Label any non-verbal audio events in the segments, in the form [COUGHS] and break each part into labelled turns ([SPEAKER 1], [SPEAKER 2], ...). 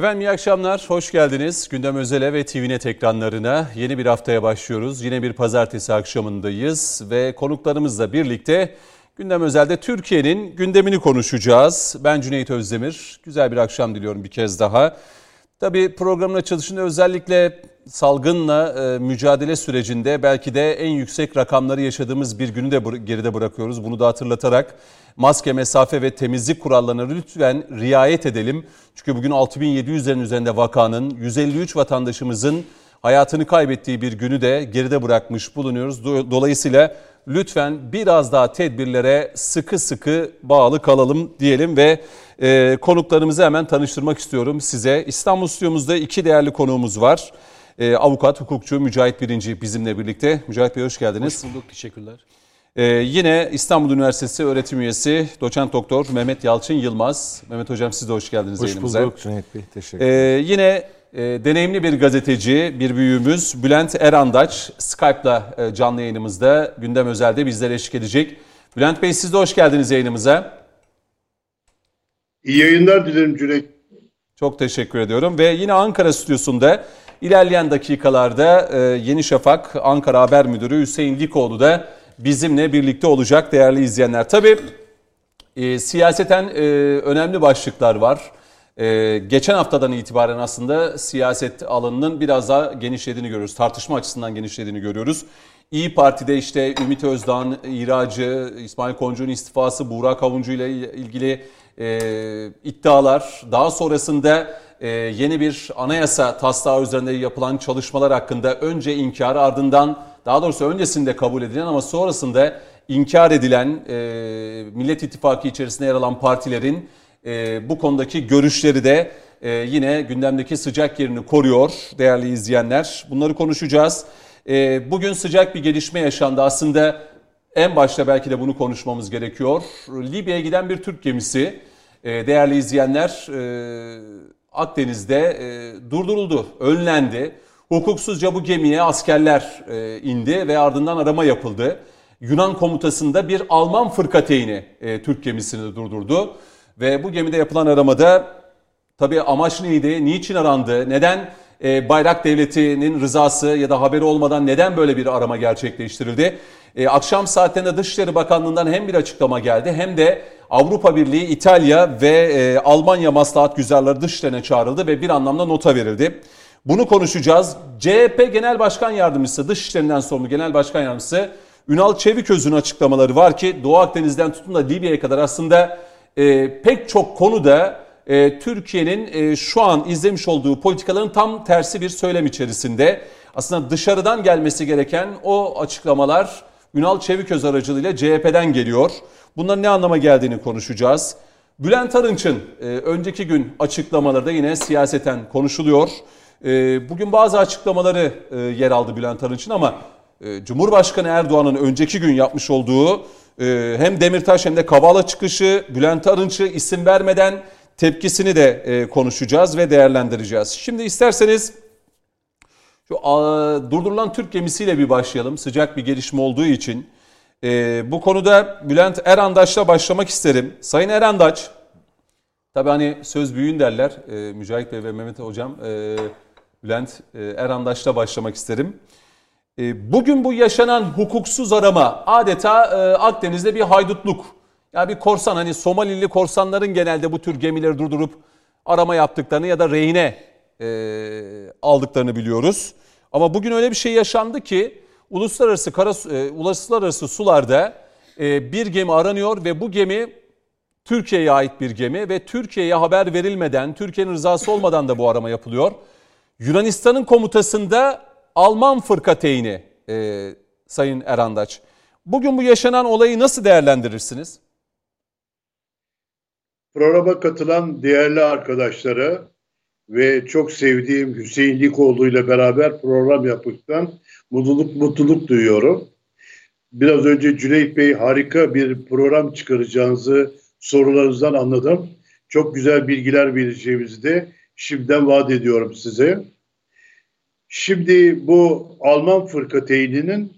[SPEAKER 1] Efendim iyi akşamlar, hoş geldiniz. Gündem Özel'e ve TVNet ekranlarına yeni bir haftaya başlıyoruz. Yine bir pazartesi akşamındayız ve konuklarımızla birlikte Gündem Özel'de Türkiye'nin gündemini konuşacağız. Ben Cüneyt Özdemir. Güzel bir akşam diliyorum bir kez daha. Tabii programın açılışında özellikle salgınla e, mücadele sürecinde belki de en yüksek rakamları yaşadığımız bir günü de geride bırakıyoruz. Bunu da hatırlatarak maske, mesafe ve temizlik kurallarına lütfen riayet edelim. Çünkü bugün 6700'lerin üzerinde vakanın 153 vatandaşımızın hayatını kaybettiği bir günü de geride bırakmış bulunuyoruz. Dolayısıyla lütfen biraz daha tedbirlere sıkı sıkı bağlı kalalım diyelim ve e, konuklarımızı hemen tanıştırmak istiyorum size. İstanbul stüdyomuzda iki değerli konuğumuz var. E, avukat, hukukçu Mücahit Birinci bizimle birlikte. Mücahit Bey hoş geldiniz.
[SPEAKER 2] Hoş bulduk, teşekkürler.
[SPEAKER 1] Ee, yine İstanbul Üniversitesi öğretim üyesi doçent doktor Mehmet Yalçın Yılmaz. Mehmet Hocam siz de hoş geldiniz
[SPEAKER 3] hoş
[SPEAKER 1] yayınımıza.
[SPEAKER 3] Hoş bulduk Cüneyt Bey, teşekkür ederim.
[SPEAKER 1] Ee, yine e, deneyimli bir gazeteci, bir büyüğümüz Bülent Erandaç Skype'la e, canlı yayınımızda gündem özelde bizlere eşlik edecek. Bülent Bey siz de hoş geldiniz yayınımıza.
[SPEAKER 4] İyi yayınlar dilerim Cüneyt.
[SPEAKER 1] Çok teşekkür ediyorum ve yine Ankara stüdyosunda ilerleyen dakikalarda e, Yeni Şafak Ankara Haber Müdürü Hüseyin Likoğlu da bizimle birlikte olacak değerli izleyenler. Tabii e, siyaseten e, önemli başlıklar var. E, geçen haftadan itibaren aslında siyaset alanının biraz daha genişlediğini görüyoruz. Tartışma açısından genişlediğini görüyoruz. İyi Parti'de işte Ümit Özdağ'ın ihracı, İsmail Koncu'nun istifası, Burak Avuncu ile ilgili e, iddialar, daha sonrasında e, yeni bir anayasa taslağı üzerinde yapılan çalışmalar hakkında önce inkar ardından daha doğrusu öncesinde kabul edilen ama sonrasında inkar edilen e, Millet İttifakı içerisinde yer alan partilerin e, bu konudaki görüşleri de e, yine gündemdeki sıcak yerini koruyor değerli izleyenler. Bunları konuşacağız. E, bugün sıcak bir gelişme yaşandı. Aslında en başta belki de bunu konuşmamız gerekiyor. Libya'ya giden bir Türk gemisi değerli izleyenler e, Akdeniz'de e, durduruldu, önlendi. Hukuksuzca bu gemiye askerler e, indi ve ardından arama yapıldı. Yunan komutasında bir Alman fırkateyni Türk gemisini durdurdu. Ve bu gemide yapılan aramada tabii amaç neydi, niçin arandı, neden e, Bayrak Devleti'nin rızası ya da haberi olmadan neden böyle bir arama gerçekleştirildi? E, akşam saatlerinde Dışişleri Bakanlığı'ndan hem bir açıklama geldi hem de Avrupa Birliği, İtalya ve e, Almanya maslahat güzarları dışişlerine çağrıldı ve bir anlamda nota verildi. Bunu konuşacağız. CHP Genel Başkan Yardımcısı, Dışişlerinden sorumlu Genel Başkan Yardımcısı Ünal Çeviköz'ün açıklamaları var ki Doğu Akdeniz'den tutun da Libya'ya kadar aslında e, pek çok konuda e, Türkiye'nin e, şu an izlemiş olduğu politikaların tam tersi bir söylem içerisinde. Aslında dışarıdan gelmesi gereken o açıklamalar Ünal Çeviköz aracılığıyla CHP'den geliyor. Bunların ne anlama geldiğini konuşacağız. Bülent Arınç'ın e, önceki gün açıklamaları da yine siyaseten konuşuluyor. E, bugün bazı açıklamaları e, yer aldı Bülent Arınç'ın ama e, Cumhurbaşkanı Erdoğan'ın önceki gün yapmış olduğu e, hem Demirtaş hem de Kavala çıkışı Bülent Arınç'ı isim vermeden tepkisini de e, konuşacağız ve değerlendireceğiz. Şimdi isterseniz şu durdurulan Türk gemisiyle bir başlayalım. Sıcak bir gelişme olduğu için. E, bu konuda Bülent Erandaç'la başlamak isterim. Sayın Erandaç, tabi hani söz büyüğün derler. E, Mücahit Bey ve Mehmet Hocam, e, Bülent e, Erandaç'la başlamak isterim. E, bugün bu yaşanan hukuksuz arama adeta e, Akdeniz'de bir haydutluk. Ya bir korsan hani Somalili korsanların genelde bu tür gemileri durdurup arama yaptıklarını ya da rehine e, aldıklarını biliyoruz. Ama bugün öyle bir şey yaşandı ki uluslararası kara e, uluslararası sularda e, bir gemi aranıyor ve bu gemi Türkiye'ye ait bir gemi ve Türkiye'ye haber verilmeden, Türkiye'nin rızası olmadan da bu arama yapılıyor. Yunanistan'ın komutasında Alman fırkateyni e, Sayın Erandaç. Bugün bu yaşanan olayı nasıl değerlendirirsiniz?
[SPEAKER 4] Programa katılan değerli arkadaşlara ve çok sevdiğim Hüseyin Likoğlu ile beraber program yaptıktan mutluluk mutluluk duyuyorum. Biraz önce Cüneyt Bey harika bir program çıkaracağınızı sorularınızdan anladım. Çok güzel bilgiler vereceğimizi de şimdiden vaat ediyorum size. Şimdi bu Alman fırkateyninin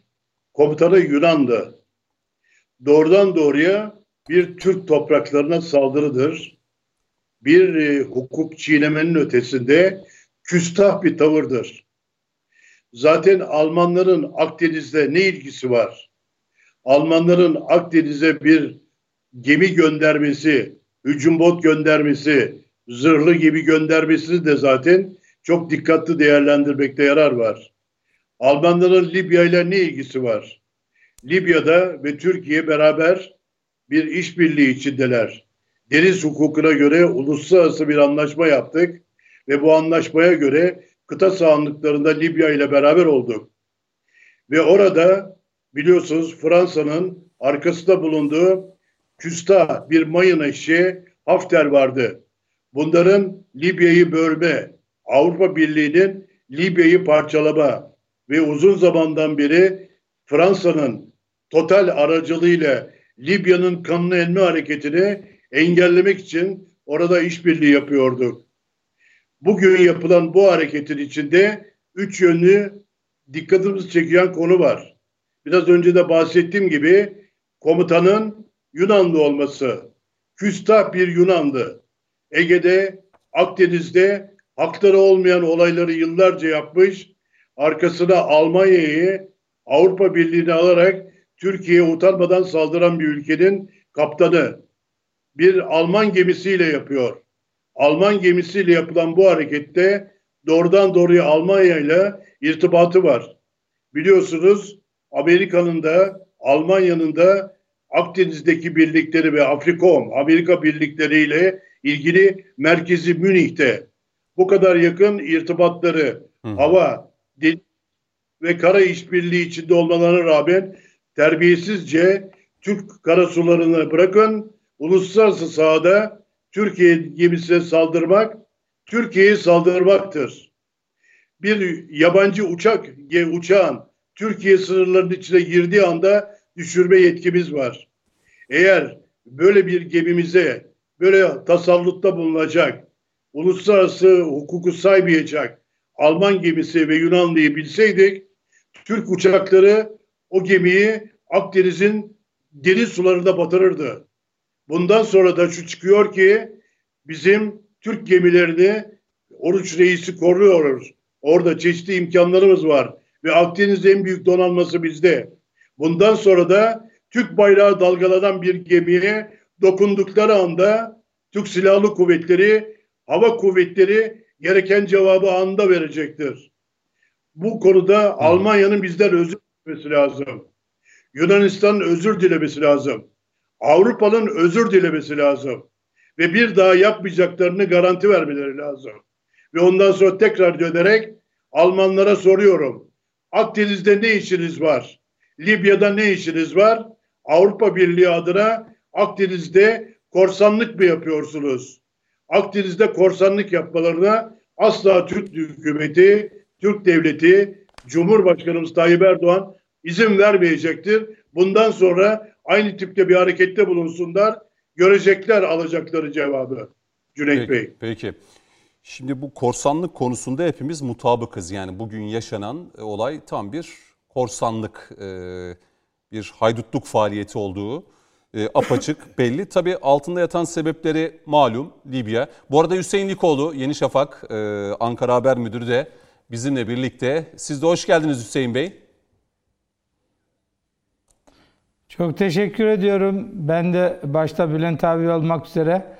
[SPEAKER 4] komutanı Yunan'dı. Doğrudan doğruya bir Türk topraklarına saldırıdır. bir e, hukuk çiğnemenin ötesinde küstah bir tavırdır. Zaten Almanların Akdeniz'de ne ilgisi var? Almanların Akdeniz'e bir gemi göndermesi, hücum bot göndermesi, zırhlı gibi göndermesini de zaten çok dikkatli değerlendirmekte yarar var. Almanların Libya ile ne ilgisi var? Libya'da ve Türkiye beraber bir işbirliği içindeler. Deniz hukukuna göre uluslararası bir anlaşma yaptık ve bu anlaşmaya göre kıta sahanlıklarında Libya ile beraber olduk. Ve orada biliyorsunuz Fransa'nın arkasında bulunduğu küsta bir mayın eşeği Hafter vardı. Bunların Libya'yı bölme, Avrupa Birliği'nin Libya'yı parçalama ve uzun zamandan beri Fransa'nın total aracılığıyla Libya'nın kanını elme hareketini engellemek için orada işbirliği yapıyorduk. Bugün yapılan bu hareketin içinde üç yönlü dikkatimizi çeken konu var. Biraz önce de bahsettiğim gibi komutanın Yunanlı olması. Küstah bir Yunanlı. Ege'de, Akdeniz'de hakları olmayan olayları yıllarca yapmış. Arkasına Almanya'yı Avrupa Birliği'ni alarak Türkiye'ye utanmadan saldıran bir ülkenin kaptanı. Bir Alman gemisiyle yapıyor. Alman gemisiyle yapılan bu harekette doğrudan doğruya Almanya ile irtibatı var. Biliyorsunuz Amerika'nın da Almanya'nın da Akdeniz'deki birlikleri ve Afrikom, Amerika birlikleriyle ilgili merkezi Münih'te bu kadar yakın irtibatları Hı. hava, deniz ve kara işbirliği içinde olmalarına rağmen terbiyesizce Türk karasularını bırakın uluslararası sahada Türkiye gemisine saldırmak Türkiye'ye saldırmaktır. Bir yabancı uçak uçağın Türkiye sınırlarının içine girdiği anda düşürme yetkimiz var. Eğer böyle bir gemimize böyle tasallutta bulunacak, uluslararası hukuku saymayacak Alman gemisi ve Yunanlıyı bilseydik, Türk uçakları o gemiyi Akdeniz'in deniz sularında batırırdı. Bundan sonra da şu çıkıyor ki bizim Türk gemilerini Oruç Reis'i koruyoruz. Orada çeşitli imkanlarımız var ve Akdeniz'de en büyük donanması bizde. Bundan sonra da Türk bayrağı dalgalanan bir gemiye dokundukları anda Türk Silahlı Kuvvetleri, Hava Kuvvetleri gereken cevabı anında verecektir. Bu konuda Almanya'nın bizden özür dilemesi lazım. Yunanistan'ın özür dilemesi lazım. Avrupa'nın özür dilemesi lazım. Ve bir daha yapmayacaklarını garanti vermeleri lazım. Ve ondan sonra tekrar dönerek Almanlara soruyorum. Akdeniz'de ne işiniz var? Libya'da ne işiniz var? Avrupa Birliği adına Akdeniz'de korsanlık mı yapıyorsunuz? Akdeniz'de korsanlık yapmalarına asla Türk hükümeti, Türk devleti, Cumhurbaşkanımız Tayyip Erdoğan izin vermeyecektir. Bundan sonra aynı tipte bir harekette bulunsunlar. Görecekler alacakları cevabı Cüneyt
[SPEAKER 1] peki,
[SPEAKER 4] Bey.
[SPEAKER 1] Peki. Şimdi bu korsanlık konusunda hepimiz mutabıkız. Yani bugün yaşanan olay tam bir korsanlık, e, bir haydutluk faaliyeti olduğu e, apaçık [LAUGHS] belli. Tabii altında yatan sebepleri malum Libya. Bu arada Hüseyin Likoğlu, Yeni Şafak, e, Ankara Haber Müdürü de bizimle birlikte. Siz de hoş geldiniz Hüseyin Bey.
[SPEAKER 2] Çok teşekkür ediyorum. Ben de başta Bülent abi olmak üzere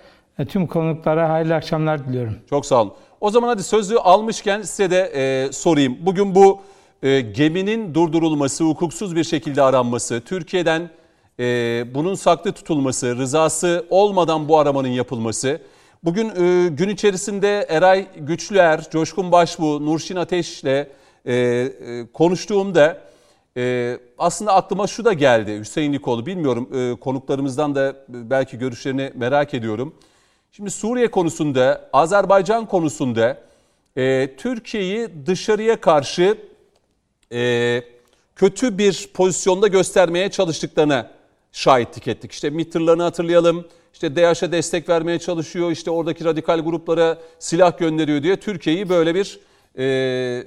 [SPEAKER 2] tüm konuklara hayırlı akşamlar diliyorum.
[SPEAKER 1] Çok sağ olun. O zaman hadi sözlüğü almışken size de e, sorayım. Bugün bu e, geminin durdurulması, hukuksuz bir şekilde aranması, Türkiye'den e, bunun saklı tutulması, rızası olmadan bu aramanın yapılması. Bugün e, gün içerisinde Eray Güçlüer, Coşkun Başbuğ, Nurşin Ateş'le e, e, konuştuğumda e, aslında aklıma şu da geldi Hüseyin Nikoğlu. Bilmiyorum e, konuklarımızdan da belki görüşlerini merak ediyorum. Şimdi Suriye konusunda, Azerbaycan konusunda e, Türkiye'yi dışarıya karşı e, kötü bir pozisyonda göstermeye çalıştıklarına şahitlik ettik. İşte MİT'lerini hatırlayalım. İşte DAEŞ'e destek vermeye çalışıyor. İşte oradaki radikal gruplara silah gönderiyor diye Türkiye'yi böyle bir e,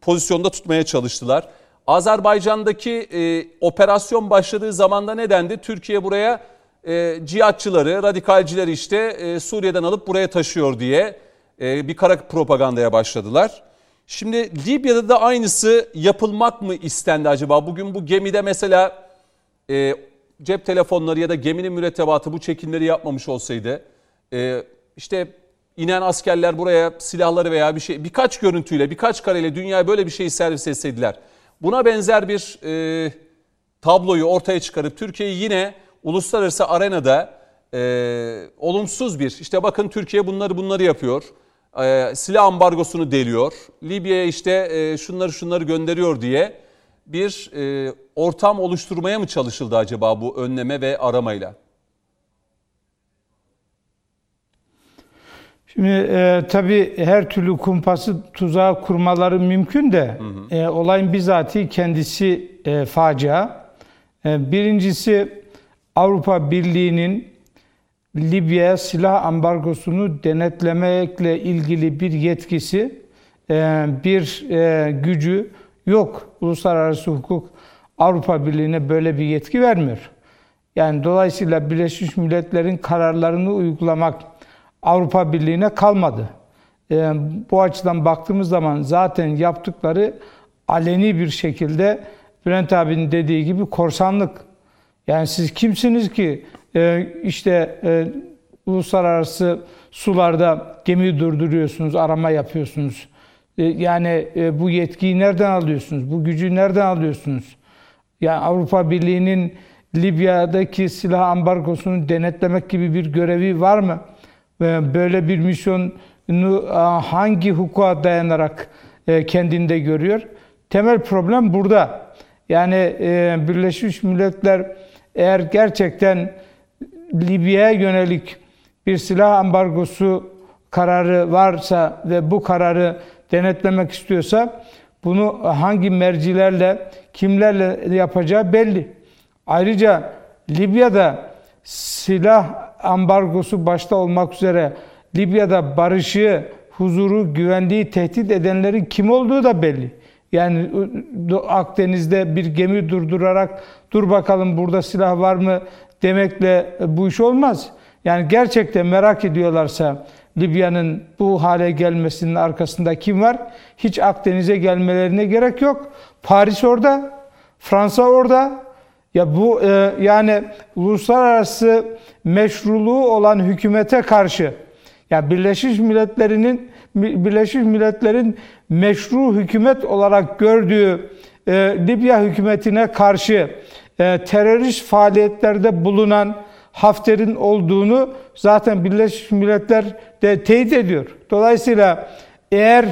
[SPEAKER 1] pozisyonda tutmaya çalıştılar. Azerbaycan'daki e, operasyon başladığı zamanda ne dendi? Türkiye buraya e, cihatçıları, radikalcileri işte e, Suriye'den alıp buraya taşıyor diye e, bir kara propagandaya başladılar. Şimdi Libya'da da aynısı yapılmak mı istendi acaba? Bugün bu gemide mesela e, cep telefonları ya da geminin mürettebatı bu çekimleri yapmamış olsaydı e, işte inen askerler buraya silahları veya bir şey birkaç görüntüyle birkaç kareyle dünyaya böyle bir şeyi servis etseydiler buna benzer bir e, tabloyu ortaya çıkarıp Türkiye'yi yine uluslararası arenada e, olumsuz bir işte bakın Türkiye bunları bunları yapıyor e, silah ambargosunu deliyor Libya'ya işte e, şunları şunları gönderiyor diye bir e, ortam oluşturmaya mı çalışıldı acaba bu önleme ve aramayla?
[SPEAKER 2] Şimdi e, tabii her türlü kumpası tuzağı kurmaları mümkün de hı hı. E, olayın bizatihi kendisi e, facia. E, birincisi Avrupa Birliği'nin Libya'ya silah ambargosunu denetlemekle ilgili bir yetkisi, e, bir e, gücü yok. Uluslararası hukuk Avrupa Birliği'ne böyle bir yetki vermiyor. Yani dolayısıyla Birleşmiş Milletler'in kararlarını uygulamak Avrupa Birliği'ne kalmadı. E, bu açıdan baktığımız zaman zaten yaptıkları aleni bir şekilde Bülent abinin dediği gibi korsanlık. Yani siz kimsiniz ki e, işte e, uluslararası sularda gemi durduruyorsunuz, arama yapıyorsunuz. E, yani e, bu yetkiyi nereden alıyorsunuz? Bu gücü nereden alıyorsunuz? Yani Avrupa Birliği'nin Libya'daki silah ambargosunu denetlemek gibi bir görevi var mı? Böyle bir misyonu hangi hukuka dayanarak e, kendinde görüyor? Temel problem burada. Yani Birleşmiş Milletler eğer gerçekten Libya'ya yönelik bir silah ambargosu kararı varsa ve bu kararı denetlemek istiyorsa bunu hangi mercilerle, kimlerle yapacağı belli. Ayrıca Libya'da silah ambargosu başta olmak üzere Libya'da barışı, huzuru, güvenliği tehdit edenlerin kim olduğu da belli. Yani Akdeniz'de bir gemi durdurarak dur bakalım burada silah var mı demekle bu iş olmaz. Yani gerçekten merak ediyorlarsa Libya'nın bu hale gelmesinin arkasında kim var? Hiç Akdeniz'e gelmelerine gerek yok. Paris orada, Fransa orada. Ya bu e, yani uluslararası meşruluğu olan hükümete karşı ya Birleşmiş Milletler'in Birleşmiş Milletler'in meşru hükümet olarak gördüğü e, Libya hükümetine karşı e, terörist faaliyetlerde bulunan Hafter'in olduğunu zaten Birleşmiş Milletler de teyit ediyor. Dolayısıyla eğer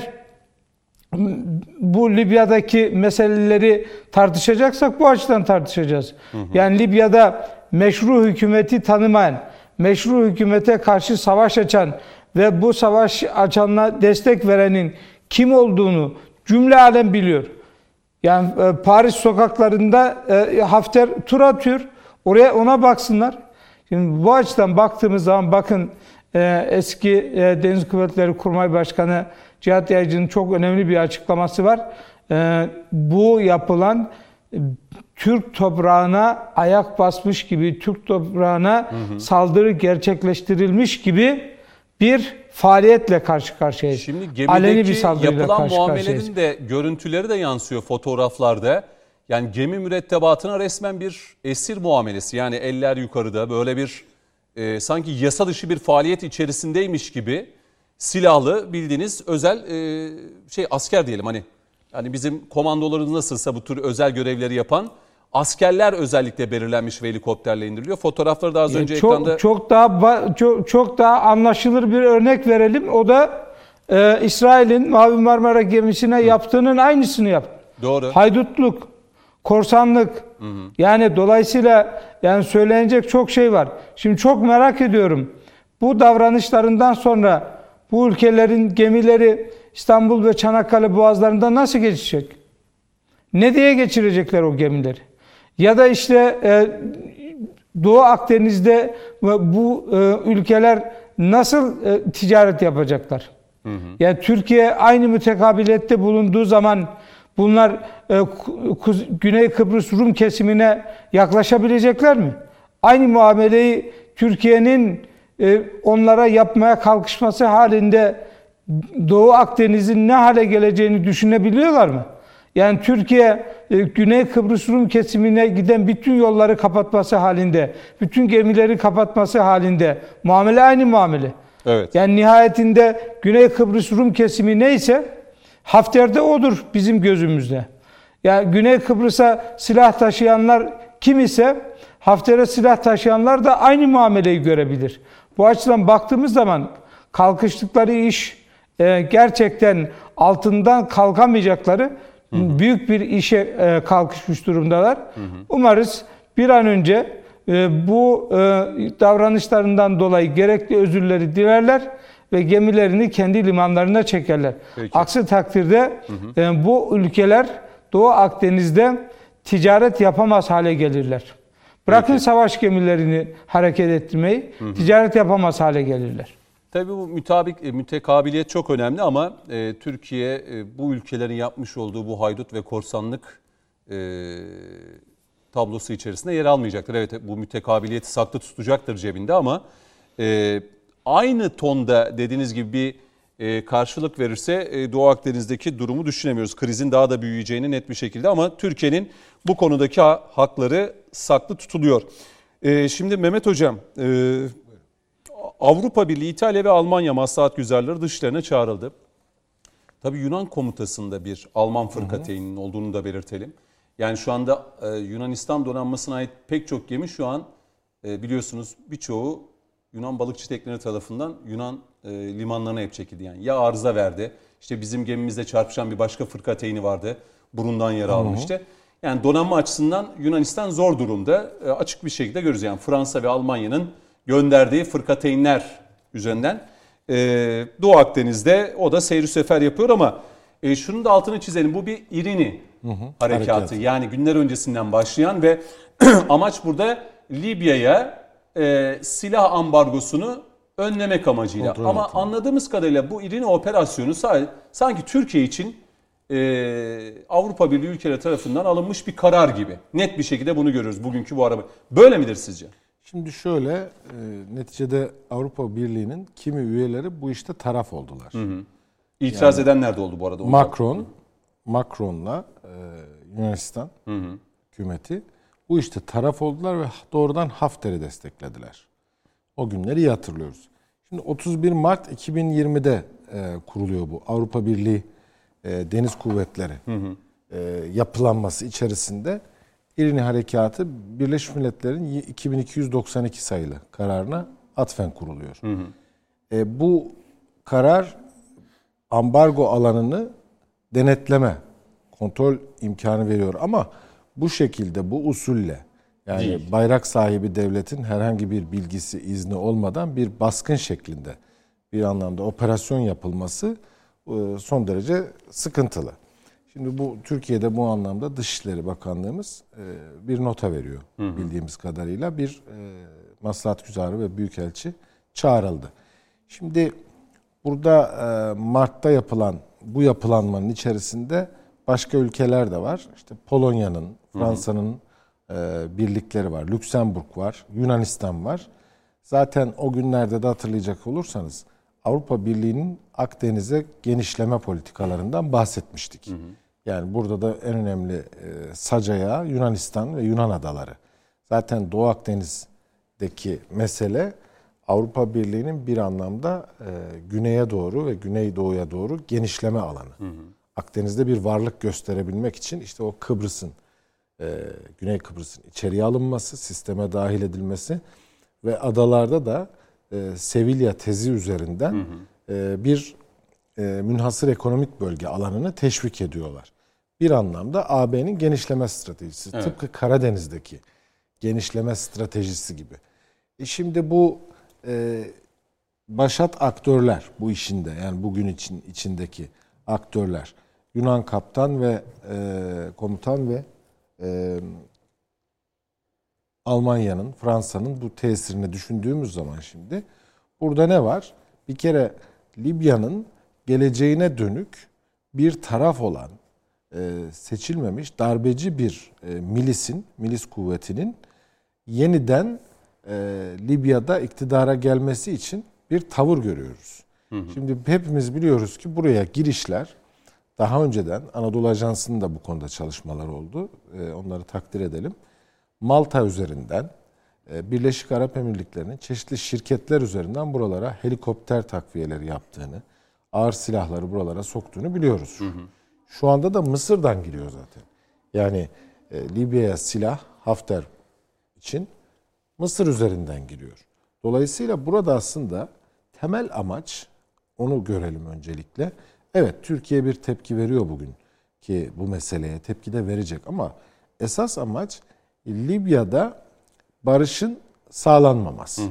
[SPEAKER 2] bu Libya'daki meseleleri tartışacaksak bu açıdan tartışacağız. Hı hı. Yani Libya'da meşru hükümeti tanımayan, meşru hükümete karşı savaş açan ve bu savaş açanla destek verenin kim olduğunu cümle alem biliyor. Yani e, Paris sokaklarında e, Hafter tur atıyor. Oraya ona baksınlar. Şimdi bu açıdan baktığımız zaman bakın e, eski Deniz Kuvvetleri Kurmay Başkanı Cihat Yaycı'nın çok önemli bir açıklaması var. E, bu yapılan e, Türk toprağına ayak basmış gibi, Türk toprağına hı hı. saldırı gerçekleştirilmiş gibi bir faaliyetle karşı karşıyayız.
[SPEAKER 1] Şimdi gemideki Aleni bir saldırıyla yapılan karşı muamelenin de görüntüleri de yansıyor fotoğraflarda. Yani gemi mürettebatına resmen bir esir muamelesi. Yani eller yukarıda böyle bir e, sanki yasa dışı bir faaliyet içerisindeymiş gibi silahlı bildiğiniz özel e, şey asker diyelim hani. Yani bizim komandolarımız nasılsa bu tür özel görevleri yapan askerler özellikle belirlenmiş ve helikopterle indiriliyor. Fotoğrafları da az önce
[SPEAKER 2] çok,
[SPEAKER 1] ekranda
[SPEAKER 2] çok daha çok, çok daha anlaşılır bir örnek verelim. O da e, İsrail'in Mavi Marmara gemisine Hı. yaptığının aynısını yaptı.
[SPEAKER 1] Doğru.
[SPEAKER 2] Haydutluk korsanlık. Hı hı. Yani dolayısıyla yani söylenecek çok şey var. Şimdi çok merak ediyorum. Bu davranışlarından sonra bu ülkelerin gemileri İstanbul ve Çanakkale boğazlarında nasıl geçecek? Ne diye geçirecekler o gemileri? Ya da işte e, Doğu Akdeniz'de bu e, ülkeler nasıl e, ticaret yapacaklar? Hı hı. Yani Türkiye aynı mütekabiliyette bulunduğu zaman Bunlar e, Güney Kıbrıs Rum kesimine yaklaşabilecekler mi? aynı muameleyi Türkiye'nin onlara yapmaya kalkışması halinde Doğu Akdeniz'in ne hale geleceğini düşünebiliyorlar mı? Yani Türkiye e, Güney Kıbrıs Rum kesimine giden bütün yolları kapatması halinde, bütün gemileri kapatması halinde muamele aynı muamele.
[SPEAKER 1] Evet.
[SPEAKER 2] Yani nihayetinde Güney Kıbrıs Rum kesimi neyse Hafter'de odur bizim gözümüzde. Yani Güney Kıbrıs'a silah taşıyanlar kim ise Hafter'e silah taşıyanlar da aynı muameleyi görebilir. Bu açıdan baktığımız zaman kalkıştıkları iş e, gerçekten altından kalkamayacakları hı hı. büyük bir işe e, kalkışmış durumdalar. Hı hı. Umarız bir an önce e, bu e, davranışlarından dolayı gerekli özürleri dilerler ve gemilerini kendi limanlarına çekerler. Peki. Aksi takdirde hı hı. E, bu ülkeler Doğu Akdeniz'de ticaret yapamaz hale gelirler. Bırakın Peki. savaş gemilerini hareket ettirmeyi, hı hı. ticaret yapamaz hale gelirler.
[SPEAKER 1] Tabii bu mütabik, e, mütekabiliyet çok önemli ama e, Türkiye e, bu ülkelerin yapmış olduğu bu haydut ve korsanlık e, tablosu içerisinde yer almayacaktır. Evet bu mütekabiliyeti saklı tutacaktır cebinde ama e, aynı tonda dediğiniz gibi bir karşılık verirse e, Doğu Akdeniz'deki durumu düşünemiyoruz. Krizin daha da büyüyeceğini net bir şekilde ama Türkiye'nin bu konudaki ha, hakları saklı tutuluyor. E, şimdi Mehmet Hocam, e, Avrupa Birliği, İtalya ve Almanya maslahat güzerleri dışlarına çağrıldı. Tabii Yunan komutasında bir Alman fırkateyninin olduğunu da belirtelim. Yani şu anda e, Yunanistan donanmasına ait pek çok gemi şu an e, biliyorsunuz birçoğu Yunan balıkçı tekneleri tarafından Yunan e, limanlarına hep çekildi. Yani ya arıza verdi, işte bizim gemimizle çarpışan bir başka fırkateyni vardı, burundan yara almıştı. Yani donanma açısından Yunanistan zor durumda. E, açık bir şekilde görürüz yani Fransa ve Almanya'nın gönderdiği fırkateynler üzerinden e, Doğu Akdeniz'de o da seyir sefer yapıyor ama e, şunun da altını çizelim. Bu bir İrini hı hı, harekatı. Harekat. Yani günler öncesinden başlayan ve [CLEARS THROAT] amaç burada Libya'ya e, silah ambargosunu önlemek amacıyla. Kontrol Ama ettim. anladığımız kadarıyla bu İrini operasyonu sanki Türkiye için e, Avrupa Birliği ülkeleri tarafından alınmış bir karar gibi. Net bir şekilde bunu görüyoruz bugünkü bu araba. Böyle midir sizce?
[SPEAKER 3] Şimdi şöyle, e, neticede Avrupa Birliği'nin kimi üyeleri bu işte taraf oldular. Hı hı.
[SPEAKER 1] İtiraz yani, edenler de oldu bu arada.
[SPEAKER 3] Macron, Macron'la e, Yunanistan hı hı. hükümeti bu işte taraf oldular ve doğrudan Hafter'i desteklediler. O günleri iyi hatırlıyoruz. Şimdi 31 Mart 2020'de e, kuruluyor bu Avrupa Birliği e, Deniz Kuvvetleri hı hı. E, yapılanması içerisinde İrini Harekatı Birleşmiş Milletler'in 2292 sayılı kararına atfen kuruluyor. Hı hı. E, bu karar ambargo alanını denetleme, kontrol imkanı veriyor ama bu şekilde, bu usulle yani Değil. bayrak sahibi devletin herhangi bir bilgisi, izni olmadan bir baskın şeklinde bir anlamda operasyon yapılması e, son derece sıkıntılı. Şimdi bu Türkiye'de bu anlamda Dışişleri Bakanlığımız e, bir nota veriyor hı hı. bildiğimiz kadarıyla. Bir e, maslahat güzarı ve büyükelçi çağrıldı. Şimdi burada Mart'ta yapılan bu yapılanmanın içerisinde başka ülkeler de var. İşte Polonya'nın, Fransa'nın birlikleri var, Lüksemburg var, Yunanistan var. Zaten o günlerde de hatırlayacak olursanız Avrupa Birliği'nin Akdeniz'e genişleme politikalarından bahsetmiştik. Hı hı. Yani burada da en önemli e, Sacaya, Yunanistan ve Yunan adaları. Zaten Doğu Akdeniz'deki mesele Avrupa Birliği'nin bir anlamda e, güneye doğru ve güneydoğuya doğru genişleme alanı. Hı hı. Akdeniz'de bir varlık gösterebilmek için işte o Kıbrıs'ın, e, Güney Kıbrıs'ın içeriye alınması, sisteme dahil edilmesi ve adalarda da e, Sevilla tezi üzerinden hı hı. E, bir e, münhasır ekonomik bölge alanını teşvik ediyorlar bir anlamda AB'nin genişleme stratejisi. Evet. Tıpkı Karadeniz'deki genişleme stratejisi gibi. E şimdi bu e, başat aktörler bu işinde yani bugün için içindeki aktörler Yunan kaptan ve e, komutan ve e, Almanya'nın, Fransa'nın bu tesirini düşündüğümüz zaman şimdi burada ne var? Bir kere Libya'nın geleceğine dönük bir taraf olan e, seçilmemiş darbeci bir e, milisin, milis kuvvetinin yeniden e, Libya'da iktidara gelmesi için bir tavır görüyoruz. Şimdi hepimiz biliyoruz ki buraya girişler daha önceden Anadolu Ajansı'nın da bu konuda çalışmalar oldu. E, onları takdir edelim. Malta üzerinden e, Birleşik Arap Emirlikleri'nin çeşitli şirketler üzerinden buralara helikopter takviyeleri yaptığını, ağır silahları buralara soktuğunu biliyoruz. Şu anda da Mısır'dan giriyor zaten. Yani e, Libya'ya silah Hafter için Mısır üzerinden giriyor. Dolayısıyla burada aslında temel amaç onu görelim öncelikle. Evet Türkiye bir tepki veriyor bugün ki bu meseleye tepki de verecek ama esas amaç Libya'da barışın sağlanmaması.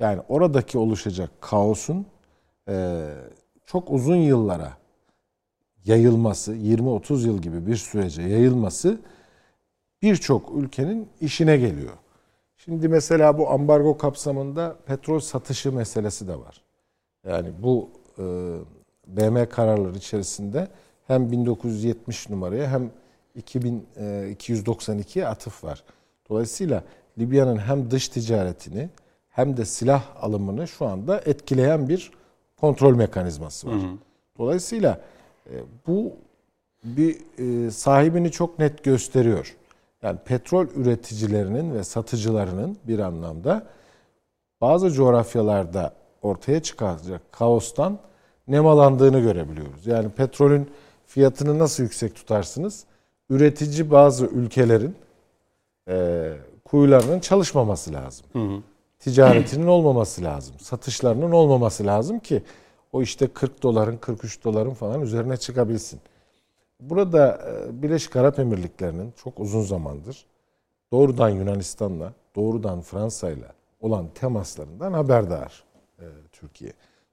[SPEAKER 3] Yani oradaki oluşacak kaosun e, çok uzun yıllara yayılması, 20-30 yıl gibi bir sürece yayılması birçok ülkenin işine geliyor. Şimdi mesela bu ambargo kapsamında petrol satışı meselesi de var. Yani bu e, BM kararları içerisinde hem 1970 numaraya hem 2292'ye atıf var. Dolayısıyla Libya'nın hem dış ticaretini hem de silah alımını şu anda etkileyen bir kontrol mekanizması var. Hı hı. Dolayısıyla e, bu bir e, sahibini çok net gösteriyor. Yani petrol üreticilerinin ve satıcılarının bir anlamda bazı coğrafyalarda ortaya çıkacak kaostan nemalandığını görebiliyoruz. Yani petrolün fiyatını nasıl yüksek tutarsınız? Üretici bazı ülkelerin e, kuyularının çalışmaması lazım. Hı hı. Ticaretinin olmaması lazım. Satışlarının olmaması lazım ki o işte 40 doların 43 doların falan üzerine çıkabilsin. Burada e, Birleşik Arap Emirlikleri'nin çok uzun zamandır doğrudan Yunanistan'la, doğrudan Fransa'yla olan temaslarından haberdar e, Türkiye.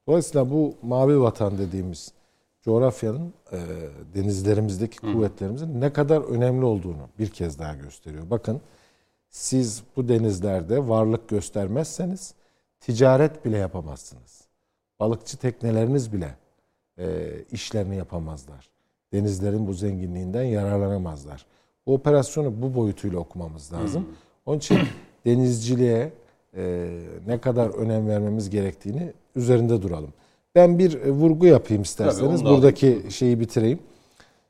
[SPEAKER 3] Dolayısıyla bu mavi vatan dediğimiz coğrafyanın e, denizlerimizdeki kuvvetlerimizin ne kadar önemli olduğunu bir kez daha gösteriyor. Bakın siz bu denizlerde varlık göstermezseniz ticaret bile yapamazsınız. Balıkçı tekneleriniz bile e, işlerini yapamazlar. Denizlerin bu zenginliğinden yararlanamazlar. Bu operasyonu bu boyutuyla okumamız lazım. Hmm. Onun için denizciliğe e, ne kadar önem vermemiz gerektiğini üzerinde duralım. Ben bir e, vurgu yapayım isterseniz. Tabii, Buradaki alayım. şeyi bitireyim.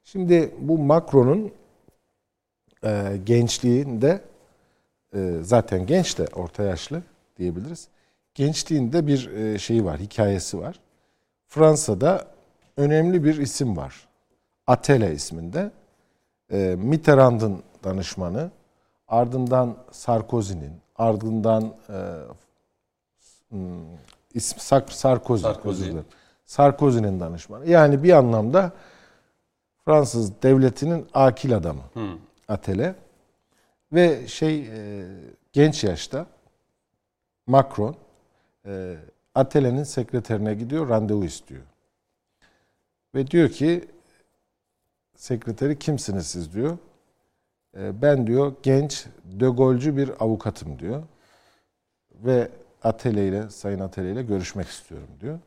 [SPEAKER 3] Şimdi bu Macron'un e, gençliğinde e, zaten genç de orta yaşlı diyebiliriz. Gençliğinde bir e, şeyi var, hikayesi var. Fransa'da önemli bir isim var. Atele isminde. E, Mitterrand'ın danışmanı, ardından Sarkozy'nin, ardından e, ismi Sarkozy, Sarkozy. Sarkozy'nin danışmanı. Yani bir anlamda Fransız devletinin akil adamı hmm. Atele. Ve şey e, genç yaşta Macron e, Atele'nin sekreterine gidiyor, randevu istiyor. Ve diyor ki sekreteri kimsiniz siz diyor. E, ben diyor genç, de bir avukatım diyor. Ve Atele ile, Sayın Atele ile görüşmek istiyorum diyor.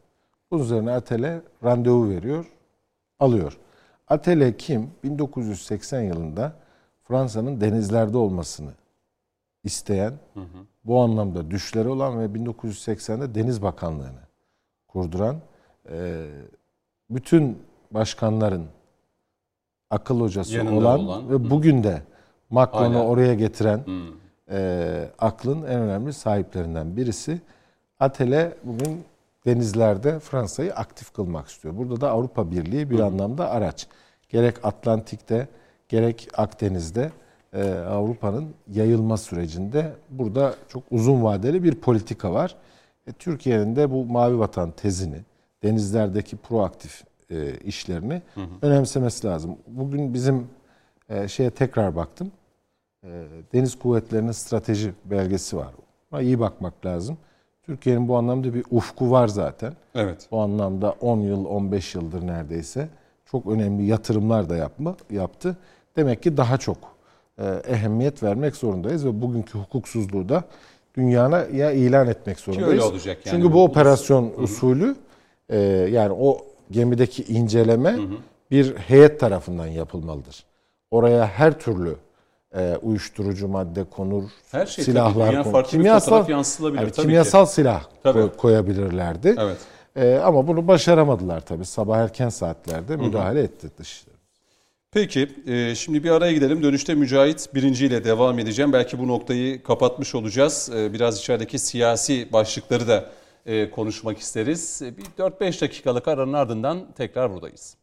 [SPEAKER 3] Bunun üzerine Atele randevu veriyor, alıyor. Atele kim? 1980 yılında Fransa'nın denizlerde olmasını isteyen, hı hı. bu anlamda düşleri olan ve 1980'de Deniz Bakanlığı'nı kurduran, e, bütün başkanların akıl hocası olan, olan ve hı. bugün de Macron'u oraya getiren e, aklın en önemli sahiplerinden birisi. Atele bugün denizlerde Fransa'yı aktif kılmak istiyor. Burada da Avrupa Birliği bir hı. anlamda araç. Gerek Atlantik'te, gerek Akdeniz'de e, Avrupa'nın yayılma sürecinde burada çok uzun vadeli bir politika var. E, Türkiye'nin de bu mavi vatan tezini, denizlerdeki proaktif e, işlerini hı hı. önemsemesi lazım. Bugün bizim e, şeye tekrar baktım. E, Deniz Kuvvetleri'nin strateji belgesi var. Buna iyi bakmak lazım. Türkiye'nin bu anlamda bir ufku var zaten.
[SPEAKER 1] Evet.
[SPEAKER 3] Bu anlamda 10 yıl, 15 yıldır neredeyse çok önemli yatırımlar da yapma, yaptı. Demek ki daha çok e, ehemmiyet vermek zorundayız ve bugünkü hukuksuzluğu da dünyana ya ilan etmek zorundayız. Ki öyle olacak yani. Çünkü bu operasyon Hı-hı. usulü e, yani o gemideki inceleme Hı-hı. bir heyet tarafından yapılmalıdır. Oraya her türlü e, uyuşturucu madde konur,
[SPEAKER 1] Her şey
[SPEAKER 3] silahlar
[SPEAKER 1] tabii.
[SPEAKER 3] Konur.
[SPEAKER 1] farklı fotoğraf yansıtılabilir tabii ki.
[SPEAKER 3] kimyasal silah
[SPEAKER 1] Tabii.
[SPEAKER 3] koy- koyabilirlerdi.
[SPEAKER 1] Evet.
[SPEAKER 3] E, ama bunu başaramadılar tabii. Sabah erken saatlerde müdahale etti Dışişleri.
[SPEAKER 1] Peki e, şimdi bir araya gidelim. Dönüşte Mücahit birinci ile devam edeceğim. Belki bu noktayı kapatmış olacağız. E, Biraz içerideki siyasi başlıkları da e, konuşmak isteriz. E, Bir 4-5 dakikalık aranın ardından tekrar buradayız.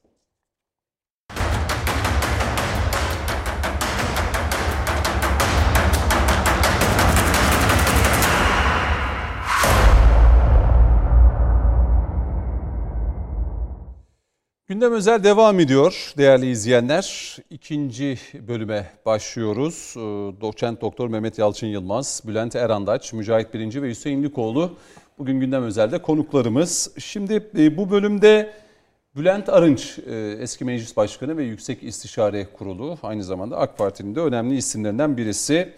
[SPEAKER 1] Gündem özel devam ediyor değerli izleyenler. İkinci bölüme başlıyoruz. Ee, Doçent Doktor Mehmet Yalçın Yılmaz, Bülent Erandaç, Mücahit Birinci ve Hüseyin Likoğlu bugün gündem özelde konuklarımız. Şimdi e, bu bölümde Bülent Arınç e, eski meclis başkanı ve Yüksek İstişare Kurulu aynı zamanda AK Parti'nin de önemli isimlerinden birisi.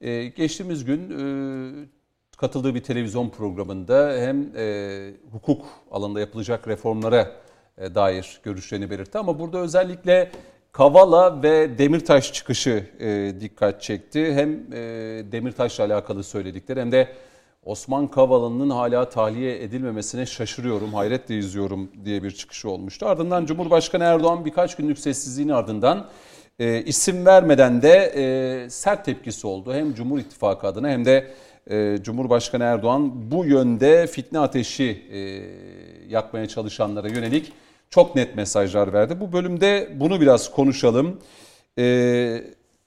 [SPEAKER 1] E, Geçtiğimiz gün katıldığı bir televizyon programında hem hukuk alanında yapılacak reformlara dair görüşlerini belirtti. Ama burada özellikle Kavala ve Demirtaş çıkışı e, dikkat çekti. Hem e, Demirtaş'la alakalı söyledikleri hem de Osman Kavala'nın hala tahliye edilmemesine şaşırıyorum, hayretle izliyorum diye bir çıkışı olmuştu. Ardından Cumhurbaşkanı Erdoğan birkaç günlük sessizliğin ardından e, isim vermeden de e, sert tepkisi oldu. Hem Cumhur İttifakı adına hem de e, Cumhurbaşkanı Erdoğan bu yönde fitne ateşi e, yakmaya çalışanlara yönelik çok net mesajlar verdi. Bu bölümde bunu biraz konuşalım. E,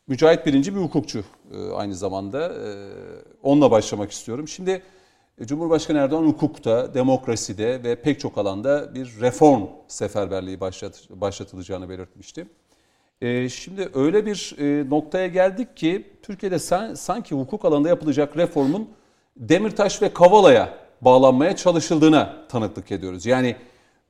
[SPEAKER 1] Mücahit Birinci bir hukukçu e, aynı zamanda. E, onunla başlamak istiyorum. Şimdi e, Cumhurbaşkanı Erdoğan hukukta, demokraside ve pek çok alanda bir reform seferberliği başlat, başlatılacağını belirtmişti. E, şimdi öyle bir e, noktaya geldik ki Türkiye'de san, sanki hukuk alanında yapılacak reformun Demirtaş ve Kavala'ya bağlanmaya çalışıldığına tanıklık ediyoruz. Yani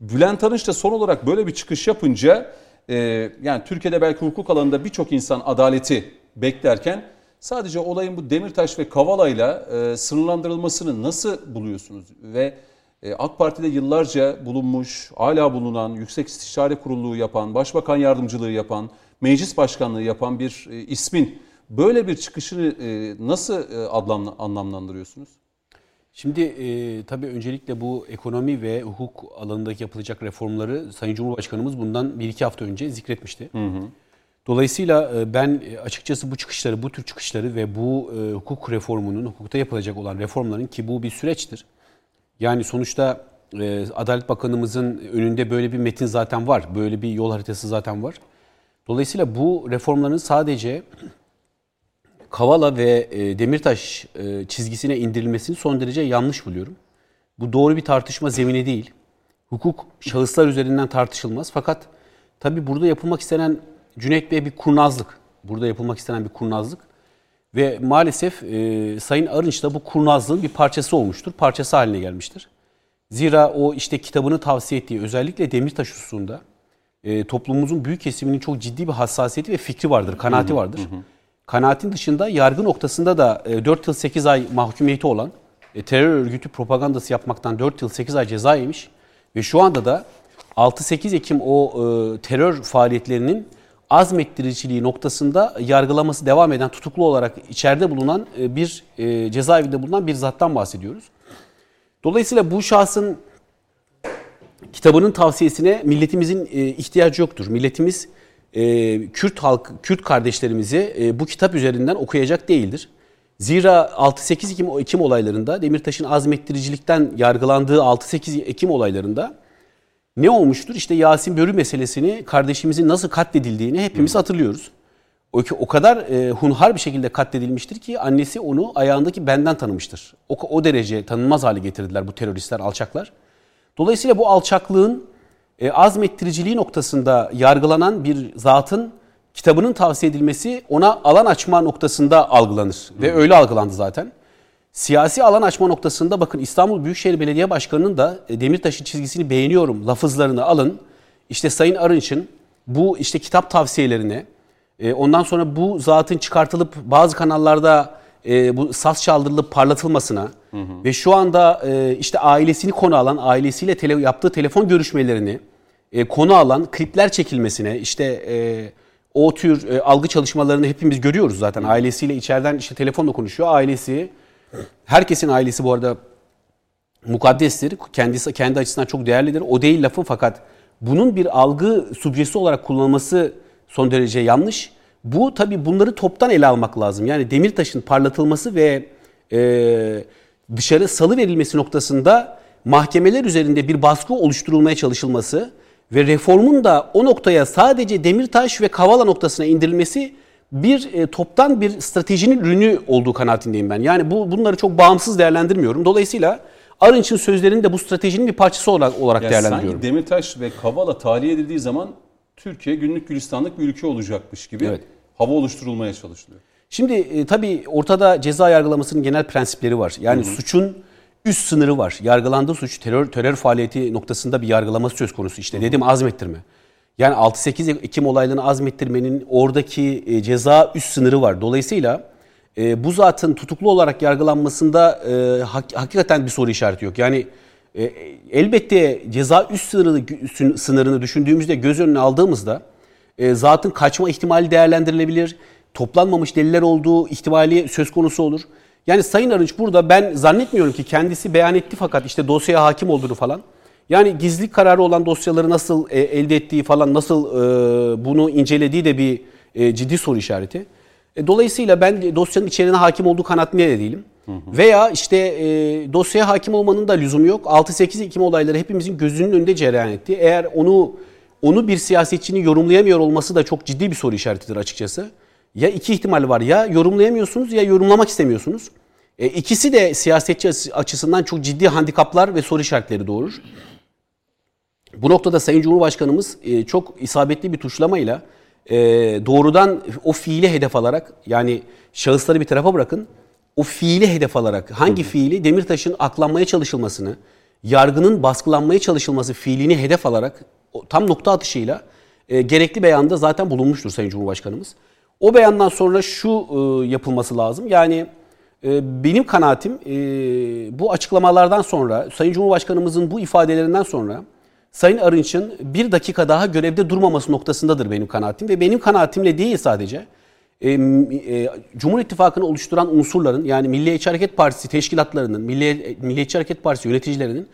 [SPEAKER 1] Bülent Arınç da son olarak böyle bir çıkış yapınca e, yani Türkiye'de belki hukuk alanında birçok insan adaleti beklerken sadece olayın bu Demirtaş ve Kavala'yla e, sınırlandırılmasını nasıl buluyorsunuz? Ve e, AK Parti'de yıllarca bulunmuş, hala bulunan, Yüksek İstişare Kurulu yapan, Başbakan Yardımcılığı yapan, Meclis Başkanlığı yapan bir e, ismin böyle bir çıkışını e, nasıl e, adlamla, anlamlandırıyorsunuz?
[SPEAKER 5] Şimdi e, tabii öncelikle bu ekonomi ve hukuk alanındaki yapılacak reformları Sayın Cumhurbaşkanımız bundan bir iki hafta önce zikretmişti. Hı hı. Dolayısıyla e, ben e, açıkçası bu çıkışları, bu tür çıkışları ve bu e, hukuk reformunun, hukukta yapılacak olan reformların ki bu bir süreçtir. Yani sonuçta e, Adalet Bakanımızın önünde böyle bir metin zaten var, böyle bir yol haritası zaten var. Dolayısıyla bu reformların sadece Kavala ve e, Demirtaş e, çizgisine indirilmesini son derece yanlış buluyorum. Bu doğru bir tartışma zemini değil. Hukuk şahıslar üzerinden tartışılmaz. Fakat tabi burada yapılmak istenen Cüneyt Bey bir kurnazlık. Burada yapılmak istenen bir kurnazlık. Ve maalesef e, Sayın Arınç da bu kurnazlığın bir parçası olmuştur. Parçası haline gelmiştir. Zira o işte kitabını tavsiye ettiği özellikle Demirtaş hususunda e, toplumumuzun büyük kesiminin çok ciddi bir hassasiyeti ve fikri vardır, kanaati vardır. Hı hı. Kanaatin dışında yargı noktasında da 4 yıl 8 ay mahkumiyeti olan e, terör örgütü propagandası yapmaktan 4 yıl 8 ay ceza yemiş ve şu anda da 6-8 Ekim o e, terör faaliyetlerinin azmettiriciliği noktasında yargılaması devam eden tutuklu olarak içeride bulunan e, bir e, cezaevinde bulunan bir zattan bahsediyoruz. Dolayısıyla bu şahsın kitabının tavsiyesine milletimizin e, ihtiyacı yoktur. Milletimiz e, Kürt halk, Kürt kardeşlerimizi e, bu kitap üzerinden okuyacak değildir. Zira 6-8 Ekim, Ekim olaylarında Demirtaş'ın azmettiricilikten yargılandığı 6-8 Ekim olaylarında ne olmuştur? İşte Yasin Börü meselesini kardeşimizin nasıl katledildiğini hepimiz hatırlıyoruz. O, o kadar e, hunhar bir şekilde katledilmiştir ki annesi onu ayağındaki benden tanımıştır. O, o derece tanınmaz hale getirdiler bu teröristler, alçaklar. Dolayısıyla bu alçaklığın e, azmettiriciliği noktasında yargılanan bir zatın kitabının tavsiye edilmesi ona alan açma noktasında algılanır. Hı. Ve öyle algılandı zaten. Siyasi alan açma noktasında bakın İstanbul Büyükşehir Belediye Başkanı'nın da e, Demirtaş'ın çizgisini beğeniyorum lafızlarını alın. İşte Sayın Arınç'ın bu işte kitap tavsiyelerine e, ondan sonra bu zatın çıkartılıp bazı kanallarda e, bu saz çaldırılıp parlatılmasına hı hı. ve şu anda e, işte ailesini konu alan, ailesiyle tele, yaptığı telefon görüşmelerini e, konu alan klipler çekilmesine, işte e, o tür e, algı çalışmalarını hepimiz görüyoruz zaten. Ailesiyle içeriden işte telefonla konuşuyor. Ailesi, herkesin ailesi bu arada mukaddestir. Kendisi kendi açısından çok değerlidir. O değil lafı fakat bunun bir algı subjesi olarak kullanılması son derece yanlış. Bu tabii bunları toptan ele almak lazım. Yani Demirtaş'ın parlatılması ve e, dışarı salı verilmesi noktasında mahkemeler üzerinde bir baskı oluşturulmaya çalışılması ve reformun da o noktaya sadece Demirtaş ve Kavala noktasına indirilmesi bir e, toptan bir stratejinin ürünü olduğu kanaatindeyim ben. Yani bu bunları çok bağımsız değerlendirmiyorum. Dolayısıyla Arınç'ın sözlerini de bu stratejinin bir parçası olarak, olarak
[SPEAKER 1] Yani
[SPEAKER 5] değerlendiriyorum.
[SPEAKER 1] sanki Demirtaş ve Kavala tahliye edildiği zaman Türkiye günlük gülistanlık bir ülke olacakmış gibi
[SPEAKER 5] Evet.
[SPEAKER 1] hava oluşturulmaya çalışılıyor.
[SPEAKER 5] Şimdi e, tabii ortada ceza yargılamasının genel prensipleri var. Yani suçun üst sınırı var. Yargılandığı suç terör terör faaliyeti noktasında bir yargılaması söz konusu. İşte dedim azmettirme. Yani 6-8 Ekim olaylarını azmettirmenin oradaki e, ceza üst sınırı var. Dolayısıyla e, bu zatın tutuklu olarak yargılanmasında e, hak- hakikaten bir soru işareti yok. Yani e, elbette ceza üst sınırını, sınırını düşündüğümüzde göz önüne aldığımızda e, zatın kaçma ihtimali değerlendirilebilir. Toplanmamış deliller olduğu ihtimali söz konusu olur. Yani Sayın Arınç burada ben zannetmiyorum ki kendisi beyan etti fakat işte dosyaya hakim olduğunu falan. Yani gizlilik kararı olan dosyaları nasıl e, elde ettiği falan nasıl e, bunu incelediği de bir e, ciddi soru işareti. E, dolayısıyla ben dosyanın içeriğine hakim olduğu kanaatinde de değilim. Veya işte e, dosyaya hakim olmanın da lüzumu yok. 6-8 Ekim olayları hepimizin gözünün önünde cereyan etti. Eğer onu onu bir siyasetçinin yorumlayamıyor olması da çok ciddi bir soru işaretidir açıkçası. Ya iki ihtimal var ya yorumlayamıyorsunuz ya yorumlamak istemiyorsunuz. E, ikisi de siyasetçi açı- açısından çok ciddi handikaplar ve soru işaretleri doğurur. Bu noktada Sayın Cumhurbaşkanımız e, çok isabetli bir tuşlamayla e, doğrudan o fiili hedef alarak yani şahısları bir tarafa bırakın o fiili hedef alarak hangi fiili Demirtaş'ın aklanmaya çalışılmasını, yargının baskılanmaya çalışılması fiilini hedef alarak tam nokta atışıyla e, gerekli beyanda zaten bulunmuştur Sayın Cumhurbaşkanımız. O beyandan sonra şu e, yapılması lazım. Yani e, benim kanaatim e, bu açıklamalardan sonra Sayın Cumhurbaşkanımızın bu ifadelerinden sonra Sayın Arınç'ın bir dakika daha görevde durmaması noktasındadır benim kanaatim. Ve benim kanaatimle değil sadece e, e, Cumhur İttifakı'nı oluşturan unsurların yani Milliyetçi Hareket Partisi teşkilatlarının, Milli, Milliyetçi Hareket Partisi yöneticilerinin,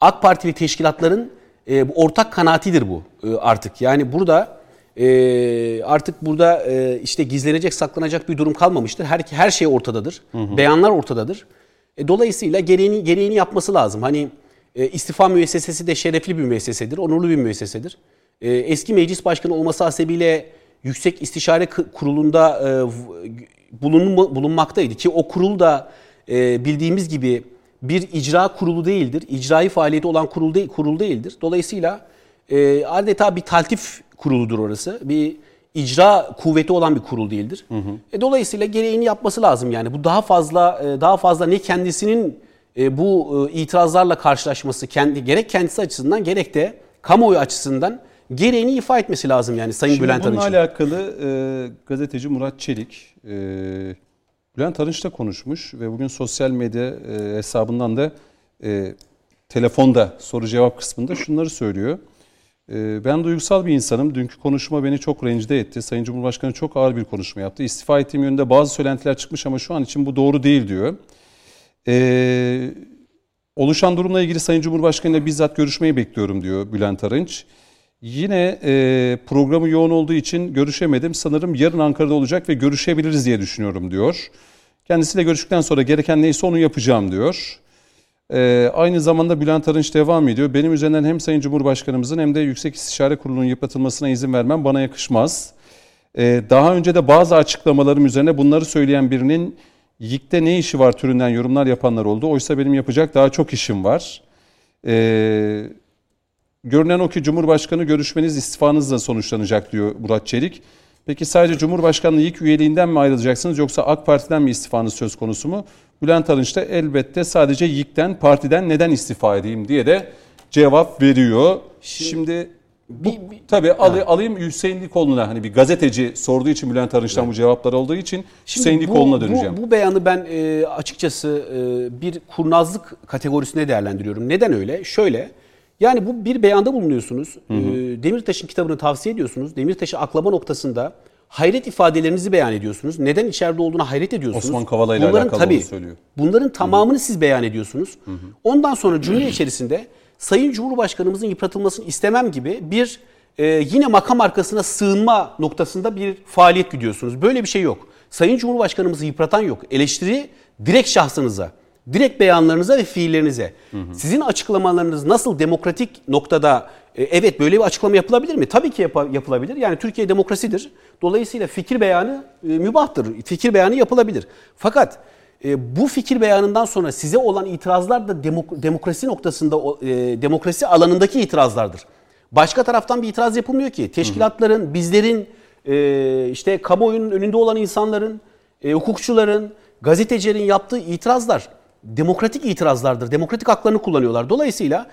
[SPEAKER 5] AK Partili teşkilatların e, ortak kanaatidir bu e, artık. Yani burada e, artık burada e, işte gizlenecek, saklanacak bir durum kalmamıştır. Her her şey ortadadır. Beyanlar ortadadır. E, dolayısıyla gereğini gereğini yapması lazım. Hani e, istifa müessesesi de şerefli bir müessesedir, onurlu bir müessesedir. E, eski meclis başkanı olması hasebiyle Yüksek İstişare Kurulu'nda e, bulunma, bulunmaktaydı ki o kurul da e, bildiğimiz gibi bir icra kurulu değildir. İcrai faaliyeti olan kurul, değil, kurul değildir. Dolayısıyla e, adeta bir taltif kuruludur orası. Bir icra kuvveti olan bir kurul değildir. E, dolayısıyla gereğini yapması lazım yani. Bu daha fazla e, daha fazla ne kendisinin e, bu e, itirazlarla karşılaşması kendi gerek kendisi açısından gerek de kamuoyu açısından gereğini ifa etmesi lazım yani Sayın
[SPEAKER 1] Şimdi
[SPEAKER 5] Bülent
[SPEAKER 1] bununla
[SPEAKER 5] Arınç'ın.
[SPEAKER 1] alakalı e, gazeteci Murat Çelik e, Bülent Arınç'la konuşmuş ve bugün sosyal medya e, hesabından da e, telefonda soru cevap kısmında şunları söylüyor. E, ben duygusal bir insanım. Dünkü konuşma beni çok rencide etti. Sayın Cumhurbaşkanı çok ağır bir konuşma yaptı. İstifa ettiğim yönünde bazı söylentiler çıkmış ama şu an için bu doğru değil diyor. E, oluşan durumla ilgili Sayın Cumhurbaşkanı ile bizzat görüşmeyi bekliyorum diyor Bülent Arınç. Yine e, programı yoğun olduğu için görüşemedim. Sanırım yarın Ankara'da olacak ve görüşebiliriz diye düşünüyorum diyor. Kendisiyle görüştükten sonra gereken neyse onu yapacağım diyor. E, aynı zamanda Bülent Arınç devam ediyor. Benim üzerinden hem Sayın Cumhurbaşkanımızın hem de Yüksek İstişare Kurulu'nun yıpratılmasına izin vermem bana yakışmaz. E, daha önce de bazı açıklamalarım üzerine bunları söyleyen birinin YİK'te ne işi var türünden yorumlar yapanlar oldu. Oysa benim yapacak daha çok işim var. Eee Görünen o ki Cumhurbaşkanı görüşmeniz istifanızla sonuçlanacak diyor Murat Çelik. Peki sadece Cumhurbaşkanlığı ilk üyeliğinden mi ayrılacaksınız yoksa AK Parti'den mi istifanız söz konusu mu? Bülent Arınç da elbette sadece YİK'ten, partiden neden istifa edeyim diye de cevap veriyor. Şimdi, bu,
[SPEAKER 5] Bir- bir-
[SPEAKER 1] tabii al- alayım Hüseyin Likoğlu'na hani bir gazeteci sorduğu için Bülent Arınç'tan bu cevaplar olduğu için Hüseyin
[SPEAKER 5] bu-
[SPEAKER 1] Likoğlu'na
[SPEAKER 5] bu-
[SPEAKER 1] döneceğim.
[SPEAKER 5] Bu, beyanı ben e, açıkçası e, bir kurnazlık kategorisine değerlendiriyorum. Neden öyle? Şöyle, Yani bu bir beyanda bulunuyorsunuz. Hı hı. Ee, Demirtaş'ın kitabını tavsiye ediyorsunuz. Demirtaş'ı aklama noktasında hayret ifadelerinizi beyan ediyorsunuz. Neden içeride olduğuna hayret ediyorsunuz.
[SPEAKER 1] Osman Kavala ile alakalı tabii, söylüyor.
[SPEAKER 5] Bunların tamamını hı hı. siz beyan ediyorsunuz. Hı hı. Ondan sonra cümle içerisinde Sayın Cumhurbaşkanımızın yıpratılmasını istemem gibi bir e, yine makam arkasına sığınma noktasında bir faaliyet gidiyorsunuz. Böyle bir şey yok. Sayın Cumhurbaşkanımızı yıpratan yok. Eleştiri direkt şahsınıza, direkt beyanlarınıza ve fiillerinize. Hı hı. Sizin açıklamalarınız nasıl demokratik noktada e, evet böyle bir açıklama yapılabilir mi? Tabii ki yap- yapılabilir. Yani Türkiye demokrasidir. Dolayısıyla fikir beyanı e, mübahtır. Fikir beyanı yapılabilir. Fakat e, bu fikir beyanından sonra size olan itirazlar da demok- demokrasi noktasında e, demokrasi alanındaki itirazlardır. Başka taraftan bir itiraz yapılmıyor ki. Teşkilatların, bizlerin, e, işte kamuoyunun önünde olan insanların, e, hukukçuların, gazetecilerin yaptığı itirazlar demokratik itirazlardır. Demokratik haklarını kullanıyorlar. Dolayısıyla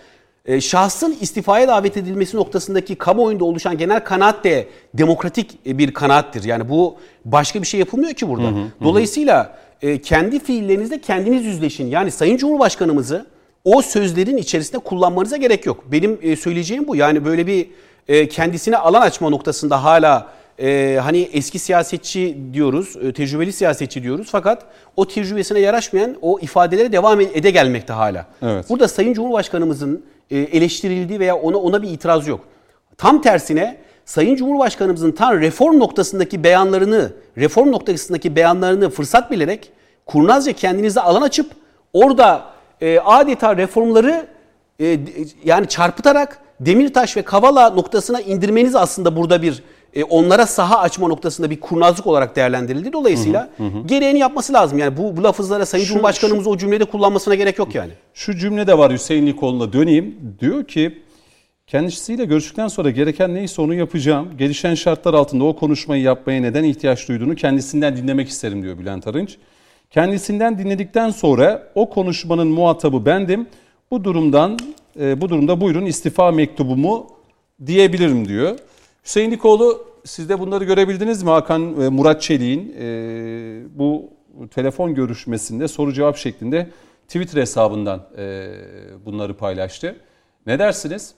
[SPEAKER 5] e, şahsın istifaya davet edilmesi noktasındaki kamuoyunda oluşan genel kanaat de demokratik bir kanaattir. Yani bu başka bir şey yapılmıyor ki burada. Hı hı, Dolayısıyla e, kendi fiillerinizle kendiniz yüzleşin. Yani Sayın Cumhurbaşkanımızı o sözlerin içerisinde kullanmanıza gerek yok. Benim e, söyleyeceğim bu. Yani böyle bir e, kendisine alan açma noktasında hala e, hani eski siyasetçi diyoruz, e, tecrübeli siyasetçi diyoruz. Fakat o tecrübesine yaraşmayan o ifadelere devam ede gelmekte hala. Evet. Burada Sayın Cumhurbaşkanımızın e, eleştirildiği veya ona ona bir itiraz yok. Tam tersine Sayın Cumhurbaşkanımızın tam reform noktasındaki beyanlarını, reform noktasındaki beyanlarını fırsat bilerek kurnazca kendinize alan açıp orada e, adeta reformları e, yani çarpıtarak Demirtaş ve Kavala noktasına indirmeniz aslında burada bir e, onlara saha açma noktasında bir kurnazlık olarak değerlendirildi. Dolayısıyla hı hı hı. gereğini yapması lazım. Yani bu, bu lafızlara Sayın şu, Cumhurbaşkanımız şu, o cümlede kullanmasına gerek yok yani.
[SPEAKER 1] Şu cümlede var Hüseyin Likoğlu'na döneyim. Diyor ki kendisiyle görüştükten sonra gereken neyse onu yapacağım. Gelişen şartlar altında o konuşmayı yapmaya neden ihtiyaç duyduğunu kendisinden dinlemek isterim diyor Bülent Arınç. Kendisinden dinledikten sonra o konuşmanın muhatabı bendim. Bu durumdan e, bu durumda buyurun istifa mektubumu diyebilirim diyor. Hüseyin Dikoğlu siz de bunları görebildiniz mi Hakan ve Murat Çelik'in e, bu telefon görüşmesinde soru cevap şeklinde Twitter hesabından e, bunları paylaştı. Ne dersiniz?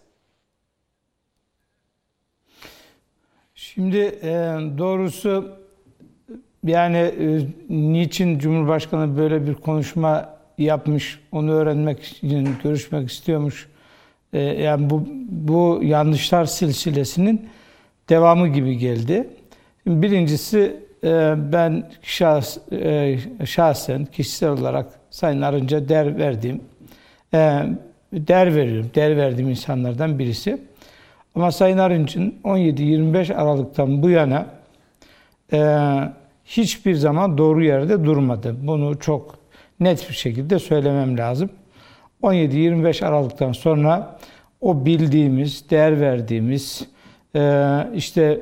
[SPEAKER 2] Şimdi e, doğrusu yani e, niçin Cumhurbaşkanı böyle bir konuşma yapmış, onu öğrenmek için görüşmek istiyormuş. E, yani bu, bu yanlışlar silsilesinin devamı gibi geldi. Birincisi e, ben şahs, e, şahsen kişisel olarak Sayın Arınca der verdiğim, e, der veriyorum, der verdiğim insanlardan birisi. Ama Sayın Arınç'ın 17-25 Aralık'tan bu yana hiçbir zaman doğru yerde durmadı. Bunu çok net bir şekilde söylemem lazım. 17-25 Aralık'tan sonra o bildiğimiz, değer verdiğimiz, işte,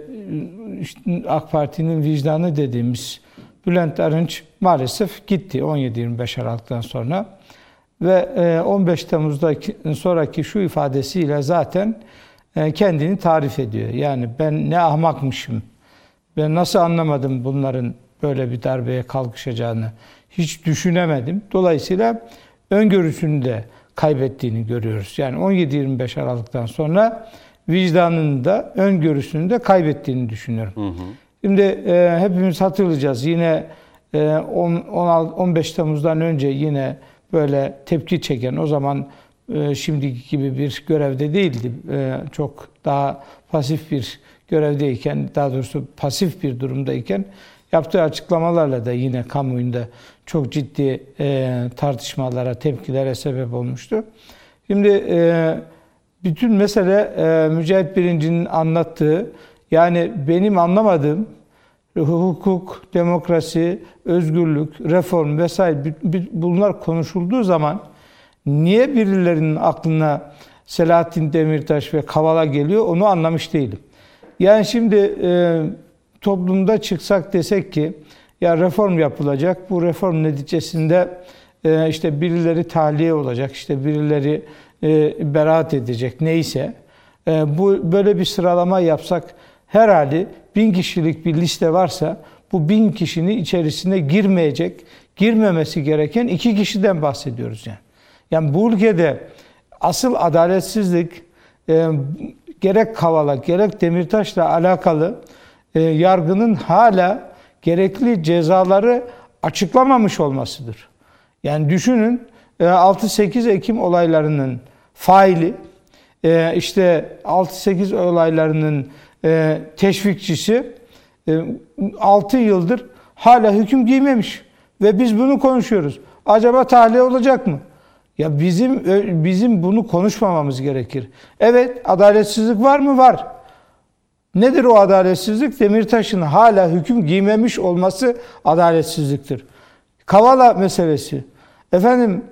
[SPEAKER 2] işte AK Parti'nin vicdanı dediğimiz Bülent Arınç maalesef gitti 17-25 Aralık'tan sonra. Ve 15 e, Temmuz'daki sonraki şu ifadesiyle zaten e, kendini tarif ediyor. Yani ben ne ahmakmışım, ben nasıl anlamadım bunların böyle bir darbeye kalkışacağını hiç düşünemedim. Dolayısıyla öngörüsünü de kaybettiğini görüyoruz. Yani 17-25 Aralık'tan sonra vicdanını da öngörüsünü de kaybettiğini düşünüyorum. Hı hı. Şimdi e, hepimiz hatırlayacağız. Yine e, 10, 16, 15 Temmuz'dan önce yine böyle tepki çeken o zaman e, şimdiki gibi bir görevde değildi. E, çok daha pasif bir görevdeyken, daha doğrusu pasif bir durumdayken yaptığı açıklamalarla da yine kamuoyunda çok ciddi e, tartışmalara, tepkilere sebep olmuştu. Şimdi e, bütün mesele e, Mücahit Birinci'nin anlattığı yani benim anlamadığım hukuk, demokrasi, özgürlük, reform vesaire bunlar konuşulduğu zaman niye birilerinin aklına Selahattin Demirtaş ve Kavala geliyor onu anlamış değilim. Yani şimdi e, toplumda çıksak desek ki ya reform yapılacak. Bu reform neticesinde e, işte birileri tahliye olacak, işte birileri e, beraat edecek neyse. E, bu böyle bir sıralama yapsak herhalde bin kişilik bir liste varsa bu bin kişinin içerisine girmeyecek, girmemesi gereken iki kişiden bahsediyoruz yani. Yani bu ülkede asıl adaletsizlik e, gerek Kavala gerek Demirtaş'la alakalı e, yargının hala gerekli cezaları açıklamamış olmasıdır. Yani düşünün 6-8 e, Ekim olaylarının faili, e, işte 6-8 olaylarının e, teşvikçisi 6 yıldır hala hüküm giymemiş. Ve biz bunu konuşuyoruz. Acaba tahliye olacak mı? Ya bizim bizim bunu konuşmamamız gerekir. Evet, adaletsizlik var mı? Var. Nedir o adaletsizlik? Demirtaş'ın hala hüküm giymemiş olması adaletsizliktir. Kavala meselesi. Efendim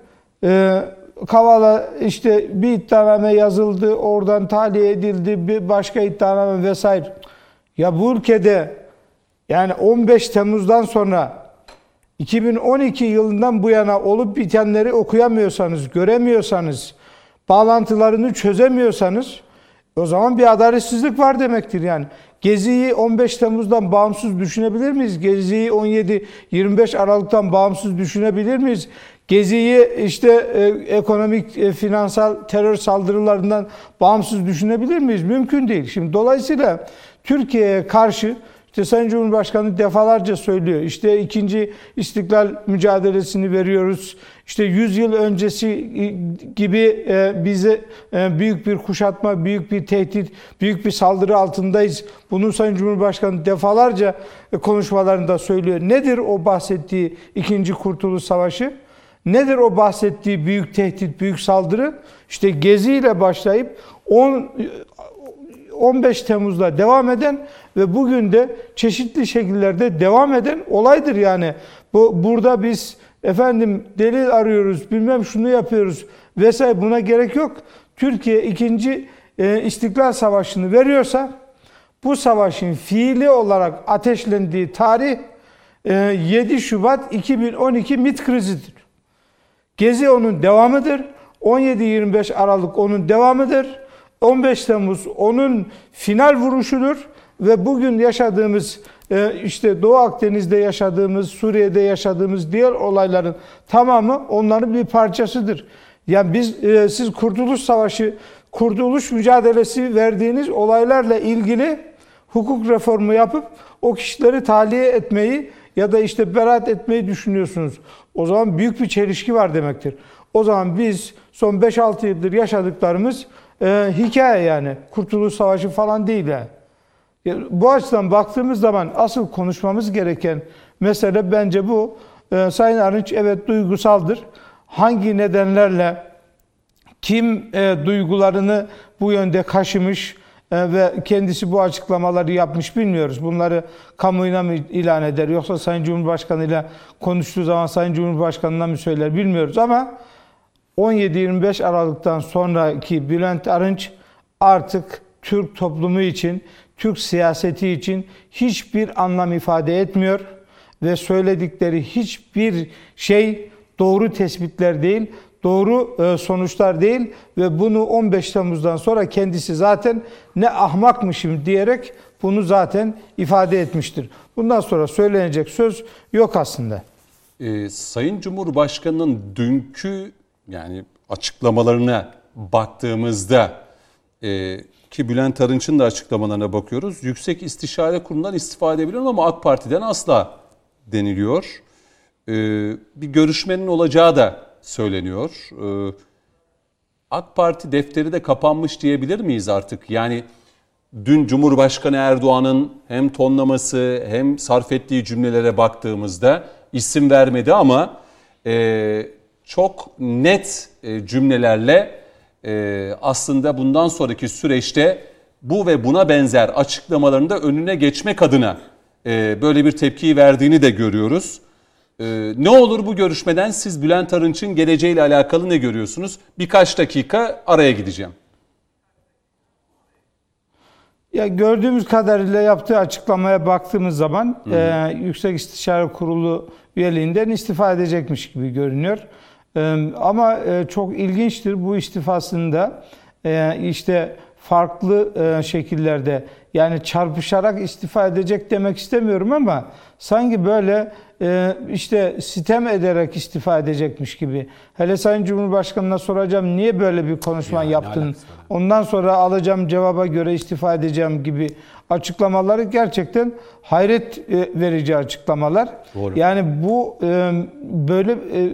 [SPEAKER 2] e, Kavala işte bir iddianame yazıldı, oradan tahliye edildi, bir başka iddianame vesaire. Ya bu ülkede yani 15 Temmuz'dan sonra 2012 yılından bu yana olup bitenleri okuyamıyorsanız, göremiyorsanız, bağlantılarını çözemiyorsanız o zaman bir adaletsizlik var demektir yani. Gezi'yi 15 Temmuz'dan bağımsız düşünebilir miyiz? Gezi'yi 17-25 Aralık'tan bağımsız düşünebilir miyiz? Gezi'yi işte e, ekonomik, e, finansal terör saldırılarından bağımsız düşünebilir miyiz? Mümkün değil. Şimdi dolayısıyla Türkiye'ye karşı işte Sayın Cumhurbaşkanı defalarca söylüyor. İşte ikinci istiklal mücadelesini veriyoruz. İşte 100 yıl öncesi gibi e, bize e, büyük bir kuşatma, büyük bir tehdit, büyük bir saldırı altındayız. Bunu Sayın Cumhurbaşkanı defalarca e, konuşmalarında söylüyor. Nedir o bahsettiği ikinci Kurtuluş Savaşı? Nedir o bahsettiği büyük tehdit, büyük saldırı? İşte Gezi ile başlayıp 10 15 Temmuz'da devam eden ve bugün de çeşitli şekillerde devam eden olaydır yani. Bu burada biz efendim delil arıyoruz, bilmem şunu yapıyoruz vesaire buna gerek yok. Türkiye ikinci e, İstiklal Savaşı'nı veriyorsa bu savaşın fiili olarak ateşlendiği tarih e, 7 Şubat 2012 MİT krizidir. Gezi onun devamıdır. 17-25 Aralık onun devamıdır. 15 Temmuz onun final vuruşudur ve bugün yaşadığımız e, işte Doğu Akdeniz'de yaşadığımız, Suriye'de yaşadığımız diğer olayların tamamı onların bir parçasıdır. Yani biz e, siz Kurtuluş Savaşı, Kurtuluş mücadelesi verdiğiniz olaylarla ilgili hukuk reformu yapıp o kişileri tahliye etmeyi ya da işte beraat etmeyi düşünüyorsunuz. O zaman büyük bir çelişki var demektir. O zaman biz son 5-6 yıldır yaşadıklarımız e, hikaye yani. Kurtuluş Savaşı falan değil yani. Bu açıdan baktığımız zaman asıl konuşmamız gereken mesele bence bu. E, Sayın Arınç evet duygusaldır. Hangi nedenlerle kim e, duygularını bu yönde kaşımış ve kendisi bu açıklamaları yapmış bilmiyoruz. Bunları kamuoyuna mı ilan eder yoksa Sayın Cumhurbaşkanı ile konuştuğu zaman Sayın Cumhurbaşkanı'na mı söyler bilmiyoruz ama 17-25 Aralık'tan sonraki Bülent Arınç artık Türk toplumu için, Türk siyaseti için hiçbir anlam ifade etmiyor ve söyledikleri hiçbir şey doğru tespitler değil, doğru e, sonuçlar değil ve bunu 15 Temmuz'dan sonra kendisi zaten ne ahmakmışım diyerek bunu zaten ifade etmiştir. Bundan sonra söylenecek söz yok aslında.
[SPEAKER 1] Ee, Sayın Cumhurbaşkanı'nın dünkü yani açıklamalarına baktığımızda e, ki Bülent Arınç'ın da açıklamalarına bakıyoruz. Yüksek İstişare Kurulu'ndan istifa edebilirim ama AK Parti'den asla deniliyor. E, bir görüşmenin olacağı da söyleniyor. E, AK Parti defteri de kapanmış diyebilir miyiz artık? Yani dün Cumhurbaşkanı Erdoğan'ın hem tonlaması hem sarf ettiği cümlelere baktığımızda isim vermedi ama e, çok net e, cümlelerle e, aslında bundan sonraki süreçte bu ve buna benzer açıklamalarında önüne geçmek adına böyle bir tepkiyi verdiğini de görüyoruz. Ne olur bu görüşmeden siz Bülent Arınç'ın geleceğiyle alakalı ne görüyorsunuz? Birkaç dakika araya gideceğim.
[SPEAKER 2] Ya gördüğümüz kadarıyla yaptığı açıklamaya baktığımız zaman e, Yüksek İstişare Kurulu üyeliğinden istifa edecekmiş gibi görünüyor. Ama e, çok ilginçtir bu istifasında e, işte farklı e, şekillerde yani çarpışarak istifa edecek demek istemiyorum ama sanki böyle e, işte sitem ederek istifa edecekmiş gibi. Hele Sayın Cumhurbaşkanı'na soracağım niye böyle bir konuşma
[SPEAKER 5] Ya, ne
[SPEAKER 2] yaptın? Ondan sonra alacağım cevaba göre istifa edeceğim gibi açıklamaları gerçekten hayret e, verici açıklamalar.
[SPEAKER 5] Doğru.
[SPEAKER 2] Yani bu e, böyle e,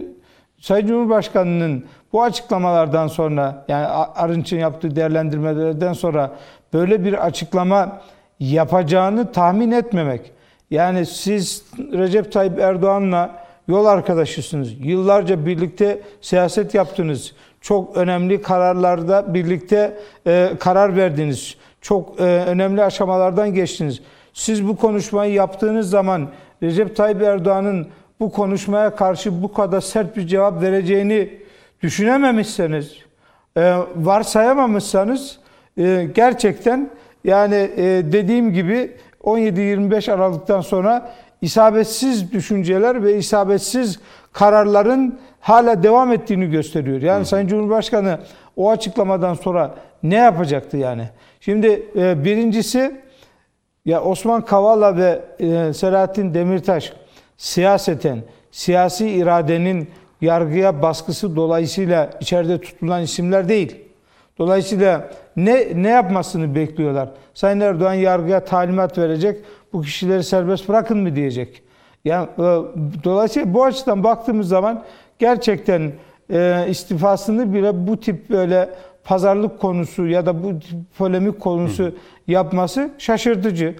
[SPEAKER 2] Sayın Cumhurbaşkanı'nın bu açıklamalardan sonra yani Arınç'ın yaptığı değerlendirmelerden sonra böyle bir açıklama yapacağını tahmin etmemek. Yani siz Recep Tayyip Erdoğan'la yol arkadaşısınız. Yıllarca birlikte siyaset yaptınız. Çok önemli kararlarda birlikte e, karar verdiniz. Çok e, önemli aşamalardan geçtiniz. Siz bu konuşmayı yaptığınız zaman Recep Tayyip Erdoğan'ın bu konuşmaya karşı bu kadar sert bir cevap vereceğini düşünememişseniz, e, varsayamamışsanız e, gerçekten yani e, dediğim gibi 17-25 Aralık'tan sonra isabetsiz düşünceler ve isabetsiz kararların hala devam ettiğini gösteriyor. Yani Sayın Cumhurbaşkanı o açıklamadan sonra ne yapacaktı yani? Şimdi e, birincisi ya Osman Kavala ve e, Selahattin Demirtaş siyaseten, siyasi iradenin yargıya baskısı dolayısıyla içeride tutulan isimler değil. Dolayısıyla ne ne yapmasını bekliyorlar? Sayın Erdoğan yargıya talimat verecek, bu kişileri serbest bırakın mı diyecek. Yani e, dolayısıyla bu açıdan baktığımız zaman gerçekten e, istifasını bile bu tip böyle pazarlık konusu ya da bu polemik konusu yapması şaşırtıcı.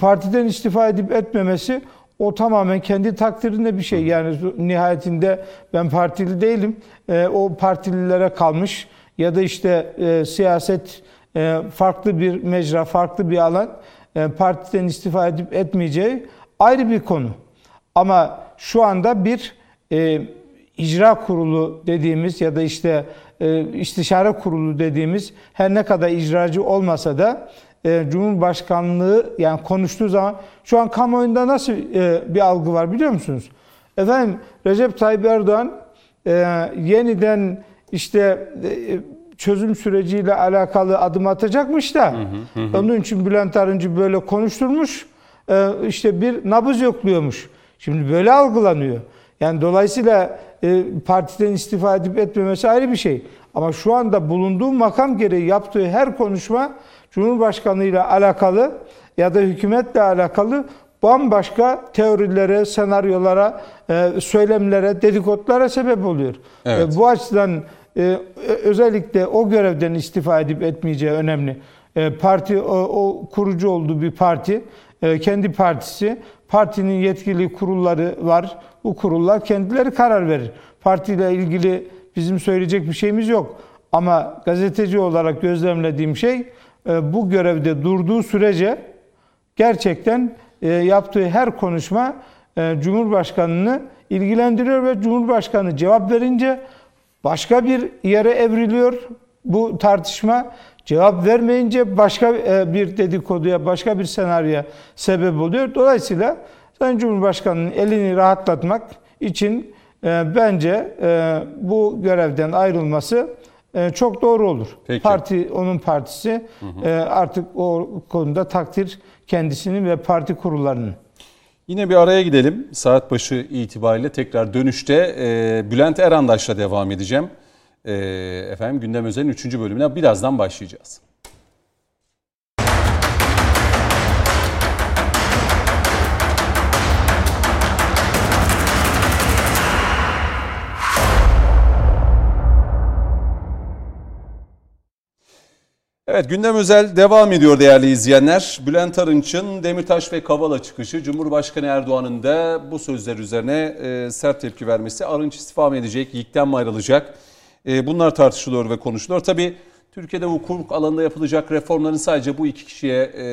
[SPEAKER 2] Partiden istifa edip etmemesi o tamamen kendi takdirinde bir şey. Yani nihayetinde ben partili değilim. E, o partililere kalmış ya da işte e, siyaset e, farklı bir mecra, farklı bir alan. E, partiden istifa edip etmeyeceği ayrı bir konu. Ama şu anda bir e, icra kurulu dediğimiz ya da işte e, istişare kurulu dediğimiz her ne kadar icracı olmasa da e, Cumhurbaşkanlığı yani konuştuğu zaman şu an kamuoyunda nasıl e, bir algı var biliyor musunuz? Efendim Recep Tayyip Erdoğan e, yeniden işte e, çözüm süreciyle alakalı adım atacakmış da onun için Bülent Arıncı böyle konuşturmuş e, işte bir nabız yokluyormuş. Şimdi böyle algılanıyor. Yani dolayısıyla e, partiden istifa edip etmemesi ayrı bir şey. Ama şu anda bulunduğu makam gereği yaptığı her konuşma Cumhurbaşkanı ile alakalı ya da hükümetle alakalı bambaşka teorilere, senaryolara, söylemlere, dedikodulara sebep oluyor.
[SPEAKER 1] Evet.
[SPEAKER 2] Bu açıdan e, özellikle o görevden istifa edip etmeyeceği önemli. E, parti o, o kurucu olduğu bir parti, e, kendi partisi, partinin yetkili kurulları var. Bu kurullar kendileri karar verir. Partiyle ilgili bizim söyleyecek bir şeyimiz yok. Ama gazeteci olarak gözlemlediğim şey e, bu görevde durduğu sürece gerçekten yaptığı her konuşma Cumhurbaşkanını ilgilendiriyor ve Cumhurbaşkanı cevap verince başka bir yere evriliyor bu tartışma. Cevap vermeyince başka e, bir dedikoduya, başka bir senaryoya sebep oluyor. Dolayısıyla Sayın Cumhurbaşkanı'nın elini rahatlatmak için e, bence e, bu görevden ayrılması çok doğru olur.
[SPEAKER 1] Peki.
[SPEAKER 2] Parti onun partisi E, artık o konuda takdir kendisinin ve parti kurullarının.
[SPEAKER 1] Yine bir araya gidelim. Saat başı itibariyle tekrar dönüşte e, Bülent Erandaş'la devam edeceğim. E, efendim Gündem Özel'in 3. bölümüne birazdan başlayacağız. Evet gündem özel devam ediyor değerli izleyenler. Bülent Arınç'ın Demirtaş ve Kavala çıkışı Cumhurbaşkanı Erdoğan'ın da bu sözler üzerine e, sert tepki vermesi. Arınç istifa mı edecek, yikten mi ayrılacak? E, bunlar tartışılıyor ve konuşuluyor. Tabii Türkiye'de hukuk alanında yapılacak reformların sadece bu iki kişiye e,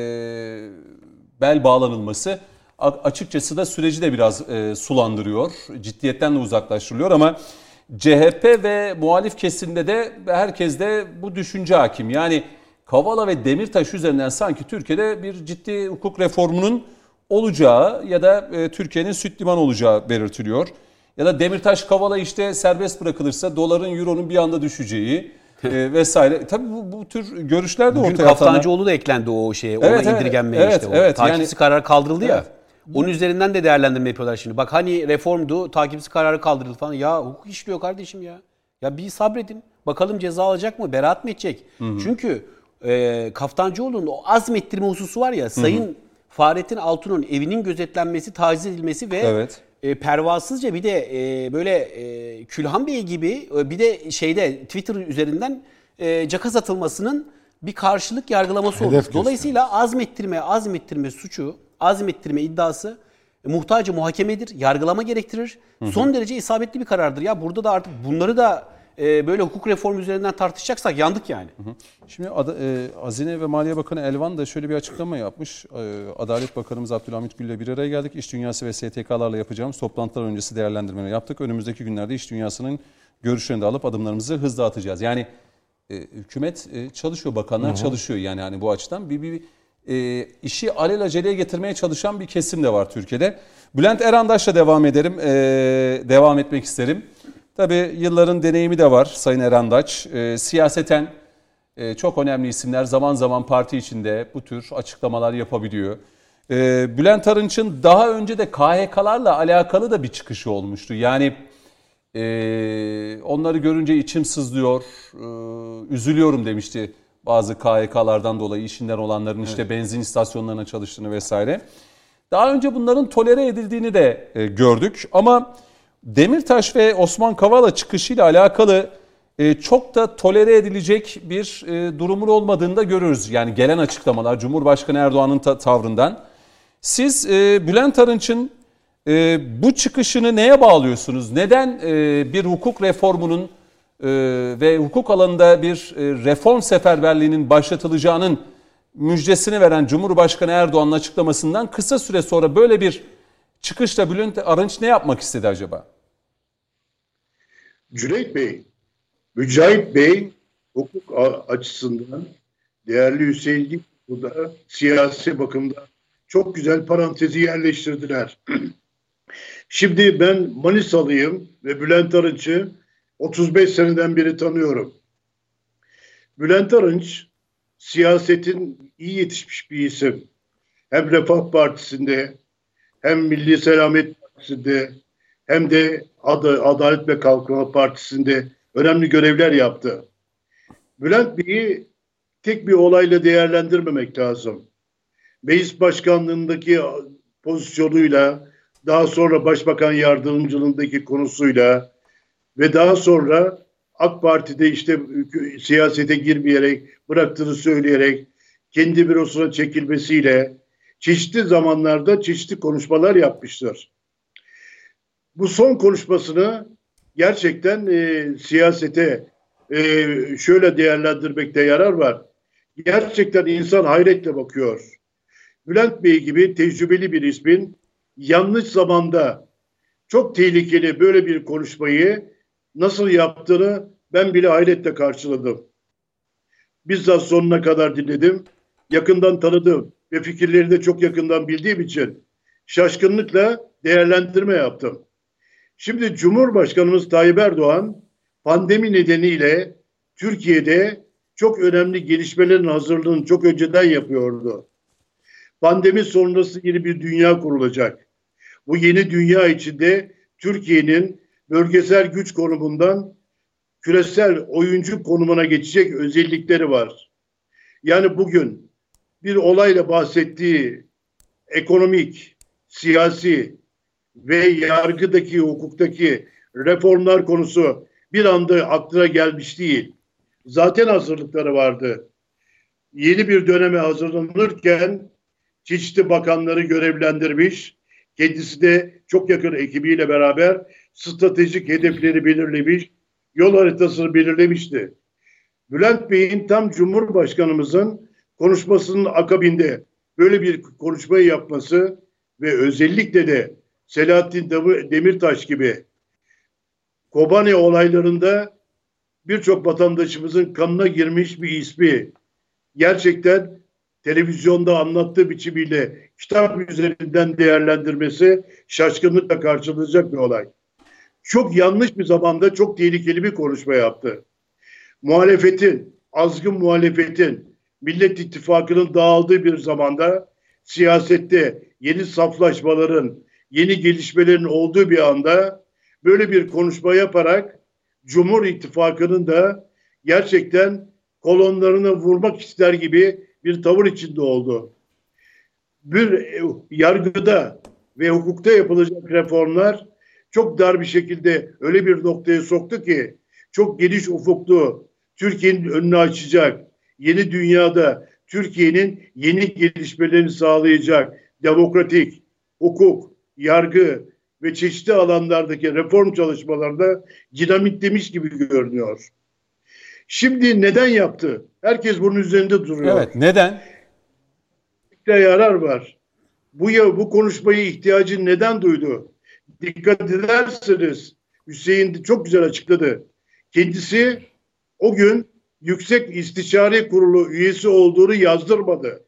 [SPEAKER 1] bel bağlanılması açıkçası da süreci de biraz e, sulandırıyor. Ciddiyetten de uzaklaştırılıyor ama CHP ve muhalif kesimde de herkes de bu düşünce hakim. Yani Kavala ve Demirtaş üzerinden sanki Türkiye'de bir ciddi hukuk reformunun olacağı ya da e, Türkiye'nin süt liman olacağı belirtiliyor. Ya da Demirtaş Kavala işte serbest bırakılırsa doların, euronun bir anda düşeceği, e, [LAUGHS] vesaire. Tabii bu, bu tür görüşler de
[SPEAKER 5] Bugün
[SPEAKER 1] ortaya atanlar.
[SPEAKER 5] Kaftancıoğlu da eklendi o şeye. Ona
[SPEAKER 1] Evet, evet,
[SPEAKER 5] indirgenmeye
[SPEAKER 1] evet,
[SPEAKER 5] işte. O.
[SPEAKER 1] evet,
[SPEAKER 5] Takipsiz
[SPEAKER 1] yani-
[SPEAKER 5] karar kaldırıldı ya.
[SPEAKER 1] Evet.
[SPEAKER 5] Onun üzerinden de değerlendirme yapıyorlar şimdi. Bak hani reformdu, takipsiz kararı kaldırıldı falan. Ya hukuk işliyor kardeşim ya. Ya bir sabredin. Bakalım ceza alacak mı? Beraat mı edecek? Çünkü e, Kaftancıoğlu'nun o azmettirme hususu var ya. Sayın Fahrettin Altun'un evinin gözetlenmesi, taciz edilmesi ve
[SPEAKER 1] Evet.
[SPEAKER 5] e, pervasızca bir de e, böyle e, Külhan Bey gibi e, bir de şeyde Twitter üzerinden e, cakaz atılmasının bir karşılık yargılaması.
[SPEAKER 3] Hedef
[SPEAKER 5] Dolayısıyla azmettirme, azmettirme suçu, azmettirme iddiası muhtacı muhakemedir, yargılama gerektirir. Son derece isabetli bir karardır. Ya burada da artık bunları da e, böyle hukuk reformu üzerinden tartışacaksak yandık yani.
[SPEAKER 1] Şimdi Ada- e, Hazine ve Maliye Bakanı Elvan da şöyle bir açıklama yapmış. E, Adalet Bakanımız Abdülhamit Gül ile bir araya geldik. İş dünyası ve STK'larla yapacağımız toplantılar öncesi değerlendirmeleri yaptık. Önümüzdeki günlerde iş dünyasının görüşlerini de alıp adımlarımızı hızla atacağız. Yani e, hükümet e, çalışıyor, bakanlar çalışıyor yani hani bu açıdan bir bir e, işi alelaceleye getirmeye çalışan bir kesim de var Türkiye'de. Bülent Erandaş'la devam ederim, e, devam etmek isterim. Tabii yılların deneyimi de var Sayın Erandaş. E, siyaseten e, çok önemli isimler zaman zaman parti içinde bu tür açıklamalar yapabiliyor. E, Bülent Arınç'ın daha önce de KHK'larla alakalı da bir çıkışı olmuştu. Yani e, onları görünce içim sızlıyor, e, üzülüyorum demişti bazı KHK'lardan dolayı işinden olanların işte benzin istasyonlarına çalıştığını vesaire. Daha önce bunların tolere edildiğini de e, gördük ama Demirtaş ve Osman Kavala çıkışıyla alakalı e, çok da tolere edilecek bir e, durumun olmadığını da görürüz. Yani gelen açıklamalar Cumhurbaşkanı Erdoğan'ın ta- tavrından. Siz e, Bülent Arınç'ın bu çıkışını neye bağlıyorsunuz? Neden bir hukuk reformunun ve hukuk alanında bir reform seferberliğinin başlatılacağının müjdesini veren Cumhurbaşkanı Erdoğan'ın açıklamasından kısa süre sonra böyle bir çıkışla Bülent Arınç ne yapmak istedi acaba?
[SPEAKER 4] Cüneyt Bey, Mücahit Bey hukuk açısından değerli Hüseyin burada siyasi bakımda çok güzel parantezi yerleştirdiler. [CLEARS THROAT] Şimdi ben Manisalıyım ve Bülent Arınç'ı 35 seneden beri tanıyorum. Bülent Arınç siyasetin iyi yetişmiş bir isim. Hem Refah Partisi'nde hem Milli Selamet hem de Ad- Adalet ve Kalkınma Partisi'nde önemli görevler yaptı. Bülent Bey'i tek bir olayla değerlendirmemek lazım. Meclis başkanlığındaki pozisyonuyla, daha sonra başbakan yardımcılığındaki konusuyla ve daha sonra AK Parti'de işte siyasete girmeyerek, bıraktığını söyleyerek, kendi bürosuna çekilmesiyle çeşitli zamanlarda çeşitli konuşmalar yapmıştır. Bu son konuşmasını gerçekten e, siyasete e, şöyle değerlendirmekte yarar var. Gerçekten insan hayretle bakıyor. Bülent Bey gibi tecrübeli bir ismin yanlış zamanda çok tehlikeli böyle bir konuşmayı nasıl yaptığını ben bile hayretle karşıladım. Bizzat sonuna kadar dinledim. Yakından tanıdım ve fikirleri de çok yakından bildiğim için şaşkınlıkla değerlendirme yaptım. Şimdi Cumhurbaşkanımız Tayyip Erdoğan pandemi nedeniyle Türkiye'de çok önemli gelişmelerin hazırlığını çok önceden yapıyordu. Pandemi sonrası yeni bir dünya kurulacak. Bu yeni dünya içinde Türkiye'nin bölgesel güç konumundan küresel oyuncu konumuna geçecek özellikleri var. Yani bugün bir olayla bahsettiği ekonomik, siyasi ve yargıdaki, hukuktaki reformlar konusu bir anda aklına gelmiş değil. Zaten hazırlıkları vardı. Yeni bir döneme hazırlanırken çeşitli bakanları görevlendirmiş, kendisi de çok yakın ekibiyle beraber stratejik hedefleri belirlemiş, yol haritasını belirlemişti. Bülent Bey'in tam Cumhurbaşkanımızın konuşmasının akabinde böyle bir konuşmayı yapması ve özellikle de Selahattin Demirtaş gibi Kobane olaylarında birçok vatandaşımızın kanına girmiş bir ismi gerçekten televizyonda anlattığı biçimiyle kitap üzerinden değerlendirmesi şaşkınlıkla karşılanacak bir olay. Çok yanlış bir zamanda çok tehlikeli bir konuşma yaptı. muhalefetin, azgın muhalefetin Millet İttifakı'nın dağıldığı bir zamanda siyasette yeni saflaşmaların, yeni gelişmelerin olduğu bir anda böyle bir konuşma yaparak Cumhur İttifakı'nın da gerçekten kolonlarını vurmak ister gibi bir tavır içinde oldu. Bir e, yargıda ve hukukta yapılacak reformlar çok dar bir şekilde öyle bir noktaya soktu ki çok geniş ufuklu Türkiye'nin önünü açacak, yeni dünyada Türkiye'nin yeni gelişmelerini sağlayacak demokratik, hukuk, yargı ve çeşitli alanlardaki reform çalışmalarında dinamitlemiş gibi görünüyor. Şimdi neden yaptı? Herkes bunun üzerinde duruyor.
[SPEAKER 1] Evet, neden?
[SPEAKER 4] yarar var. Bu ya bu konuşmayı ihtiyacı neden duydu? Dikkat ederseniz Hüseyin çok güzel açıkladı. Kendisi o gün Yüksek İstişare Kurulu üyesi olduğunu yazdırmadı.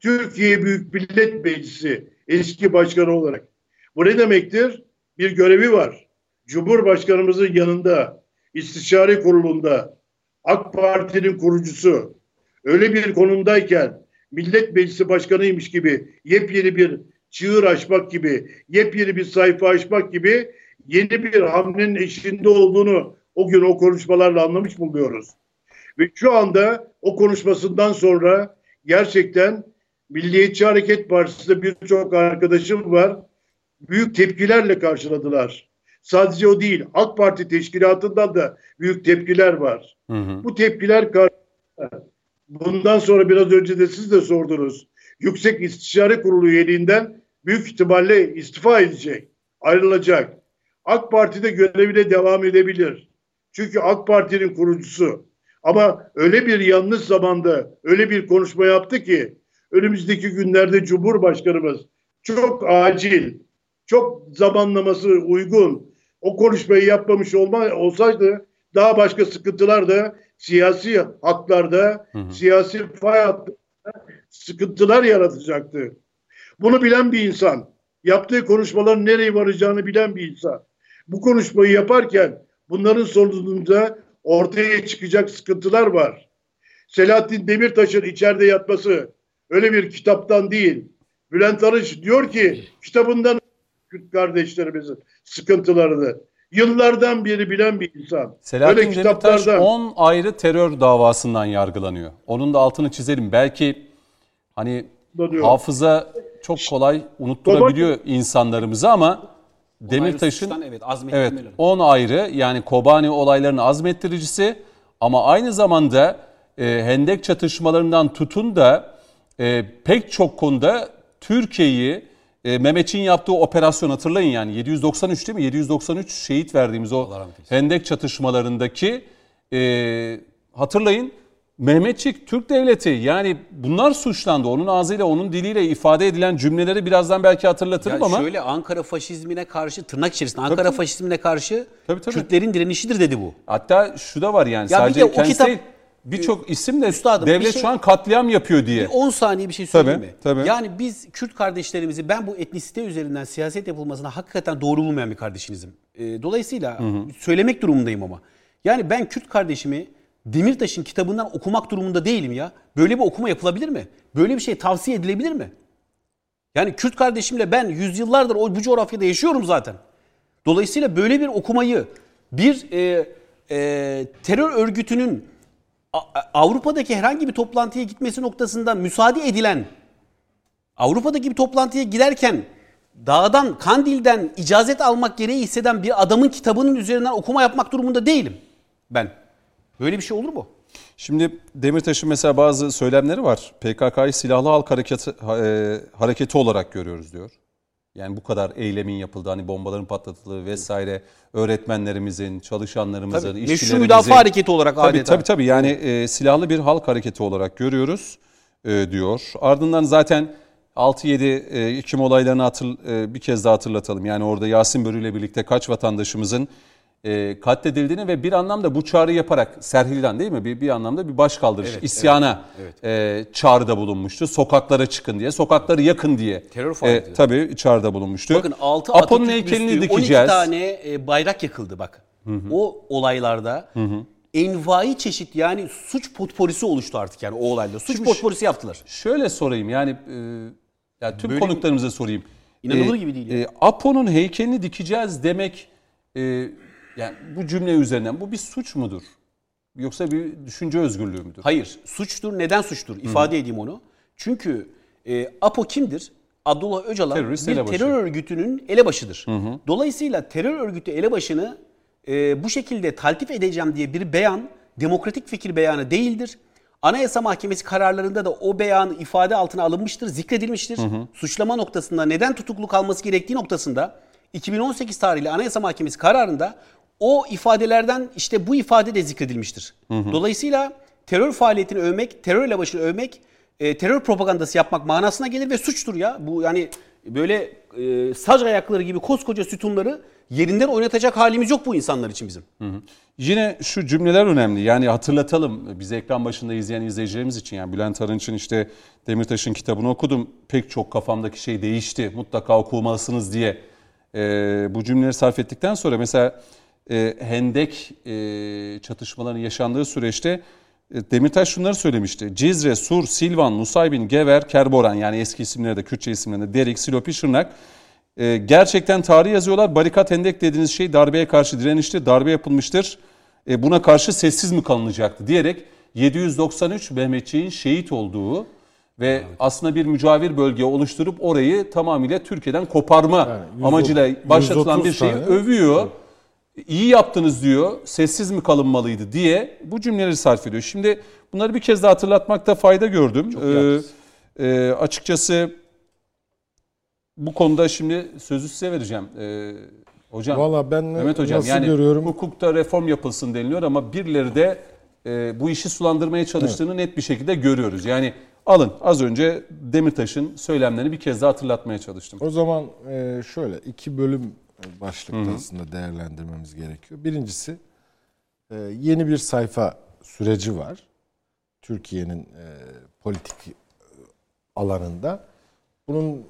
[SPEAKER 4] Türkiye Büyük Millet Meclisi eski başkanı olarak. Bu ne demektir? Bir görevi var. Cumhurbaşkanımızın yanında, istişare kurulunda, AK Parti'nin kurucusu öyle bir konumdayken Millet Meclisi Başkanıymış gibi yepyeni bir çığır açmak gibi, yepyeni bir sayfa açmak gibi yeni bir hamlenin eşinde olduğunu o gün o konuşmalarla anlamış bulunuyoruz. Ve şu anda o konuşmasından sonra gerçekten Milliyetçi Hareket Partisi'de birçok arkadaşım var. Büyük tepkilerle karşıladılar. Sadece o değil, AK Parti teşkilatından da büyük tepkiler var. Hı hı. Bu tepkiler karşısında bundan sonra biraz önce de siz de sordunuz. Yüksek İstişare Kurulu üyeliğinden büyük ihtimalle istifa edecek, ayrılacak. AK Parti'de görevine devam edebilir. Çünkü AK Parti'nin kurucusu. Ama öyle bir yanlış zamanda öyle bir konuşma yaptı ki önümüzdeki günlerde Cumhurbaşkanımız çok acil, çok zamanlaması uygun o konuşmayı yapmamış olma, olsaydı daha başka sıkıntılar da siyasi haklarda, hı hı. siyasi fay hatlarında sıkıntılar yaratacaktı. Bunu bilen bir insan, yaptığı konuşmaların nereye varacağını bilen bir insan. Bu konuşmayı yaparken bunların sonucunda ortaya çıkacak sıkıntılar var. Selahattin Demirtaş'ın içeride yatması öyle bir kitaptan değil. Bülent Arınç diyor ki kitabından Kürt kardeşlerimizin sıkıntılarını yıllardan beri bilen bir insan.
[SPEAKER 1] Selahattin Öyle Demirtaş 10 ayrı terör davasından yargılanıyor. Onun da altını çizelim. Belki hani hafıza çok kolay unutturabiliyor insanlarımızı ama Demirtaş'ın evet, evet 10 ayrı yani Kobani olaylarının azmettiricisi ama aynı zamanda e, Hendek çatışmalarından tutun da e, pek çok konuda Türkiye'yi e, Mehmetçin yaptığı operasyon hatırlayın yani 793 değil mi? 793 şehit verdiğimiz o Hendek çatışmalarındaki e, hatırlayın Mehmetçik Türk Devleti yani bunlar suçlandı. Onun ağzıyla onun diliyle ifade edilen cümleleri birazdan belki hatırlatırım ya ama.
[SPEAKER 5] Şöyle Ankara faşizmine karşı tırnak içerisinde Ankara tabii, faşizmine karşı tabii, tabii. Kürtlerin direnişidir dedi bu.
[SPEAKER 1] Hatta şu da var yani ya sadece de kendisi kitap, değil birçok isim de Üstadım, devlet şey, şu an katliam yapıyor diye.
[SPEAKER 5] 10 saniye bir şey söyleyeyim tabii, mi? Tabii. Yani biz Kürt kardeşlerimizi ben bu etnisite üzerinden siyaset yapılmasına hakikaten doğru bulmayan bir kardeşinizim. E, dolayısıyla hı hı. söylemek durumundayım ama. Yani ben Kürt kardeşimi Demirtaş'ın kitabından okumak durumunda değilim ya. Böyle bir okuma yapılabilir mi? Böyle bir şey tavsiye edilebilir mi? Yani Kürt kardeşimle ben yüzyıllardır o bu coğrafyada yaşıyorum zaten. Dolayısıyla böyle bir okumayı bir e, e, terör örgütünün Avrupa'daki herhangi bir toplantıya gitmesi noktasında müsaade edilen Avrupa'daki bir toplantıya giderken dağdan, Kandil'den icazet almak gereği hisseden bir adamın kitabının üzerinden okuma yapmak durumunda değilim ben. Böyle bir şey olur mu?
[SPEAKER 1] Şimdi Demirtaş'ın mesela bazı söylemleri var. PKK'yı silahlı halk hareketi, e, hareketi olarak görüyoruz diyor. Yani bu kadar eylemin yapıldığı, hani bombaların patlatıldığı vesaire öğretmenlerimizin, çalışanlarımızın, tabii, işçilerimizin. Meşru
[SPEAKER 5] müdafaa hareketi olarak
[SPEAKER 1] tabii, adeta. Tabii tabii yani e, silahlı bir halk hareketi olarak görüyoruz e, diyor. Ardından zaten 6-7 e, Ekim olaylarını hatır, e, bir kez daha hatırlatalım. Yani orada Yasin Börü ile birlikte kaç vatandaşımızın e, katledildiğini ve bir anlamda bu çağrı yaparak Serhil'den değil mi bir, bir anlamda bir baş kaldırış, evet, isyana evet, evet. E, çağrıda bulunmuştu. Sokaklara çıkın diye, sokakları yakın diye.
[SPEAKER 5] Terör faaliyeti.
[SPEAKER 1] E, tabii çağrıda bulunmuştu.
[SPEAKER 5] Bakın 6 Apo'nun heykelini dikeceğiz. 12 tane e, bayrak yakıldı bak. Hı hı. O olaylarda hı hı. envai çeşit yani suç potporisi oluştu artık yani o olayla. Suç
[SPEAKER 1] Şimdi
[SPEAKER 5] potporisi yaptılar.
[SPEAKER 1] Şöyle sorayım yani e, ya tüm
[SPEAKER 5] Böyle-
[SPEAKER 1] konuklarımıza sorayım.
[SPEAKER 5] İnanılır gibi değil ya.
[SPEAKER 1] E, Apo'nun heykelini dikeceğiz demek e, yani bu cümle üzerinden bu bir suç mudur? Yoksa bir düşünce özgürlüğü müdür?
[SPEAKER 5] Hayır, suçtur. Neden suçtur? İfade edeyim onu. Çünkü e, APO kimdir? Abdullah Öcalan
[SPEAKER 1] Terörist
[SPEAKER 5] bir
[SPEAKER 1] elebaşı.
[SPEAKER 5] terör örgütünün elebaşıdır. Dolayısıyla terör örgütü elebaşını e, bu şekilde taltif edeceğim diye bir beyan demokratik fikir beyanı değildir. Anayasa Mahkemesi kararlarında da o beyan ifade altına alınmıştır, zikredilmiştir. Suçlama noktasında neden tutuklu kalması gerektiği noktasında 2018 tarihli Anayasa Mahkemesi kararında o ifadelerden işte bu ifade de zikredilmiştir. Dolayısıyla terör faaliyetini övmek, terör elebaşını övmek, e, terör propagandası yapmak manasına gelir ve suçtur ya. Bu yani böyle e, sac ayakları gibi koskoca sütunları yerinden oynatacak halimiz yok bu insanlar için bizim.
[SPEAKER 1] Yine şu cümleler önemli. Yani hatırlatalım bizi ekran başında izleyen izleyicilerimiz için. Yani Bülent Arınç'ın işte Demirtaş'ın kitabını okudum. Pek çok kafamdaki şey değişti. Mutlaka okumalısınız diye e, bu cümleleri sarf ettikten sonra mesela e, Hendek e, çatışmalarının yaşandığı süreçte e, Demirtaş şunları söylemişti. Cizre, Sur, Silvan, Nusaybin, Gever, Kerboran yani eski isimleri de Kürtçe isimlerinde Derik, Silopi, Şırnak e, gerçekten tarih yazıyorlar. Barikat hendek dediğiniz şey darbeye karşı direnişti. Darbe yapılmıştır. E, buna karşı sessiz mi kalınacaktı diyerek 793 Mehmetçiğin şehit olduğu ve aslında bir mücavir bölge oluşturup orayı tamamıyla Türkiye'den koparma
[SPEAKER 3] Yani 130
[SPEAKER 1] amacıyla başlatılan bir şeyi
[SPEAKER 3] tane-
[SPEAKER 1] övüyor. İyi yaptınız diyor. Sessiz mi kalınmalıydı diye bu cümleleri sarf ediyor. Şimdi bunları bir kez daha hatırlatmakta fayda gördüm.
[SPEAKER 5] iyi haklısın.
[SPEAKER 1] e, açıkçası bu konuda şimdi sözü size vereceğim. Ee, hocam,
[SPEAKER 3] Valla ben
[SPEAKER 1] Mehmet Hocam
[SPEAKER 3] nasıl
[SPEAKER 1] yani
[SPEAKER 3] görüyorum?
[SPEAKER 1] hukukta reform yapılsın deniliyor ama birileri de e, bu işi sulandırmaya çalıştığını net bir şekilde görüyoruz. Yani alın az önce Demirtaş'ın söylemlerini bir kez daha hatırlatmaya çalıştım.
[SPEAKER 3] O zaman e, şöyle iki bölüm başlıkta aslında değerlendirmemiz gerekiyor. Birincisi e, yeni bir sayfa süreci var. Türkiye'nin e, politik e, alanında. Bunun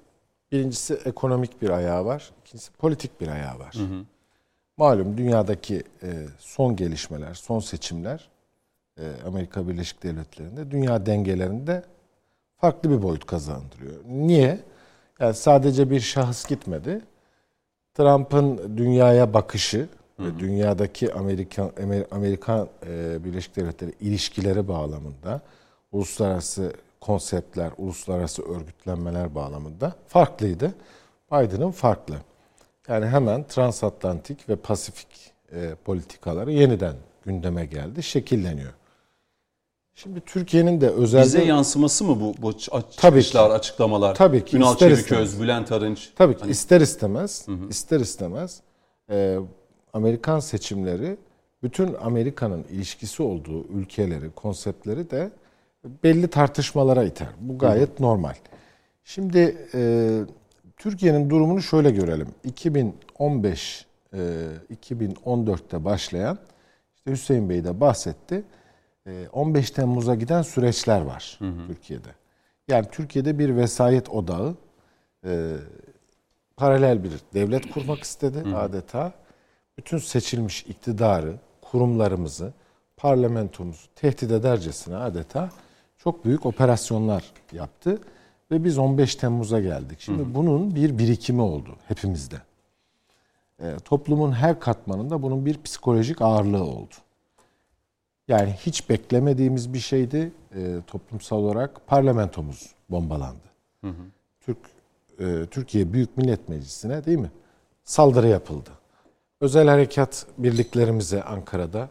[SPEAKER 3] birincisi ekonomik bir ayağı var. ikincisi politik bir ayağı var. Malum dünyadaki son gelişmeler, son seçimler Amerika Birleşik Devletleri'nde dünya dengelerinde farklı bir boyut kazandırıyor. Niye? Yani sadece bir şahıs gitmedi. Trump'ın dünyaya bakışı ve dünyadaki Amerikan Amer- Amerikan e, Birleşik Devletleri ilişkileri bağlamında uluslararası konseptler, uluslararası örgütlenmeler bağlamında farklıydı. Biden'ın farklı. Yani hemen transatlantik ve pasifik e, politikaları yeniden gündeme geldi, şekilleniyor. Şimdi Türkiye'nin de özellikle
[SPEAKER 1] Bize yansıması mı bu, bu
[SPEAKER 3] Tabii
[SPEAKER 1] çıkışlar,
[SPEAKER 3] ki.
[SPEAKER 1] açıklamalar?
[SPEAKER 3] Tabii ki,
[SPEAKER 1] Ünal
[SPEAKER 3] ister
[SPEAKER 1] Çeviköz,
[SPEAKER 3] istemez.
[SPEAKER 1] Bülent Arınç.
[SPEAKER 3] Tabii ki
[SPEAKER 1] Hani-
[SPEAKER 3] ister istemez, ister istemez e, Amerikan seçimleri bütün Amerika'nın ilişkisi olduğu ülkeleri, konseptleri de belli tartışmalara iter. Bu gayet normal. Şimdi e, Türkiye'nin durumunu şöyle görelim. 2015 e, 2014'te başlayan işte Hüseyin Bey de bahsetti. E, 15 Temmuz'a giden süreçler var Türkiye'de. Yani Türkiye'de bir vesayet odağı e, paralel bir devlet kurmak istedi adeta. Bütün seçilmiş iktidarı, kurumlarımızı, parlamentomuzu tehdit edercesine adeta çok büyük operasyonlar yaptı. Ve biz 15 Temmuz'a geldik. Şimdi bunun bir birikimi oldu hepimizde. E, toplumun her katmanında bunun bir psikolojik ağırlığı oldu. Yani hiç beklemediğimiz bir şeydi e, toplumsal olarak parlamentomuz bombalandı. Türk e, Türkiye Büyük Millet Meclisi'ne değil mi? Saldırı yapıldı. Özel harekat birliklerimize Ankara'da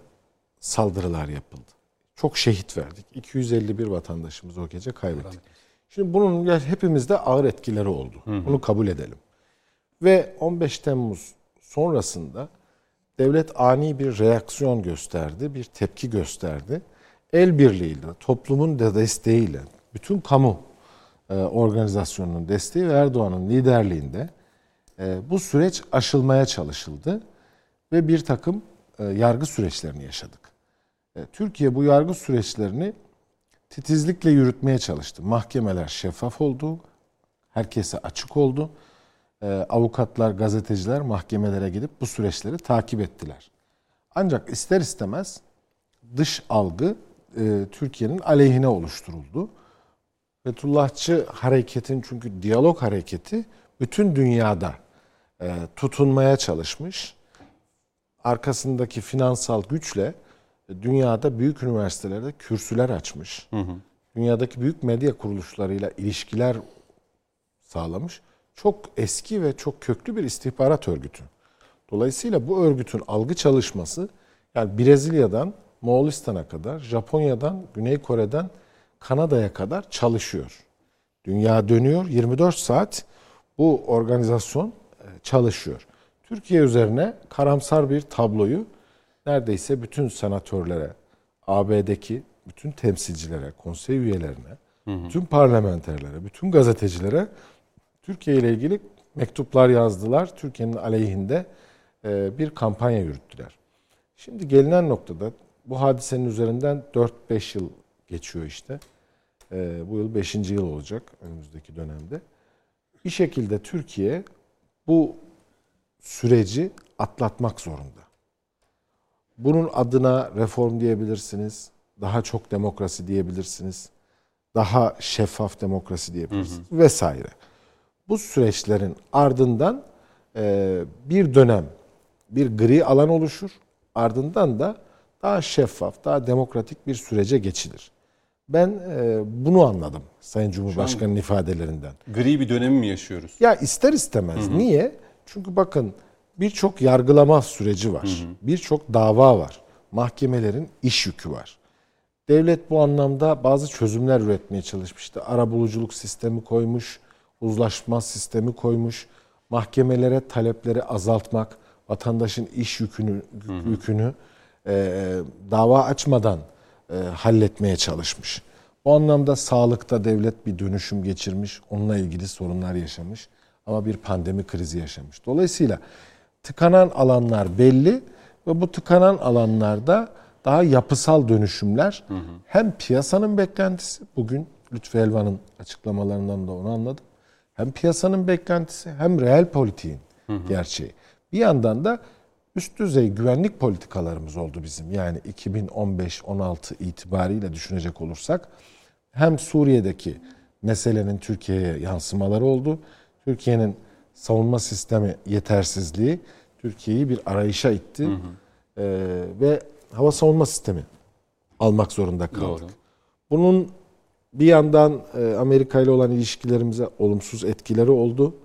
[SPEAKER 3] saldırılar yapıldı. Çok şehit verdik. 251 vatandaşımız o gece kaybettik. Şimdi bunun hepimizde ağır etkileri oldu. Bunu kabul edelim. Ve 15 Temmuz sonrasında devlet ani bir reaksiyon gösterdi, bir tepki gösterdi. El birliğiyle, toplumun da desteğiyle, bütün kamu e, organizasyonunun desteği ve Erdoğan'ın liderliğinde e, bu süreç aşılmaya çalışıldı ve bir takım e, yargı süreçlerini yaşadık. Türkiye bu yargı süreçlerini titizlikle yürütmeye çalıştı. Mahkemeler şeffaf oldu, herkese açık oldu. E, avukatlar, gazeteciler mahkemelere gidip bu süreçleri takip ettiler. Ancak ister istemez dış algı e, Türkiye'nin aleyhine oluşturuldu. Fethullahçı hareketin çünkü diyalog hareketi bütün dünyada e, tutunmaya çalışmış. Arkasındaki finansal güçle e, dünyada büyük üniversitelerde kürsüler açmış. Hı hı. Dünyadaki büyük medya kuruluşlarıyla ilişkiler sağlamış. Çok eski ve çok köklü bir istihbarat örgütü. Dolayısıyla bu örgütün algı çalışması yani Brezilya'dan Moğolistan'a kadar, Japonya'dan, Güney Kore'den Kanada'ya kadar çalışıyor. Dünya dönüyor. 24 saat bu organizasyon e, çalışıyor. Türkiye üzerine karamsar bir tabloyu neredeyse bütün senatörlere, AB'deki bütün temsilcilere, konsey üyelerine, hı hı. bütün parlamenterlere, bütün gazetecilere Türkiye ile ilgili mektuplar yazdılar. Türkiye'nin aleyhinde e, bir kampanya yürüttüler. Şimdi gelinen noktada bu hadisenin üzerinden 4-5 yıl geçiyor işte. E, bu yıl 5. yıl olacak önümüzdeki dönemde. Bir şekilde Türkiye bu süreci atlatmak zorunda. Bunun adına reform diyebilirsiniz, daha çok demokrasi diyebilirsiniz, daha şeffaf demokrasi diyebilirsiniz hı hı. vesaire. Bu süreçlerin ardından e, bir dönem bir gri alan oluşur. Ardından da daha şeffaf, daha demokratik bir sürece geçilir. Ben e, bunu anladım Sayın Cumhurbaşkanı'nın ifadelerinden.
[SPEAKER 1] Gri bir dönemi mi yaşıyoruz?
[SPEAKER 3] Ya ister istemez. Hı hı. Niye? Çünkü bakın birçok yargılama süreci var. Birçok dava var. Mahkemelerin iş yükü var. Devlet bu anlamda bazı çözümler üretmeye çalışmıştı. Arabuluculuk sistemi koymuş, uzlaşma sistemi koymuş, mahkemelere talepleri azaltmak, vatandaşın iş yükünü yükünü e, dava açmadan e, halletmeye çalışmış. O anlamda sağlıkta devlet bir dönüşüm geçirmiş, onunla ilgili sorunlar yaşamış ama bir pandemi krizi yaşamış. Dolayısıyla tıkanan alanlar belli ve bu tıkanan alanlarda daha yapısal dönüşümler hı hı. hem piyasanın beklentisi bugün Lütfü Elvan'ın açıklamalarından da onu anladım. Hem piyasanın beklentisi hem reel politiğin hı hı. gerçeği. Bir yandan da üst düzey güvenlik politikalarımız oldu bizim. Yani 2015-16 itibariyle düşünecek olursak hem Suriye'deki meselenin Türkiye'ye yansımaları oldu. Türkiye'nin savunma sistemi yetersizliği Türkiye'yi bir arayışa itti. Hı hı. Ee, ve hava savunma sistemi almak zorunda kaldık. Doğru. Bunun bir yandan e, Amerika ile olan ilişkilerimize olumsuz etkileri oldu.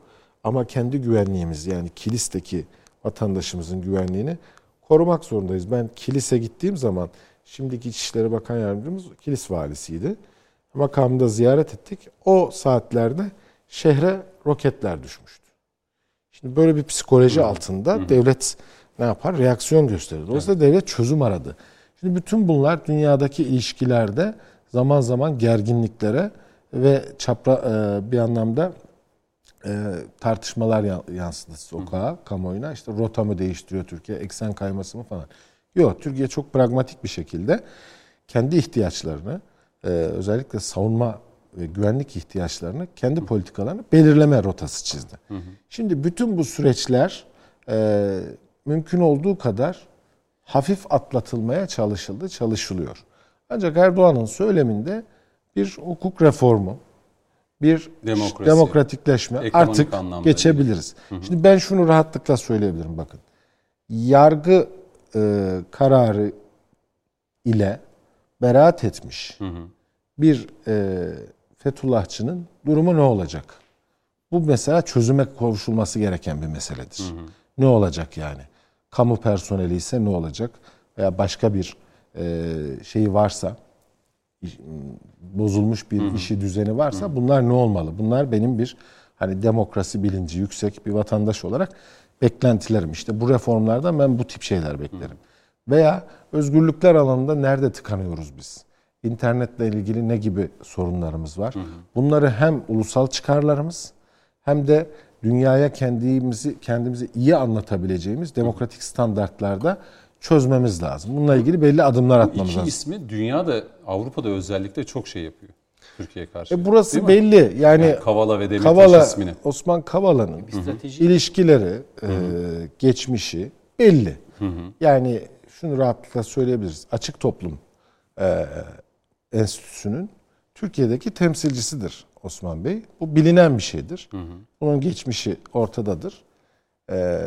[SPEAKER 3] Ama kendi güvenliğimiz yani kilisteki vatandaşımızın güvenliğini korumak zorundayız. Ben kilise gittiğim zaman şimdiki İçişleri Bakan Yardımcımız kilis valisiydi. Makamında ziyaret ettik. O saatlerde şehre roketler düşmüştü. Şimdi böyle bir psikoloji Hı. altında Hı. devlet ne yapar? Reaksiyon gösterir. Dolayısıyla evet. devlet çözüm aradı. Şimdi bütün bunlar dünyadaki ilişkilerde zaman zaman gerginliklere ve çapra e, bir anlamda e, tartışmalar yansıdı sokağa, Hı. kamuoyuna. İşte rota mı değiştiriyor Türkiye, eksen kayması mı falan. Yok, Türkiye çok pragmatik bir şekilde kendi ihtiyaçlarını, e, özellikle savunma ve güvenlik ihtiyaçlarını, kendi politikalarını belirleme rotası çizdi. Hı. Şimdi bütün bu süreçler e, mümkün olduğu kadar hafif atlatılmaya çalışıldı, çalışılıyor. Ancak Erdoğan'ın söyleminde bir hukuk reformu, bir Demokrasi, demokratikleşme artık geçebiliriz. Hı hı. Şimdi ben şunu rahatlıkla söyleyebilirim bakın. Yargı e, kararı ile beraat etmiş hı hı. bir e, Fethullahçının durumu ne olacak? Bu mesela çözüme kavuşulması gereken bir meseledir. Hı hı. Ne olacak yani? Kamu personeli ise ne olacak? Veya başka bir şeyi varsa bozulmuş bir işi düzeni varsa bunlar ne olmalı? Bunlar benim bir hani demokrasi bilinci yüksek bir vatandaş olarak beklentilerim. İşte bu reformlardan ben bu tip şeyler beklerim. Veya özgürlükler alanında nerede tıkanıyoruz biz? İnternetle ilgili ne gibi sorunlarımız var? Bunları hem ulusal çıkarlarımız hem de dünyaya kendimizi kendimizi iyi anlatabileceğimiz demokratik standartlarda çözmemiz lazım. Bununla ilgili belli adımlar atmamız lazım.
[SPEAKER 1] Bu iki ismi dünyada Avrupa'da özellikle çok şey yapıyor. Türkiye'ye karşı.
[SPEAKER 3] E burası belli. Yani, yani
[SPEAKER 1] Kavala ve Demirtaş Kavala, ismini.
[SPEAKER 3] Osman Kavala'nın ilişkileri, e, geçmişi belli. Hı hı. Yani şunu rahatlıkla söyleyebiliriz. Açık Toplum e, Enstitüsü'nün Türkiye'deki temsilcisidir Osman Bey. Bu bilinen bir şeydir. Hı hı. Onun geçmişi ortadadır. E,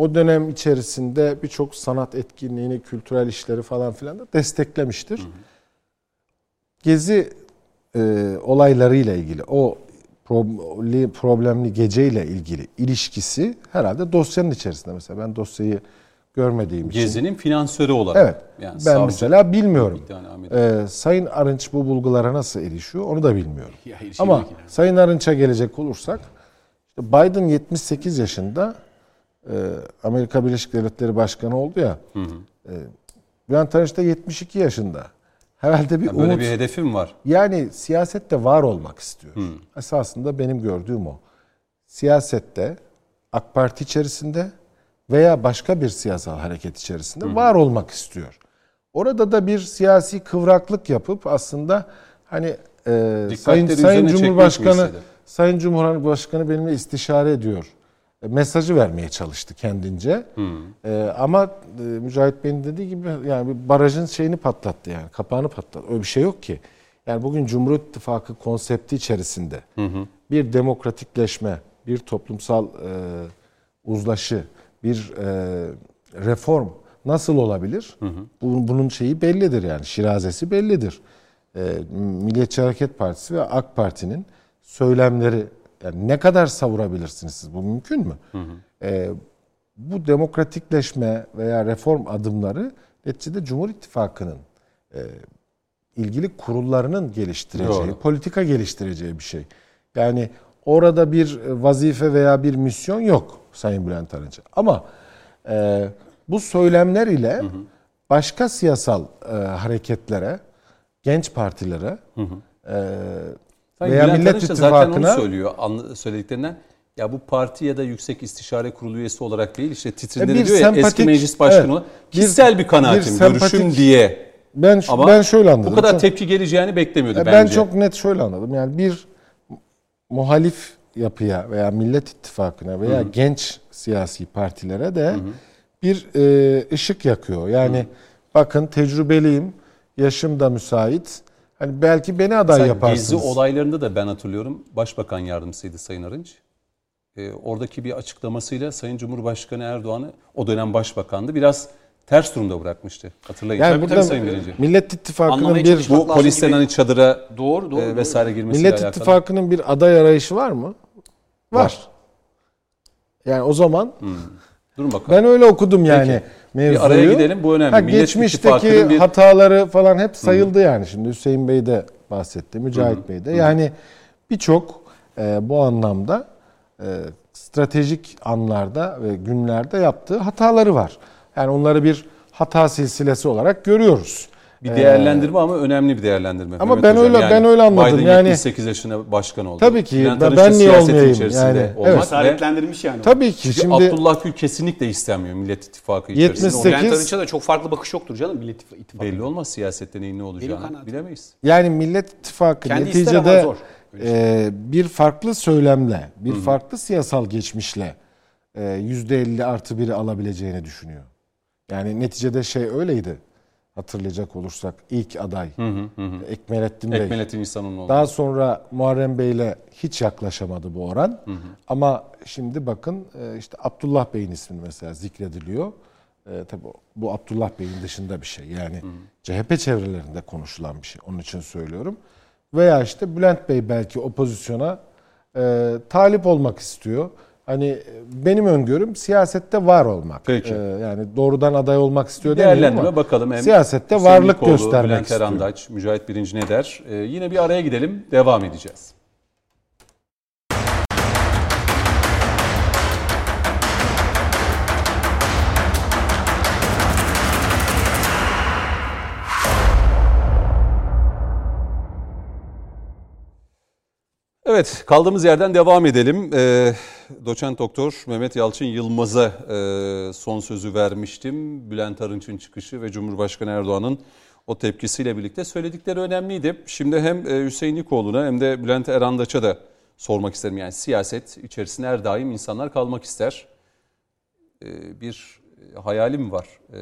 [SPEAKER 3] o dönem içerisinde birçok sanat etkinliğini, kültürel işleri falan filan da desteklemiştir. Hı hı. Gezi e, olaylarıyla ilgili o problemli geceyle ilgili ilişkisi herhalde dosyanın içerisinde. Mesela ben dosyayı görmediğim
[SPEAKER 1] için. Gezi'nin finansörü olarak.
[SPEAKER 3] Evet. Yani ben savcı, mesela bilmiyorum. Ee, Sayın Arınç bu bulgulara nasıl erişiyor onu da bilmiyorum. Ya, Ama yani. Sayın Arınç'a gelecek olursak işte Biden 78 yaşında Amerika Birleşik Devletleri Başkanı oldu ya. Hı hı. E, Bülent Arınç da 72 yaşında. Herhalde bir yani
[SPEAKER 1] böyle umut. bir hedefim var.
[SPEAKER 3] Yani siyasette var olmak istiyor. Hı. Esasında benim gördüğüm o. Siyasette AK Parti içerisinde veya başka bir siyasal hareket içerisinde Hı. var olmak istiyor. Orada da bir siyasi kıvraklık yapıp aslında hani e, Sayın Sayın Cumhurbaşkanı Sayın Cumhurbaşkanı benimle istişare ediyor. E, mesajı vermeye çalıştı kendince. E, ama e, Mücahit Bey'in dediği gibi yani bir barajın şeyini patlattı yani kapağını patlattı. Öyle bir şey yok ki. Yani bugün Cumhur İttifakı konsepti içerisinde hı hı. bir demokratikleşme, bir toplumsal e, uzlaşı, bir e, reform nasıl olabilir? Hı hı. Bunun şeyi bellidir yani şirazesi bellidir. E, Milliyetçi Hareket Partisi ve AK Parti'nin söylemleri yani ne kadar savurabilirsiniz siz? Bu mümkün mü? Hı hı. E, bu demokratikleşme veya reform adımları neticede Cumhur İttifakı'nın e, ilgili kurullarının geliştireceği, Doğru. politika geliştireceği bir şey. Yani orada bir vazife veya bir misyon yok Sayın Bülent Arınç'a. Ama e, bu söylemler ile hı hı. başka siyasal e, hareketlere, genç partilere hı hı. E,
[SPEAKER 1] Sayın veya Bülent Millet İttifakı'na zaten onu söylüyor söylediklerinden. Ya bu parti ya da Yüksek İstişare Kurulu üyesi olarak değil işte titrinde diyor ya eski meclis başkanı evet, kişisel bir kanaatim, bir sempatik, görüşüm diye.
[SPEAKER 3] Ben Ama ben şöyle anladım.
[SPEAKER 1] Bu kadar tepki geleceğini beklemiyordu
[SPEAKER 3] ben
[SPEAKER 1] bence.
[SPEAKER 3] Ben çok net şöyle anladım. Yani bir muhalif yapıya veya Millet İttifakı'na veya Hı-hı. genç siyasi partilere de Hı-hı. bir e, ışık yakıyor. Yani Hı-hı. bakın tecrübeliyim, yaşım da müsait. Hani belki beni aday Sen yaparsınız.
[SPEAKER 1] Gezi olaylarında da ben hatırlıyorum. Başbakan yardımcısıydı Sayın Arınç. E, oradaki bir açıklamasıyla Sayın Cumhurbaşkanı Erdoğan'ı o dönem başbakandı. Biraz ters durumda bırakmıştı. Hatırlayın.
[SPEAKER 3] Yani burada Sayın Birinci. Millet İttifakı'nın bir
[SPEAKER 1] bu polislerin hani çadıra doğru, doğru, e, vesaire girmesiyle
[SPEAKER 3] Millet alakalı. İttifakı'nın bir aday arayışı var mı? Var. var. Yani o zaman hmm. Durun bakalım. Ben öyle okudum yani Peki. mevzuyu. Bir
[SPEAKER 1] araya gidelim bu önemli. Ha,
[SPEAKER 3] geçmişteki bir... hataları falan hep sayıldı hmm. yani. Şimdi Hüseyin Bey de bahsetti, Mücahit hmm. Bey de. Yani birçok e, bu anlamda e, stratejik anlarda ve günlerde yaptığı hataları var. Yani onları bir hata silsilesi olarak görüyoruz.
[SPEAKER 1] Bir değerlendirme ee, ama önemli bir değerlendirme.
[SPEAKER 3] Ama Mehmet ben Hocam. öyle yani ben öyle anladım.
[SPEAKER 1] Biden yani 78 yaşına başkan oldu.
[SPEAKER 3] Tabii ki Bülent ben, ben niye olmayayım yani.
[SPEAKER 5] Evet. Cesaretlendirmiş yani.
[SPEAKER 3] Tabii ki.
[SPEAKER 1] Çünkü şimdi Abdullah Gül kesinlikle istemiyor Millet İttifakı
[SPEAKER 5] 78, içerisinde. Bülent Arınç'a da çok farklı bakış yoktur canım Millet İttifakı.
[SPEAKER 1] Belli olmaz siyasette neyin ne olacağını bilemeyiz.
[SPEAKER 3] Yani Millet İttifakı Kendi neticede e, bir farklı söylemle, bir Hı-hı. farklı siyasal geçmişle e, %50 artı biri alabileceğini düşünüyor. Yani neticede şey öyleydi hatırlayacak olursak ilk aday hı hı hı. Ekmelettin Bey.
[SPEAKER 1] Ekmelettin İhsanoğlu.
[SPEAKER 3] Daha sonra Muharrem Bey ile hiç yaklaşamadı bu oran. Hı hı. Ama şimdi bakın e, işte Abdullah Bey'in ismi mesela zikrediliyor. E, tabii bu Abdullah Bey'in dışında bir şey. Yani hı hı. CHP çevrelerinde konuşulan bir şey. Onun için söylüyorum. Veya işte Bülent Bey belki o pozisyona e, talip olmak istiyor. Hani benim öngörüm siyasette var olmak. Peki. Ee, yani doğrudan aday olmak istiyor
[SPEAKER 1] Değerlendirme ama bakalım. Hem
[SPEAKER 3] siyasette varlık göstermek Bülent istiyor.
[SPEAKER 1] Bülent Mücahit Birinci ne der? Ee, yine bir araya gidelim, devam edeceğiz. Evet kaldığımız yerden devam edelim. Ee, doçent doktor Mehmet Yalçın Yılmaz'a e, son sözü vermiştim. Bülent Arınç'ın çıkışı ve Cumhurbaşkanı Erdoğan'ın o tepkisiyle birlikte söyledikleri önemliydi. Şimdi hem e, Hüseyin Likoğlu'na hem de Bülent Erandaç'a da sormak isterim. Yani siyaset içerisinde her daim insanlar kalmak ister. Ee, bir hayali mi var e,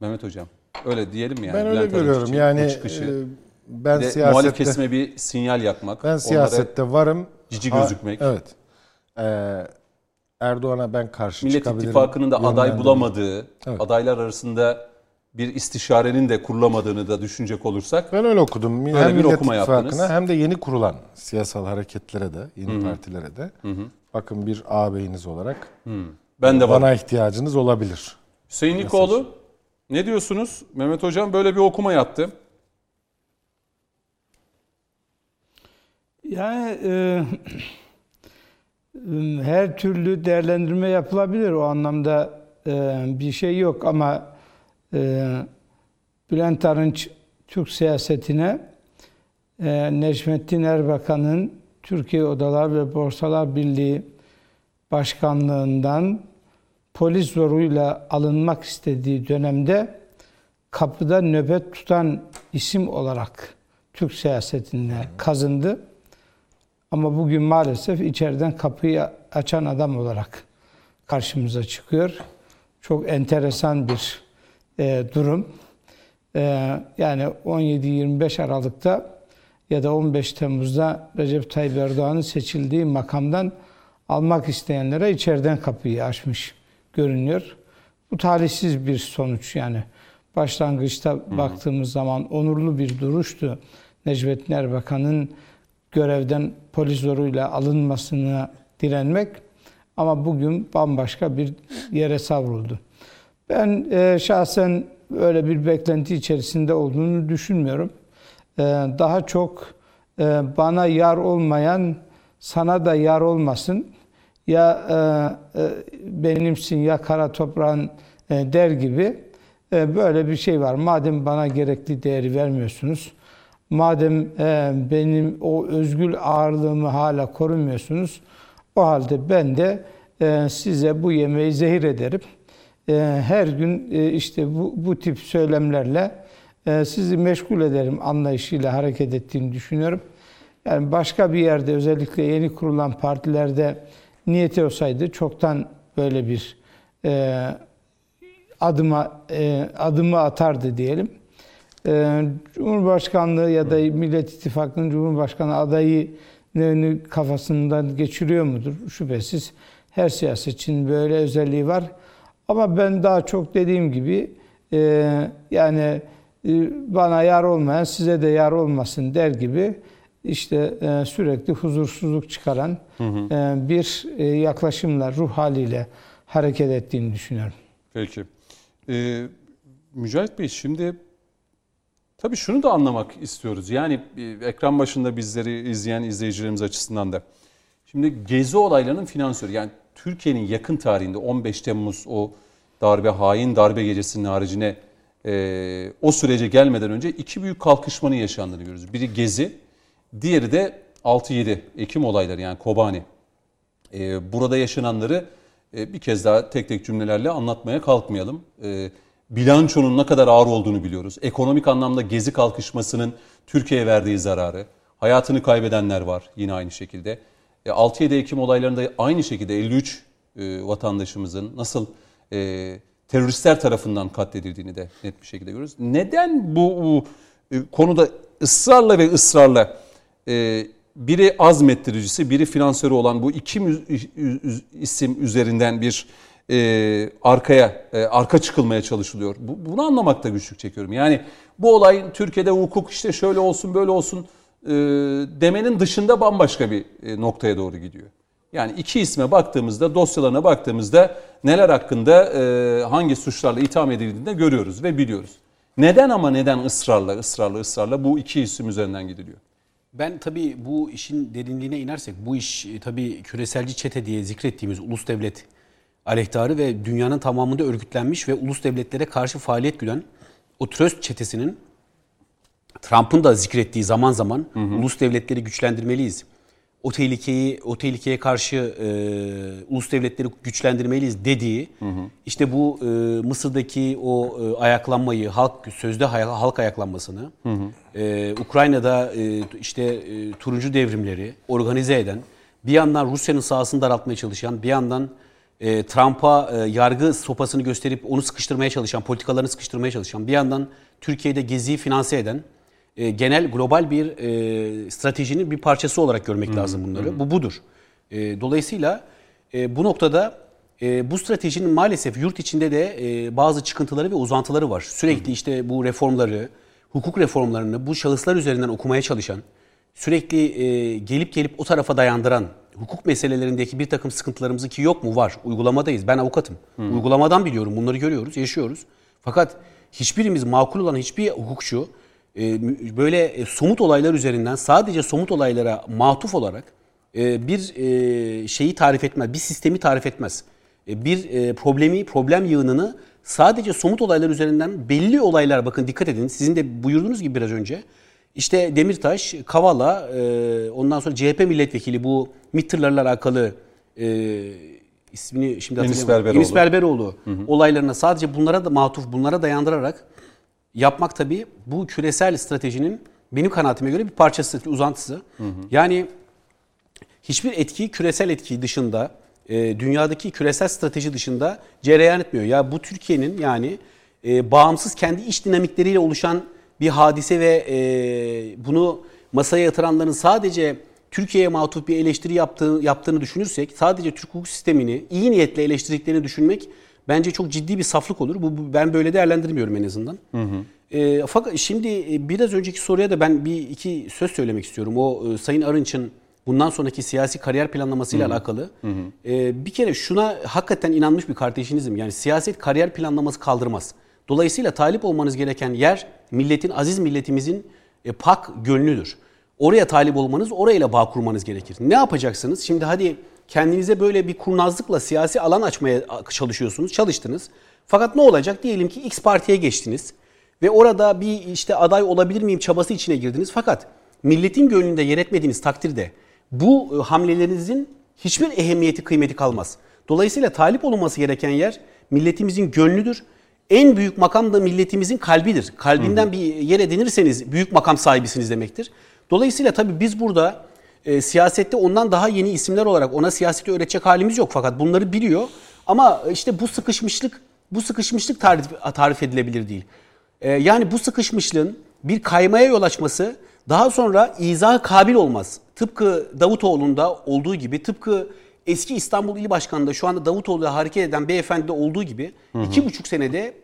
[SPEAKER 1] Mehmet Hocam? Öyle diyelim mi yani?
[SPEAKER 3] Ben öyle
[SPEAKER 1] Bülent
[SPEAKER 3] görüyorum. Yani
[SPEAKER 1] çıkışı.
[SPEAKER 3] e, ben
[SPEAKER 1] de
[SPEAKER 3] siyasette
[SPEAKER 1] muhalif kesime bir sinyal yakmak.
[SPEAKER 3] ben siyasette varım.
[SPEAKER 1] cici
[SPEAKER 3] Ha-
[SPEAKER 1] gözükmek.
[SPEAKER 3] evet. Ee, Erdoğan'a ben karşı
[SPEAKER 1] Millet
[SPEAKER 3] çıkabilirim.
[SPEAKER 1] İttifakı'nın da aday bulamadığı,
[SPEAKER 3] Evet.
[SPEAKER 1] adaylar arasında bir istişarenin de kurulamadığını da düşünecek olursak
[SPEAKER 3] Ben öyle okudum.
[SPEAKER 1] Öyle
[SPEAKER 3] hem
[SPEAKER 1] bir
[SPEAKER 3] Millet
[SPEAKER 1] okuma
[SPEAKER 3] İttifakı'na
[SPEAKER 1] yaptınız.
[SPEAKER 3] hem de yeni kurulan siyasal hareketlere de, yeni partilere de bakın bir ağabeyiniz olarak
[SPEAKER 1] ben de var.
[SPEAKER 3] bana ihtiyacınız olabilir.
[SPEAKER 1] Hüseyin Likoğlu ne diyorsunuz? Mehmet Hocam böyle bir okuma yaptı.
[SPEAKER 2] Yani e, [CLEARS THROAT] her türlü değerlendirme yapılabilir. O anlamda e, bir şey yok ama e, Bülent Arınç Türk siyasetine e, Necmettin Erbakan'ın Türkiye Odalar ve Borsalar Birliği Başkanlığından polis zoruyla alınmak istediği dönemde kapıda nöbet tutan isim olarak Türk siyasetine kazındı. Ama bugün maalesef içeriden kapıyı açan adam olarak karşımıza çıkıyor. Çok enteresan bir e, durum. E, yani 17-25 Aralık'ta ya da 15 Temmuz'da Recep Tayyip Erdoğan'ın seçildiği makamdan almak isteyenlere içeriden kapıyı açmış görünüyor. Bu talihsiz bir sonuç yani. Başlangıçta baktığımız zaman onurlu bir duruştu. Necmettin Erbakan'ın görevden polis zoruyla alınmasına direnmek ama bugün bambaşka bir yere savruldu. Ben e, şahsen öyle bir beklenti içerisinde olduğunu düşünmüyorum. E, daha çok e, bana yar olmayan sana da yar olmasın. Ya benimsin ya kara toprağın der gibi böyle bir şey var. Madem bana gerekli değeri vermiyorsunuz, madem e, benim o özgül ağırlığımı hala korumuyorsunuz, o halde ben de e, size bu yemeği zehir ederim. E, her gün e, işte bu, bu tip söylemlerle e, sizi meşgul ederim anlayışıyla hareket ettiğini düşünüyorum. Yani başka bir yerde özellikle yeni kurulan partilerde niyeti olsaydı çoktan böyle bir e, adıma e, adımı atardı diyelim. E, Cumhurbaşkanlığı ya da Millet İttifakı'nın Cumhurbaşkanı adayı kafasından geçiriyor mudur? Şüphesiz her siyasetçinin böyle özelliği var. Ama ben daha çok dediğim gibi e, yani e, bana yar olmayan size de yar olmasın der gibi işte e, sürekli huzursuzluk çıkaran hı hı. Bir yaklaşımla, ruh haliyle hareket ettiğini düşünüyorum.
[SPEAKER 1] Peki. Ee, Mücahit Bey şimdi tabii şunu da anlamak istiyoruz. Yani e, ekran başında bizleri izleyen izleyicilerimiz açısından da. Şimdi gezi olaylarının finansörü yani Türkiye'nin yakın tarihinde 15 Temmuz o darbe hain darbe gecesinin haricine e, o sürece gelmeden önce iki büyük kalkışmanın yaşandığını görüyoruz. Biri Gezi, diğeri de 6-7 Ekim olayları yani Kobani. E, burada yaşananları e, bir kez daha tek tek cümlelerle anlatmaya kalkmayalım. E, bilançonun ne kadar ağır olduğunu biliyoruz. Ekonomik anlamda Gezi kalkışmasının Türkiye'ye verdiği zararı, hayatını kaybedenler var yine aynı şekilde. 6-7 Ekim olaylarında aynı şekilde 53 e, vatandaşımızın nasıl e, teröristler tarafından katledildiğini de net bir şekilde görüyoruz. Neden bu, e, konuda ısrarla ve ısrarla e, biri azmettiricisi, biri finansörü olan bu iki isim üzerinden bir e, arkaya, e, arka çıkılmaya çalışılıyor. Bu, bunu anlamakta güçlük çekiyorum. Yani bu olay Türkiye'de hukuk işte şöyle olsun böyle olsun e, demenin dışında bambaşka bir e, noktaya doğru gidiyor. Yani iki isme baktığımızda, dosyalarına baktığımızda neler hakkında e, hangi suçlarla itham edildiğini de görüyoruz ve biliyoruz. Neden ama neden ısrarla, ısrarla, ısrarla bu iki isim üzerinden gidiliyor?
[SPEAKER 5] Ben tabii bu işin derinliğine inersek bu iş tabii küreselci çete diye zikrettiğimiz ulus devlet aleyhtarı ve dünyanın tamamında örgütlenmiş ve ulus devletlere karşı faaliyet güden o tröst çetesinin Trump'ın da zikrettiği zaman zaman hı hı. ulus devletleri güçlendirmeliyiz. O tehlikeyi o tehlikeye karşı e, ulus devletleri güçlendirmeliyiz dediği hı hı. işte bu e, Mısır'daki o e, ayaklanmayı halk sözde halk ayaklanmasını hı hı. E, Ukrayna'da e, işte e, turuncu devrimleri organize eden bir yandan Rusya'nın sahasını daraltmaya çalışan bir yandan e, Trump'a e, yargı sopasını gösterip onu sıkıştırmaya çalışan, politikalarını sıkıştırmaya çalışan, bir yandan Türkiye'de geziyi finanse eden e, genel global bir e, stratejinin bir parçası olarak görmek hmm. lazım bunları. Hmm. Bu budur. E, dolayısıyla e, bu noktada e, bu stratejinin maalesef yurt içinde de e, bazı çıkıntıları ve uzantıları var. Sürekli hmm. işte bu reformları, hukuk reformlarını bu şahıslar üzerinden okumaya çalışan, sürekli e, gelip gelip o tarafa dayandıran hukuk meselelerindeki bir takım sıkıntılarımız ki yok mu? Var. Uygulamadayız. Ben avukatım. Hmm. Uygulamadan biliyorum. Bunları görüyoruz, yaşıyoruz. Fakat hiçbirimiz makul olan hiçbir hukukçu e, böyle e, somut olaylar üzerinden sadece somut olaylara matuf olarak e, bir şeyi tarif etmez, bir sistemi tarif etmez. Bir problemi, problem yığınını sadece somut olaylar üzerinden belli olaylar bakın dikkat edin. Sizin de buyurduğunuz gibi biraz önce işte Demirtaş, Kavala, e, ondan sonra CHP milletvekili bu MİT'lerle alakalı e, ismini şimdi. Berberoğlu. Enis Berberoğlu hı hı. olaylarına sadece bunlara da matuf, bunlara dayandırarak yapmak tabii bu küresel stratejinin benim kanaatime göre bir parçası, bir uzantısı. Hı hı. Yani hiçbir etki küresel etki dışında, e, dünyadaki küresel strateji dışında cereyan etmiyor. Ya bu Türkiye'nin yani e, bağımsız kendi iş dinamikleriyle oluşan bir hadise ve e, bunu masaya yatıranların sadece Türkiye'ye matuf bir eleştiri yaptığı, yaptığını düşünürsek, sadece Türk hukuk sistemini iyi niyetle eleştirdiklerini düşünmek bence çok ciddi bir saflık olur. Bu, bu ben böyle değerlendirmiyorum en azından. Hı hı. E, fakat şimdi e, biraz önceki soruya da ben bir iki söz söylemek istiyorum. O e, Sayın Arınç'ın bundan sonraki siyasi kariyer planlamasıyla hı hı. alakalı. Hı hı. E, bir kere şuna hakikaten inanmış bir kardeşinizim. Yani siyaset kariyer planlaması kaldırmaz. Dolayısıyla talip olmanız gereken yer milletin, aziz milletimizin e, pak gönlüdür. Oraya talip olmanız, orayla bağ kurmanız gerekir. Ne yapacaksınız? Şimdi hadi kendinize böyle bir kurnazlıkla siyasi alan açmaya çalışıyorsunuz, çalıştınız. Fakat ne olacak? Diyelim ki X partiye geçtiniz ve orada bir işte aday olabilir miyim çabası içine girdiniz. Fakat milletin gönlünde yer etmediğiniz takdirde bu e, hamlelerinizin hiçbir ehemmiyeti, kıymeti kalmaz. Dolayısıyla talip olunması gereken yer milletimizin gönlüdür en büyük makam da milletimizin kalbidir. Kalbinden hı hı. bir yer edinirseniz büyük makam sahibisiniz demektir. Dolayısıyla tabii biz burada e, siyasette ondan daha yeni isimler olarak ona siyaseti öğretecek halimiz yok fakat bunları biliyor. Ama işte bu sıkışmışlık bu sıkışmışlık tarif, tarif edilebilir değil. E, yani bu sıkışmışlığın bir kaymaya yol açması daha sonra izah kabil olmaz. Tıpkı Davutoğlu'nda olduğu gibi, tıpkı eski İstanbul İl Başkanı'nda şu anda Davutoğlu'ya hareket eden beyefendide olduğu gibi hı hı. iki buçuk senede,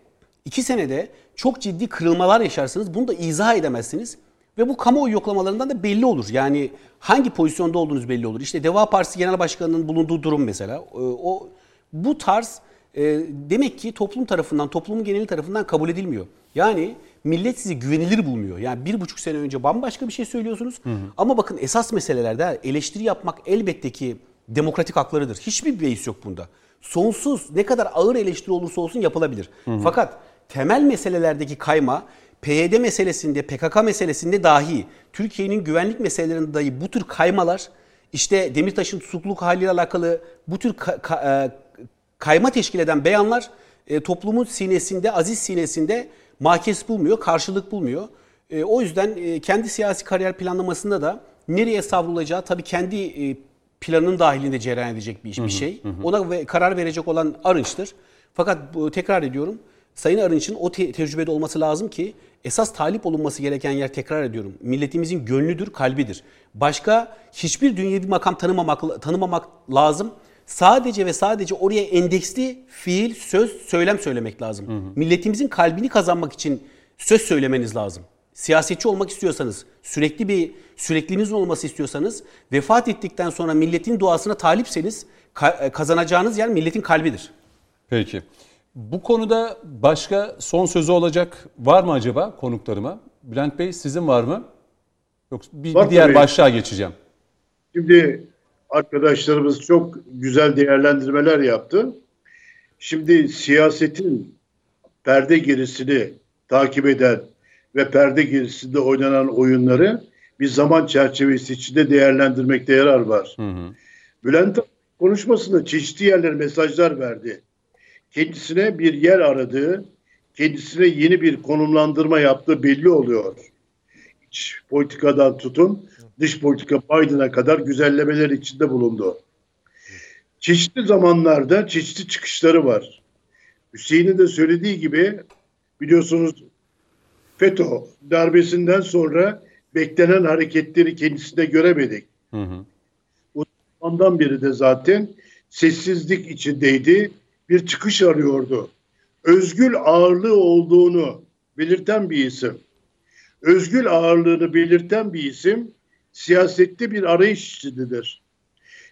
[SPEAKER 5] iki senede çok ciddi kırılmalar yaşarsınız. Bunu da izah edemezsiniz. Ve bu kamuoyu yoklamalarından da belli olur. Yani hangi pozisyonda olduğunuz belli olur. İşte Deva Partisi Genel Başkanı'nın bulunduğu durum mesela. Ee, o bu tarz e, demek ki toplum tarafından, toplumun geneli tarafından kabul edilmiyor. Yani millet sizi güvenilir bulmuyor. Yani bir buçuk sene önce bambaşka bir şey söylüyorsunuz. Hı hı. Ama bakın esas meselelerde eleştiri yapmak elbette ki demokratik haklarıdır. Hiçbir beis yok bunda. Sonsuz ne kadar ağır eleştiri olursa olsun yapılabilir. Hı hı. Fakat temel meselelerdeki kayma PYD meselesinde, PKK meselesinde dahi Türkiye'nin güvenlik meselelerinde dahi bu tür kaymalar işte Demirtaş'ın tutukluluk haliyle alakalı bu tür ka- ka- e, kayma teşkil eden beyanlar e, toplumun sinesinde, aziz sinesinde mahkes bulmuyor, karşılık bulmuyor. E, o yüzden e, kendi siyasi kariyer planlamasında da nereye savrulacağı tabii kendi e, planın dahilinde cereyan edecek bir, bir şey. Hı hı. Ona ve karar verecek olan Arınç'tır. Fakat bu, tekrar ediyorum Sayın Arınç'ın o te- tecrübede olması lazım ki esas talip olunması gereken yer tekrar ediyorum. Milletimizin gönlüdür, kalbidir. Başka hiçbir dünyevi makam tanımamak, tanımamak lazım. Sadece ve sadece oraya endeksli fiil, söz, söylem söylemek lazım. Hı hı. Milletimizin kalbini kazanmak için söz söylemeniz lazım. Siyasetçi olmak istiyorsanız, sürekli bir sürekliliğiniz olması istiyorsanız, vefat ettikten sonra milletin duasına talipseniz e, kazanacağınız yer milletin kalbidir.
[SPEAKER 1] Peki. Bu konuda başka son sözü olacak var mı acaba konuklarıma? Bülent Bey sizin var mı? Yoksa bir, bir diğer başlığa geçeceğim.
[SPEAKER 4] Şimdi arkadaşlarımız çok güzel değerlendirmeler yaptı. Şimdi siyasetin perde gerisini takip eden ve perde gerisinde oynanan oyunları bir zaman çerçevesi içinde değerlendirmekte yarar var. Hı hı. Bülent konuşmasında çeşitli yerler mesajlar verdi kendisine bir yer aradığı, kendisine yeni bir konumlandırma yaptığı belli oluyor. İç politikadan tutun, dış politika Biden'a kadar güzellemeler içinde bulundu. çeşitli zamanlarda çeşitli çıkışları var. Hüseyin'in de söylediği gibi biliyorsunuz FETÖ darbesinden sonra beklenen hareketleri kendisinde göremedik. Hı hı. Ondan beri de zaten sessizlik içindeydi. Bir çıkış arıyordu. Özgül ağırlığı olduğunu belirten bir isim. Özgül ağırlığını belirten bir isim siyasette bir arayış içindedir.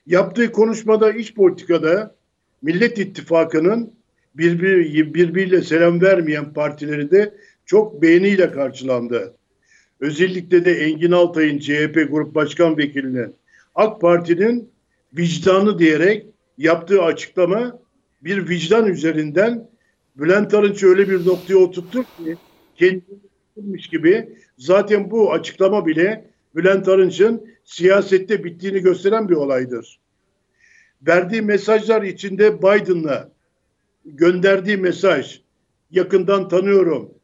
[SPEAKER 4] Yaptığı konuşmada iç politikada Millet İttifakı'nın birbir, birbiriyle selam vermeyen partileri de çok beğeniyle karşılandı. Özellikle de Engin Altay'ın CHP Grup Başkan Vekilinin AK Parti'nin vicdanı diyerek yaptığı açıklama bir vicdan üzerinden Bülent Arınç'ı öyle bir noktaya oturttur ki kendini gibi zaten bu açıklama bile Bülent Arınç'ın siyasette bittiğini gösteren bir olaydır. Verdiği mesajlar içinde Biden'la gönderdiği mesaj yakından tanıyorum.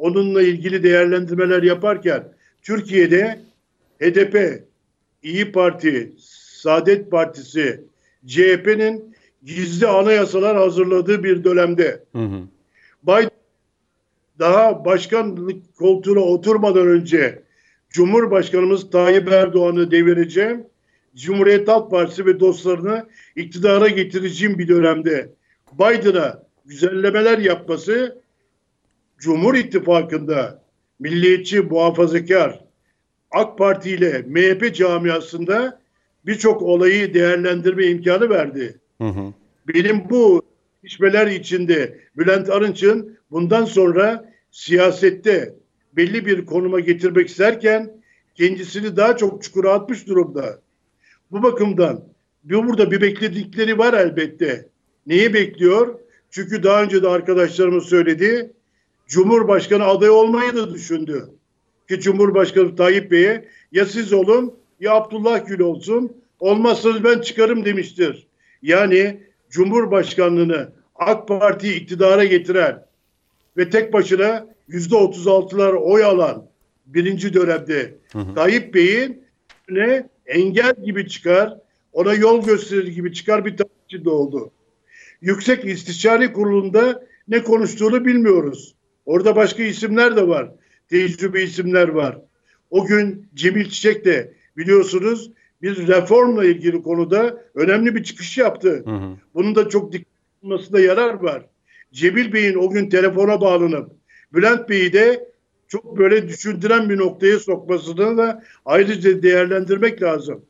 [SPEAKER 4] Onunla ilgili değerlendirmeler yaparken Türkiye'de HDP, İyi Parti, Saadet Partisi, CHP'nin gizli anayasalar hazırladığı bir dönemde hı hı. Biden daha başkanlık koltuğuna oturmadan önce Cumhurbaşkanımız Tayyip Erdoğan'ı devireceğim. Cumhuriyet Halk Partisi ve dostlarını iktidara getireceğim bir dönemde Biden'a güzellemeler yapması Cumhur İttifakı'nda milliyetçi, muhafazakar AK Parti ile MHP camiasında birçok olayı değerlendirme imkanı verdi. Hı hı. Benim bu işmeler içinde Bülent Arınç'ın bundan sonra siyasette belli bir konuma getirmek isterken kendisini daha çok çukura atmış durumda. Bu bakımdan bir burada bir bekledikleri var elbette. Neyi bekliyor? Çünkü daha önce de arkadaşlarımız söyledi. Cumhurbaşkanı adayı olmayı da düşündü. Ki Cumhurbaşkanı Tayyip Bey'e ya siz olun ya Abdullah Gül olsun. Olmazsanız ben çıkarım demiştir. Yani Cumhurbaşkanlığını AK Parti'yi iktidara getiren ve tek başına yüzde otuz altılar oy alan birinci dönemde hı hı. Tayyip Bey'in ne engel gibi çıkar, ona yol gösterir gibi çıkar bir tarihçi oldu. Yüksek İstişare Kurulu'nda ne konuştuğunu bilmiyoruz. Orada başka isimler de var. Tecrübe isimler var. O gün Cemil Çiçek de biliyorsunuz bir reformla ilgili konuda önemli bir çıkış yaptı. Hı hı. Bunun da çok dikkat olmasında yarar var. Cemil Bey'in o gün telefona bağlanıp Bülent Bey'i de çok böyle düşündüren bir noktaya sokmasını da ayrıca değerlendirmek lazım.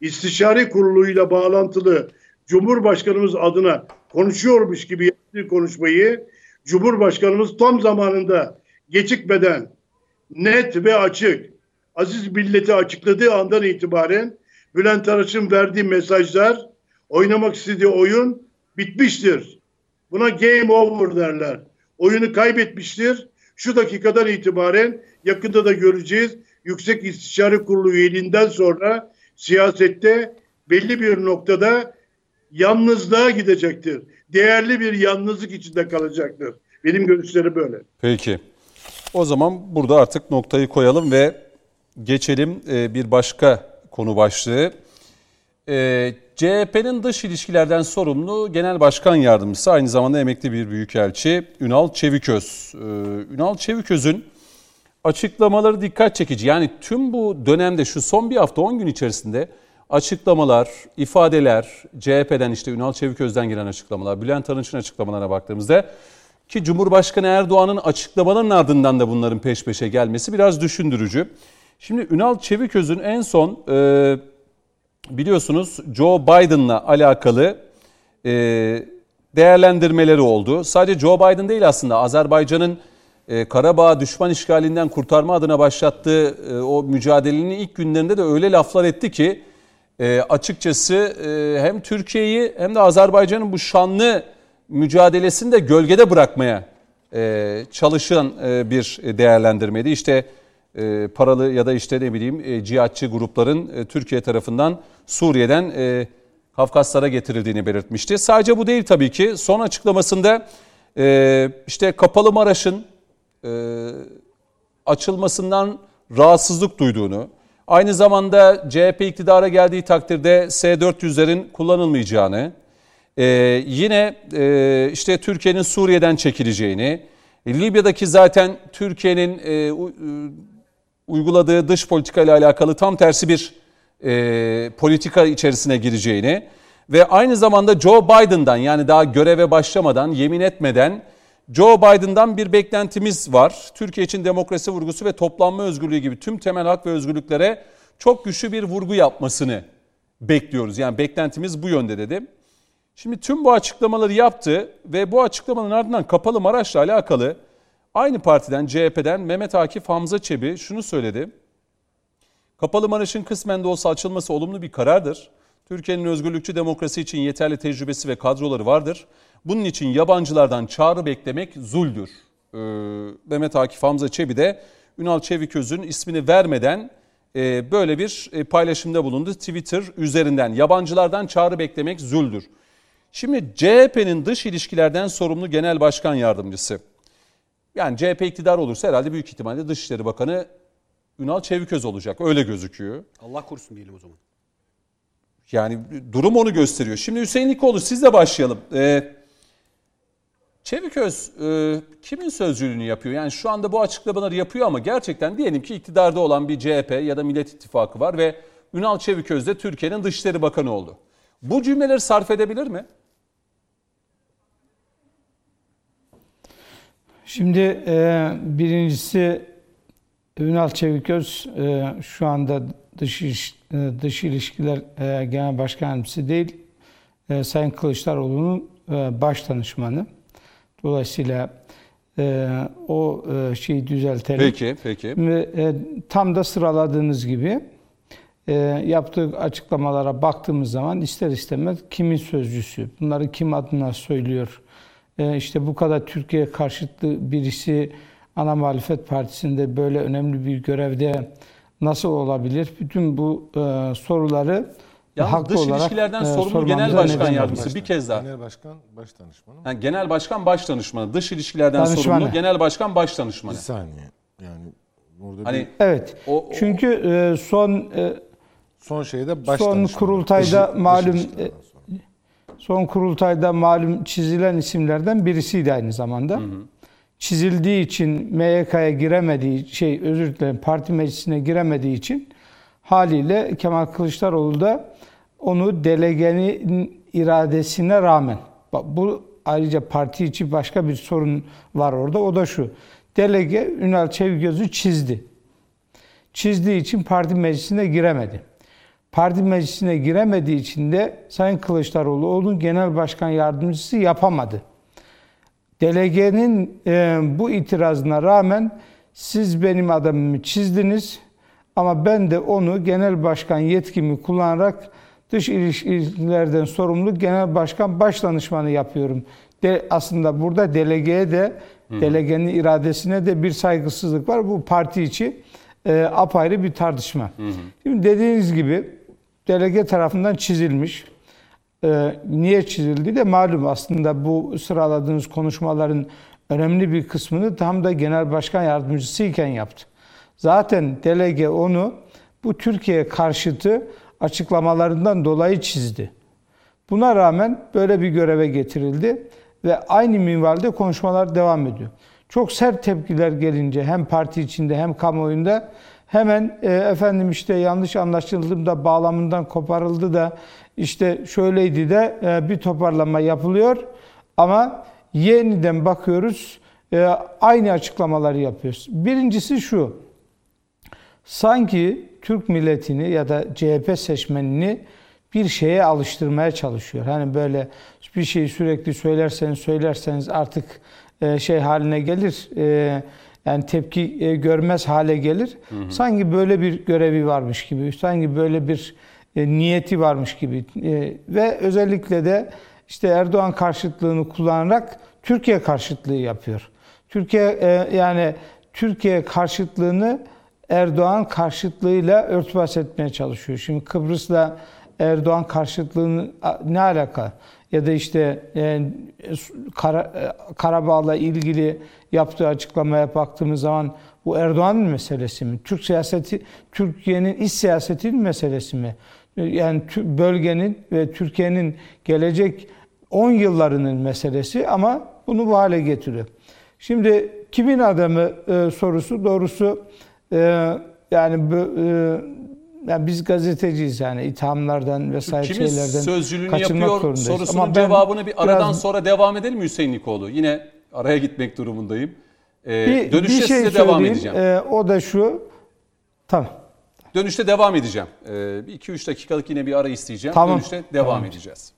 [SPEAKER 4] İstişare kuruluyla bağlantılı Cumhurbaşkanımız adına konuşuyormuş gibi yaptığı konuşmayı Cumhurbaşkanımız tam zamanında gecikmeden net ve açık aziz milleti açıkladığı andan itibaren Bülent Arınç'ın verdiği mesajlar oynamak istediği oyun bitmiştir. Buna game over derler. Oyunu kaybetmiştir. Şu dakikadan itibaren yakında da göreceğiz. Yüksek İstişare Kurulu üyeliğinden sonra siyasette belli bir noktada yalnızlığa gidecektir. Değerli bir yalnızlık içinde kalacaktır. Benim görüşlerim böyle.
[SPEAKER 1] Peki. O zaman burada artık noktayı koyalım ve geçelim e, bir başka konu başlığı. E, CHP'nin dış ilişkilerden sorumlu Genel Başkan Yardımcısı aynı zamanda emekli bir büyükelçi Ünal Çeviköz. Ee, Ünal Çevikoz'un açıklamaları dikkat çekici. Yani tüm bu dönemde şu son bir hafta 10 gün içerisinde açıklamalar, ifadeler, CHP'den işte Ünal Çeviköz'den gelen açıklamalar, Bülent Arınç'ın açıklamalarına baktığımızda ki Cumhurbaşkanı Erdoğan'ın açıklamalarının ardından da bunların peş peşe gelmesi biraz düşündürücü. Şimdi Ünal Çeviköz'ün en son e, biliyorsunuz Joe Biden'la alakalı e, değerlendirmeleri oldu. Sadece Joe Biden değil aslında Azerbaycan'ın e, Karabağ düşman işgalinden kurtarma adına başlattığı e, o mücadelenin ilk günlerinde de öyle laflar etti ki e, açıkçası e, hem Türkiye'yi hem de Azerbaycan'ın bu şanlı mücadelesini de gölgede bırakmaya e, çalışan e, bir değerlendirmeydi. İşte e, paralı ya da işte ne bileyim e, cihatçı grupların e, Türkiye tarafından Suriye'den e, Kafkaslara getirildiğini belirtmişti. Sadece bu değil tabii ki. Son açıklamasında e, işte Kapalı Maraş'ın e, açılmasından rahatsızlık duyduğunu, aynı zamanda CHP iktidara geldiği takdirde S-400'lerin kullanılmayacağını, Ee, yine e, işte Türkiye'nin Suriye'den çekileceğini, e, Libya'daki zaten Türkiye'nin e, e, uyguladığı dış politika ile alakalı tam tersi bir e, politika içerisine gireceğini ve aynı zamanda Joe Biden'dan yani daha göreve başlamadan, yemin etmeden Joe Biden'dan bir beklentimiz var. Türkiye için demokrasi vurgusu ve toplanma özgürlüğü gibi tüm temel hak ve özgürlüklere çok güçlü bir vurgu yapmasını bekliyoruz. Yani beklentimiz bu yönde dedi. Şimdi tüm bu açıklamaları yaptı ve bu açıklamanın ardından Kapalı Maraş'la alakalı aynı partiden CHP'den Mehmet Akif Hamza Çebi şunu söyledi. Kapalı Maraş'ın kısmen de olsa açılması olumlu bir karardır. Türkiye'nin özgürlükçü demokrasi için yeterli tecrübesi ve kadroları vardır. Bunun için yabancılardan çağrı beklemek zuldür. Ee, Mehmet Akif Hamza Çebi de Ünal Çeviköz'ün ismini vermeden e, böyle bir e, paylaşımda bulundu Twitter üzerinden. Yabancılardan çağrı beklemek zuldür. Şimdi CHP'nin dış ilişkilerden sorumlu genel başkan yardımcısı. Yani CHP iktidar olursa herhalde büyük ihtimalle Dışişleri Bakanı Ünal Çeviköz olacak. Öyle gözüküyor.
[SPEAKER 5] Allah korusun diyelim o zaman.
[SPEAKER 1] Yani durum onu gösteriyor. Şimdi Hüseyin Nikoğlu sizle başlayalım. Ee, Çeviköz e, kimin sözcülüğünü yapıyor? Yani şu anda bu açıklamaları yapıyor ama gerçekten diyelim ki iktidarda olan bir CHP ya da Millet İttifakı var ve Ünal Çeviköz de Türkiye'nin Dışişleri Bakanı oldu. Bu cümleleri sarf edebilir mi?
[SPEAKER 2] Şimdi e, birincisi Ünal Çeviköz e, şu anda dış, iş- e, dış ilişkiler e, genel başkan değil, e, Sayın Kılıçdaroğlu'nun e, baş danışmanı. Dolayısıyla e, o e, şeyi düzeltelim.
[SPEAKER 1] Peki, peki.
[SPEAKER 2] E, tam da sıraladığınız gibi e, yaptığı açıklamalara baktığımız zaman ister istemez kimin sözcüsü, bunları kim adına söylüyor, e, işte bu kadar Türkiye karşıtlı birisi ana muhalefet partisinde böyle önemli bir görevde nasıl olabilir? Bütün bu e, soruları
[SPEAKER 1] Yalnız
[SPEAKER 2] haklı
[SPEAKER 1] dış
[SPEAKER 2] olarak
[SPEAKER 1] ilişkilerden
[SPEAKER 2] e,
[SPEAKER 1] sorumlu genel başkan yardımcısı.
[SPEAKER 2] oldu.
[SPEAKER 1] Bir kez daha.
[SPEAKER 3] Genel Başkan Baş Danışmanı.
[SPEAKER 1] Yani genel başkan baş danışmanı, dış ilişkilerden
[SPEAKER 2] Danışmanı.
[SPEAKER 1] sorumlu genel başkan baş
[SPEAKER 3] Bir
[SPEAKER 1] danışmanı.
[SPEAKER 3] saniye. Yani burada
[SPEAKER 1] Hani
[SPEAKER 3] bir
[SPEAKER 2] Evet.
[SPEAKER 1] O- o-
[SPEAKER 2] Çünkü e, son e,
[SPEAKER 3] son şeyde baş
[SPEAKER 2] son
[SPEAKER 3] danışmanı.
[SPEAKER 2] kurultayda
[SPEAKER 3] Dış- dış
[SPEAKER 2] malum, e,
[SPEAKER 3] sonra.
[SPEAKER 2] Son kurultayda malum çizilen isimlerden birisiydi aynı zamanda. Çizildiği için MYK'ya giremediği şey özür dilerim parti meclisine giremediği için haliyle Kemal Kılıçdaroğlu da onu delegenin iradesine rağmen bu ayrıca parti içi başka bir sorun var orada o da şu. Delege Ünal Çevigöz'ü çizdi. Çizdiği için parti meclisine giremedi. Parti meclisine giremediği için de Sayın Kılıçdaroğlu onun genel başkan yardımcısı yapamadı. Delegenin e, bu itirazına rağmen siz benim adamımı çizdiniz ama ben de onu genel başkan yetkimi kullanarak dış ilişkilerden sorumlu genel başkan baş danışmanı yapıyorum. De, aslında burada delegeye de delegenin iradesine de bir saygısızlık var. Bu parti içi e, apayrı bir tartışma. Şimdi dediğiniz gibi delege tarafından çizilmiş. Ee, niye çizildi de malum aslında bu sıraladığınız konuşmaların önemli bir kısmını tam da genel başkan yardımcısı iken yaptı. Zaten delege onu bu Türkiye karşıtı açıklamalarından dolayı çizdi. Buna rağmen böyle bir göreve getirildi ve aynı minvalde konuşmalar devam ediyor. Çok sert tepkiler gelince hem parti içinde hem kamuoyunda hemen e, efendim işte yanlış anlaşıldım da bağlamından koparıldı da işte şöyleydi de e, bir toparlama yapılıyor ama yeniden bakıyoruz e, aynı açıklamaları yapıyoruz. Birincisi şu sanki Türk milletini ya da CHP seçmenini bir şeye alıştırmaya çalışıyor. Hani böyle bir şeyi sürekli söylerseniz söylerseniz artık e, şey haline gelir. E, yani tepki e, görmez hale gelir. Sanki böyle bir görevi varmış gibi, sanki böyle bir niyeti varmış gibi ve özellikle de işte Erdoğan karşıtlığını kullanarak Türkiye karşıtlığı yapıyor. Türkiye yani Türkiye karşıtlığını Erdoğan karşıtlığıyla örtbas etmeye çalışıyor. Şimdi Kıbrıs'la Erdoğan karşıtlığının ne alaka? Ya da işte e, Kara, e, Karabağ'la ilgili yaptığı açıklamaya baktığımız zaman bu Erdoğan'ın meselesi mi? Türk siyaseti, Türkiye'nin iç siyasetinin meselesi mi? Yani bölgenin ve Türkiye'nin gelecek 10 yıllarının meselesi ama bunu bu hale getiriyor. Şimdi kimin adamı e, sorusu doğrusu e, yani bu, e, yani biz gazeteciyiz yani ithamlardan vesaire
[SPEAKER 1] Kimin
[SPEAKER 2] şeylerden
[SPEAKER 1] sözcülüğünü
[SPEAKER 2] kaçınmak
[SPEAKER 1] yapıyor
[SPEAKER 2] zorundayız.
[SPEAKER 1] sorusunun
[SPEAKER 2] Ama ben
[SPEAKER 1] cevabını bir aradan
[SPEAKER 2] biraz-
[SPEAKER 1] sonra devam edelim mi Hüseyin Nikoğlu? Yine araya gitmek durumundayım. Ee,
[SPEAKER 2] bir,
[SPEAKER 1] dönüşte
[SPEAKER 2] bir şey
[SPEAKER 1] size devam
[SPEAKER 2] söyleyeyim.
[SPEAKER 1] edeceğim.
[SPEAKER 2] E, o da şu. Tamam.
[SPEAKER 1] Dönüşte devam edeceğim. Ee, bir 2-3 dakikalık yine bir ara isteyeceğim.
[SPEAKER 2] Tamam.
[SPEAKER 1] Dönüşte devam edeceğiz.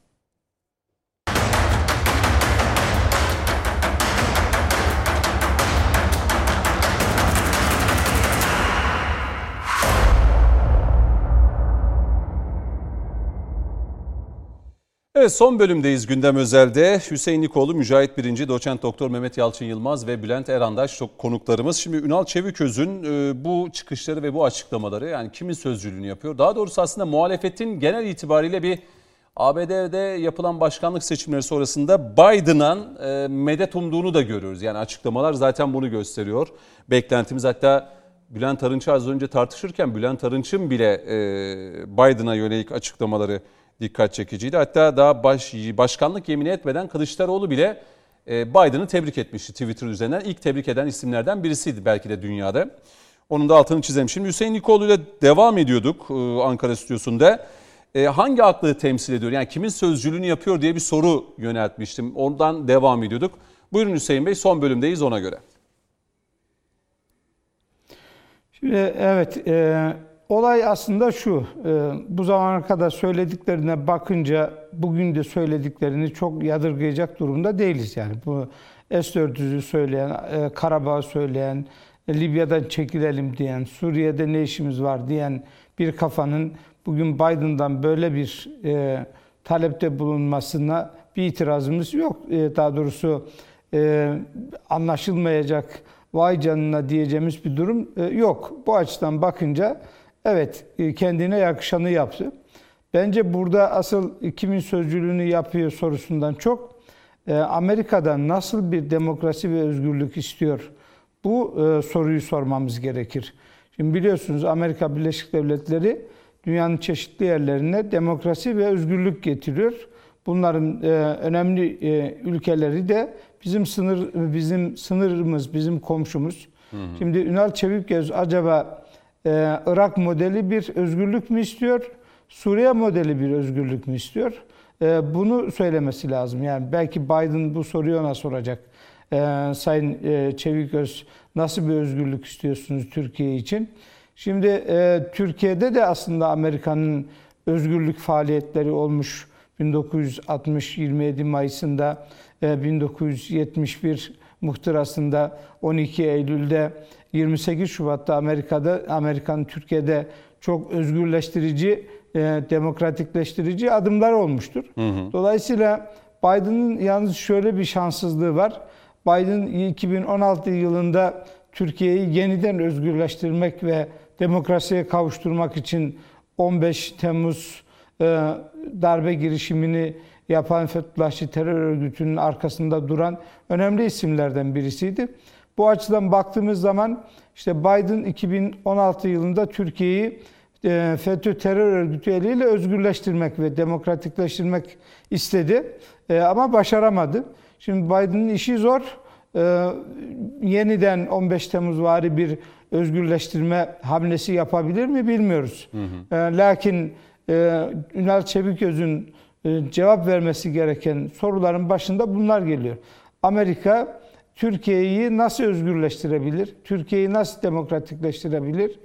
[SPEAKER 1] Evet son bölümdeyiz gündem özelde. Hüseyin Nikoğlu, Mücahit Birinci, Doçent Doktor Mehmet Yalçın Yılmaz ve Bülent Erandaş konuklarımız. Şimdi Ünal Çeviköz'ün e, bu çıkışları ve bu açıklamaları yani kimin sözcülüğünü yapıyor? Daha doğrusu aslında muhalefetin genel itibariyle bir ABD'de yapılan başkanlık seçimleri sonrasında Biden'a e, medet umduğunu da görüyoruz. Yani açıklamalar zaten bunu gösteriyor. Beklentimiz hatta Bülent Arınç'ı az önce tartışırken Bülent Arınç'ın bile e, Biden'a yönelik açıklamaları dikkat çekiciydi. Hatta daha baş, başkanlık yemini etmeden Kılıçdaroğlu bile e, Biden'ı tebrik etmişti Twitter üzerinden. İlk tebrik eden isimlerden birisiydi belki de dünyada. Onun da altını çizelim. Şimdi Hüseyin Nikoğlu ile devam ediyorduk e, Ankara stüdyosunda. E, hangi aklı temsil ediyor? Yani kimin sözcülüğünü yapıyor diye bir soru yöneltmiştim. Oradan devam ediyorduk. Buyurun Hüseyin Bey son bölümdeyiz ona göre.
[SPEAKER 2] Şimdi evet, e, olay aslında şu. E, bu zamana kadar söylediklerine bakınca bugün de söylediklerini çok yadırgayacak durumda değiliz. Yani bu S-400'ü söyleyen, e, Karabağ'ı söyleyen, e, Libya'dan çekilelim diyen, Suriye'de ne işimiz var diyen bir kafanın bugün Biden'dan böyle bir talepte bulunmasına bir itirazımız yok. Daha doğrusu anlaşılmayacak vay canına diyeceğimiz bir durum yok. Bu açıdan bakınca evet e, kendine yakışanı yaptı. Bence burada asıl kimin sözcülüğünü yapıyor sorusundan çok e, Amerika'da nasıl bir demokrasi ve özgürlük istiyor? Bu e, soruyu sormamız gerekir. Şimdi biliyorsunuz Amerika Birleşik Devletleri dünyanın çeşitli yerlerine demokrasi ve özgürlük getiriyor. Bunların önemli ülkeleri de bizim sınır bizim sınırımız, bizim komşumuz. Hı hı. Şimdi Ünal Çevikgöz acaba e, Irak modeli bir özgürlük mü istiyor? Suriye modeli bir özgürlük mü istiyor? E, bunu söylemesi lazım. Yani belki Biden bu soruyu ona soracak. E, Sayın e, Çevikgöz nasıl bir özgürlük istiyorsunuz Türkiye için? Şimdi e, Türkiye'de de aslında Amerika'nın özgürlük faaliyetleri olmuş. 1960 27 Mayıs'ında 1971 muhtırasında 12 Eylül'de 28 Şubat'ta Amerika'da Amerikan Türkiye'de çok özgürleştirici, demokratikleştirici adımlar olmuştur. Hı hı. Dolayısıyla Biden'ın yalnız şöyle bir şanssızlığı var. Biden 2016 yılında Türkiye'yi yeniden özgürleştirmek ve demokrasiye kavuşturmak için 15 Temmuz darbe girişimini yapan Fethullahçı terör örgütünün arkasında duran önemli isimlerden birisiydi. Bu açıdan baktığımız zaman işte Biden 2016 yılında Türkiye'yi FETÖ terör örgütü eliyle özgürleştirmek ve demokratikleştirmek istedi ama başaramadı. Şimdi Biden'ın işi zor. Yeniden 15 Temmuz vari bir özgürleştirme hamlesi yapabilir mi bilmiyoruz. Hı hı. Lakin Ünal Çeviköz'ün cevap vermesi gereken soruların başında bunlar geliyor. Amerika Türkiye'yi nasıl özgürleştirebilir? Türkiye'yi nasıl demokratikleştirebilir?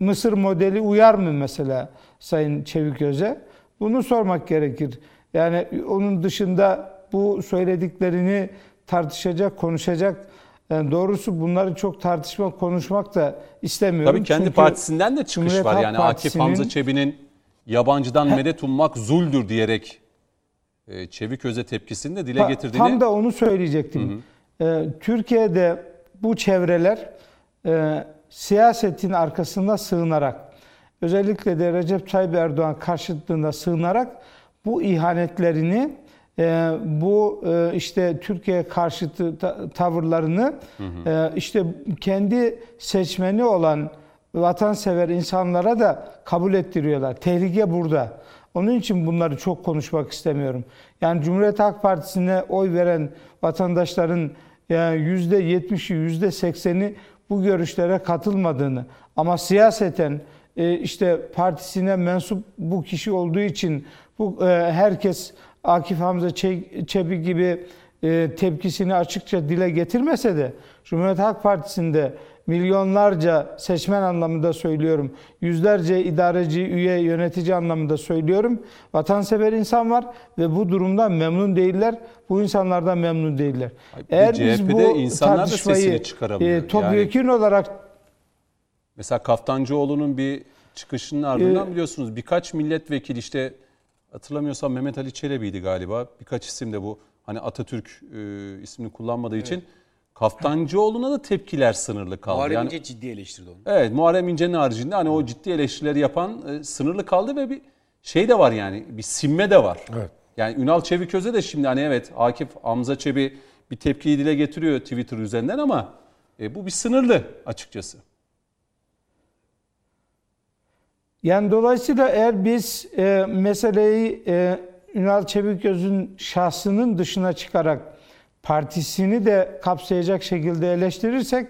[SPEAKER 2] Mısır modeli uyar mı mesela Sayın Çeviköz'e? Bunu sormak gerekir. Yani onun dışında bu söylediklerini tartışacak, konuşacak. Yani doğrusu bunları çok tartışmak, konuşmak da istemiyorum.
[SPEAKER 1] Tabii kendi
[SPEAKER 2] Çünkü
[SPEAKER 1] partisinden de çıkış
[SPEAKER 2] Cumhuriyet
[SPEAKER 1] var. Yani Akif Hamza Çebi'nin yabancıdan medet ummak zuldür diyerek e, Çeviköz'e tepkisini de dile getirdiğini
[SPEAKER 2] Tam da onu söyleyecektim. Ee, Türkiye'de bu çevreler e, siyasetin arkasında sığınarak, özellikle de Recep Tayyip Erdoğan karşıtlığında sığınarak bu ihanetlerini, e, bu e, işte Türkiye karşıtı ta- tavırlarını e, işte kendi seçmeni olan vatansever insanlara da kabul ettiriyorlar. Tehlike burada. Onun için bunları çok konuşmak istemiyorum. Yani Cumhuriyet Halk Partisi'ne oy veren vatandaşların yani %70'i, %80'i bu görüşlere katılmadığını ama siyaseten e, işte partisine mensup bu kişi olduğu için bu e, herkes Akif Hamza Çebi gibi e, tepkisini açıkça dile getirmese de Cumhuriyet Halk Partisi'nde milyonlarca seçmen anlamında söylüyorum, yüzlerce idareci, üye, yönetici anlamında söylüyorum. Vatansever insan var ve bu durumdan memnun değiller. Bu insanlardan memnun değiller.
[SPEAKER 1] Hayır, Eğer biz bu insanlar tartışmayı e,
[SPEAKER 2] topyekun yani, olarak
[SPEAKER 1] mesela Kaftancıoğlu'nun bir çıkışının ardından ee, biliyorsunuz birkaç milletvekili işte hatırlamıyorsam Mehmet Ali Çelebi'ydi galiba. Birkaç isim de bu hani Atatürk e, ismini kullanmadığı evet. için Kaftancıoğlu'na da tepkiler sınırlı kaldı.
[SPEAKER 5] Muharrem yani, İnce ciddi eleştirdi onu.
[SPEAKER 1] Evet Muharrem İnce'nin haricinde hani o ciddi eleştirileri yapan e, sınırlı kaldı ve bir şey de var yani bir sinme de var. Evet. Yani Ünal Çeviköz'e de şimdi hani evet Akif Hamza Çebi bir tepkiyi dile getiriyor Twitter üzerinden ama e, bu bir sınırlı açıkçası.
[SPEAKER 2] Yani dolayısıyla eğer biz e, meseleyi e, Ünal Çeviköz'ün şahsının dışına çıkarak partisini de kapsayacak şekilde eleştirirsek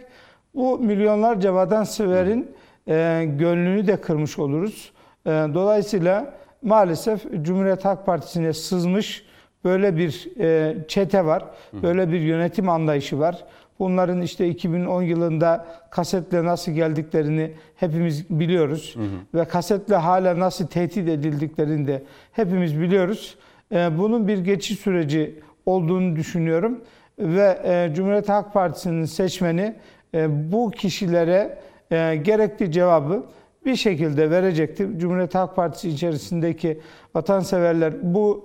[SPEAKER 2] bu milyonlarca vatanseverin e, gönlünü de kırmış oluruz. E, dolayısıyla maalesef Cumhuriyet Halk Partisi'ne sızmış böyle bir e, çete var, böyle bir yönetim anlayışı var. Bunların işte 2010 yılında kasetle nasıl geldiklerini hepimiz biliyoruz. Hı hı. Ve kasetle hala nasıl tehdit edildiklerini de hepimiz biliyoruz. E, bunun bir geçiş süreci olduğunu düşünüyorum. Ve e, Cumhuriyet Halk Partisi'nin seçmeni e, bu kişilere gerekli cevabı bir şekilde verecektir. Cumhuriyet Halk Partisi içerisindeki vatanseverler bu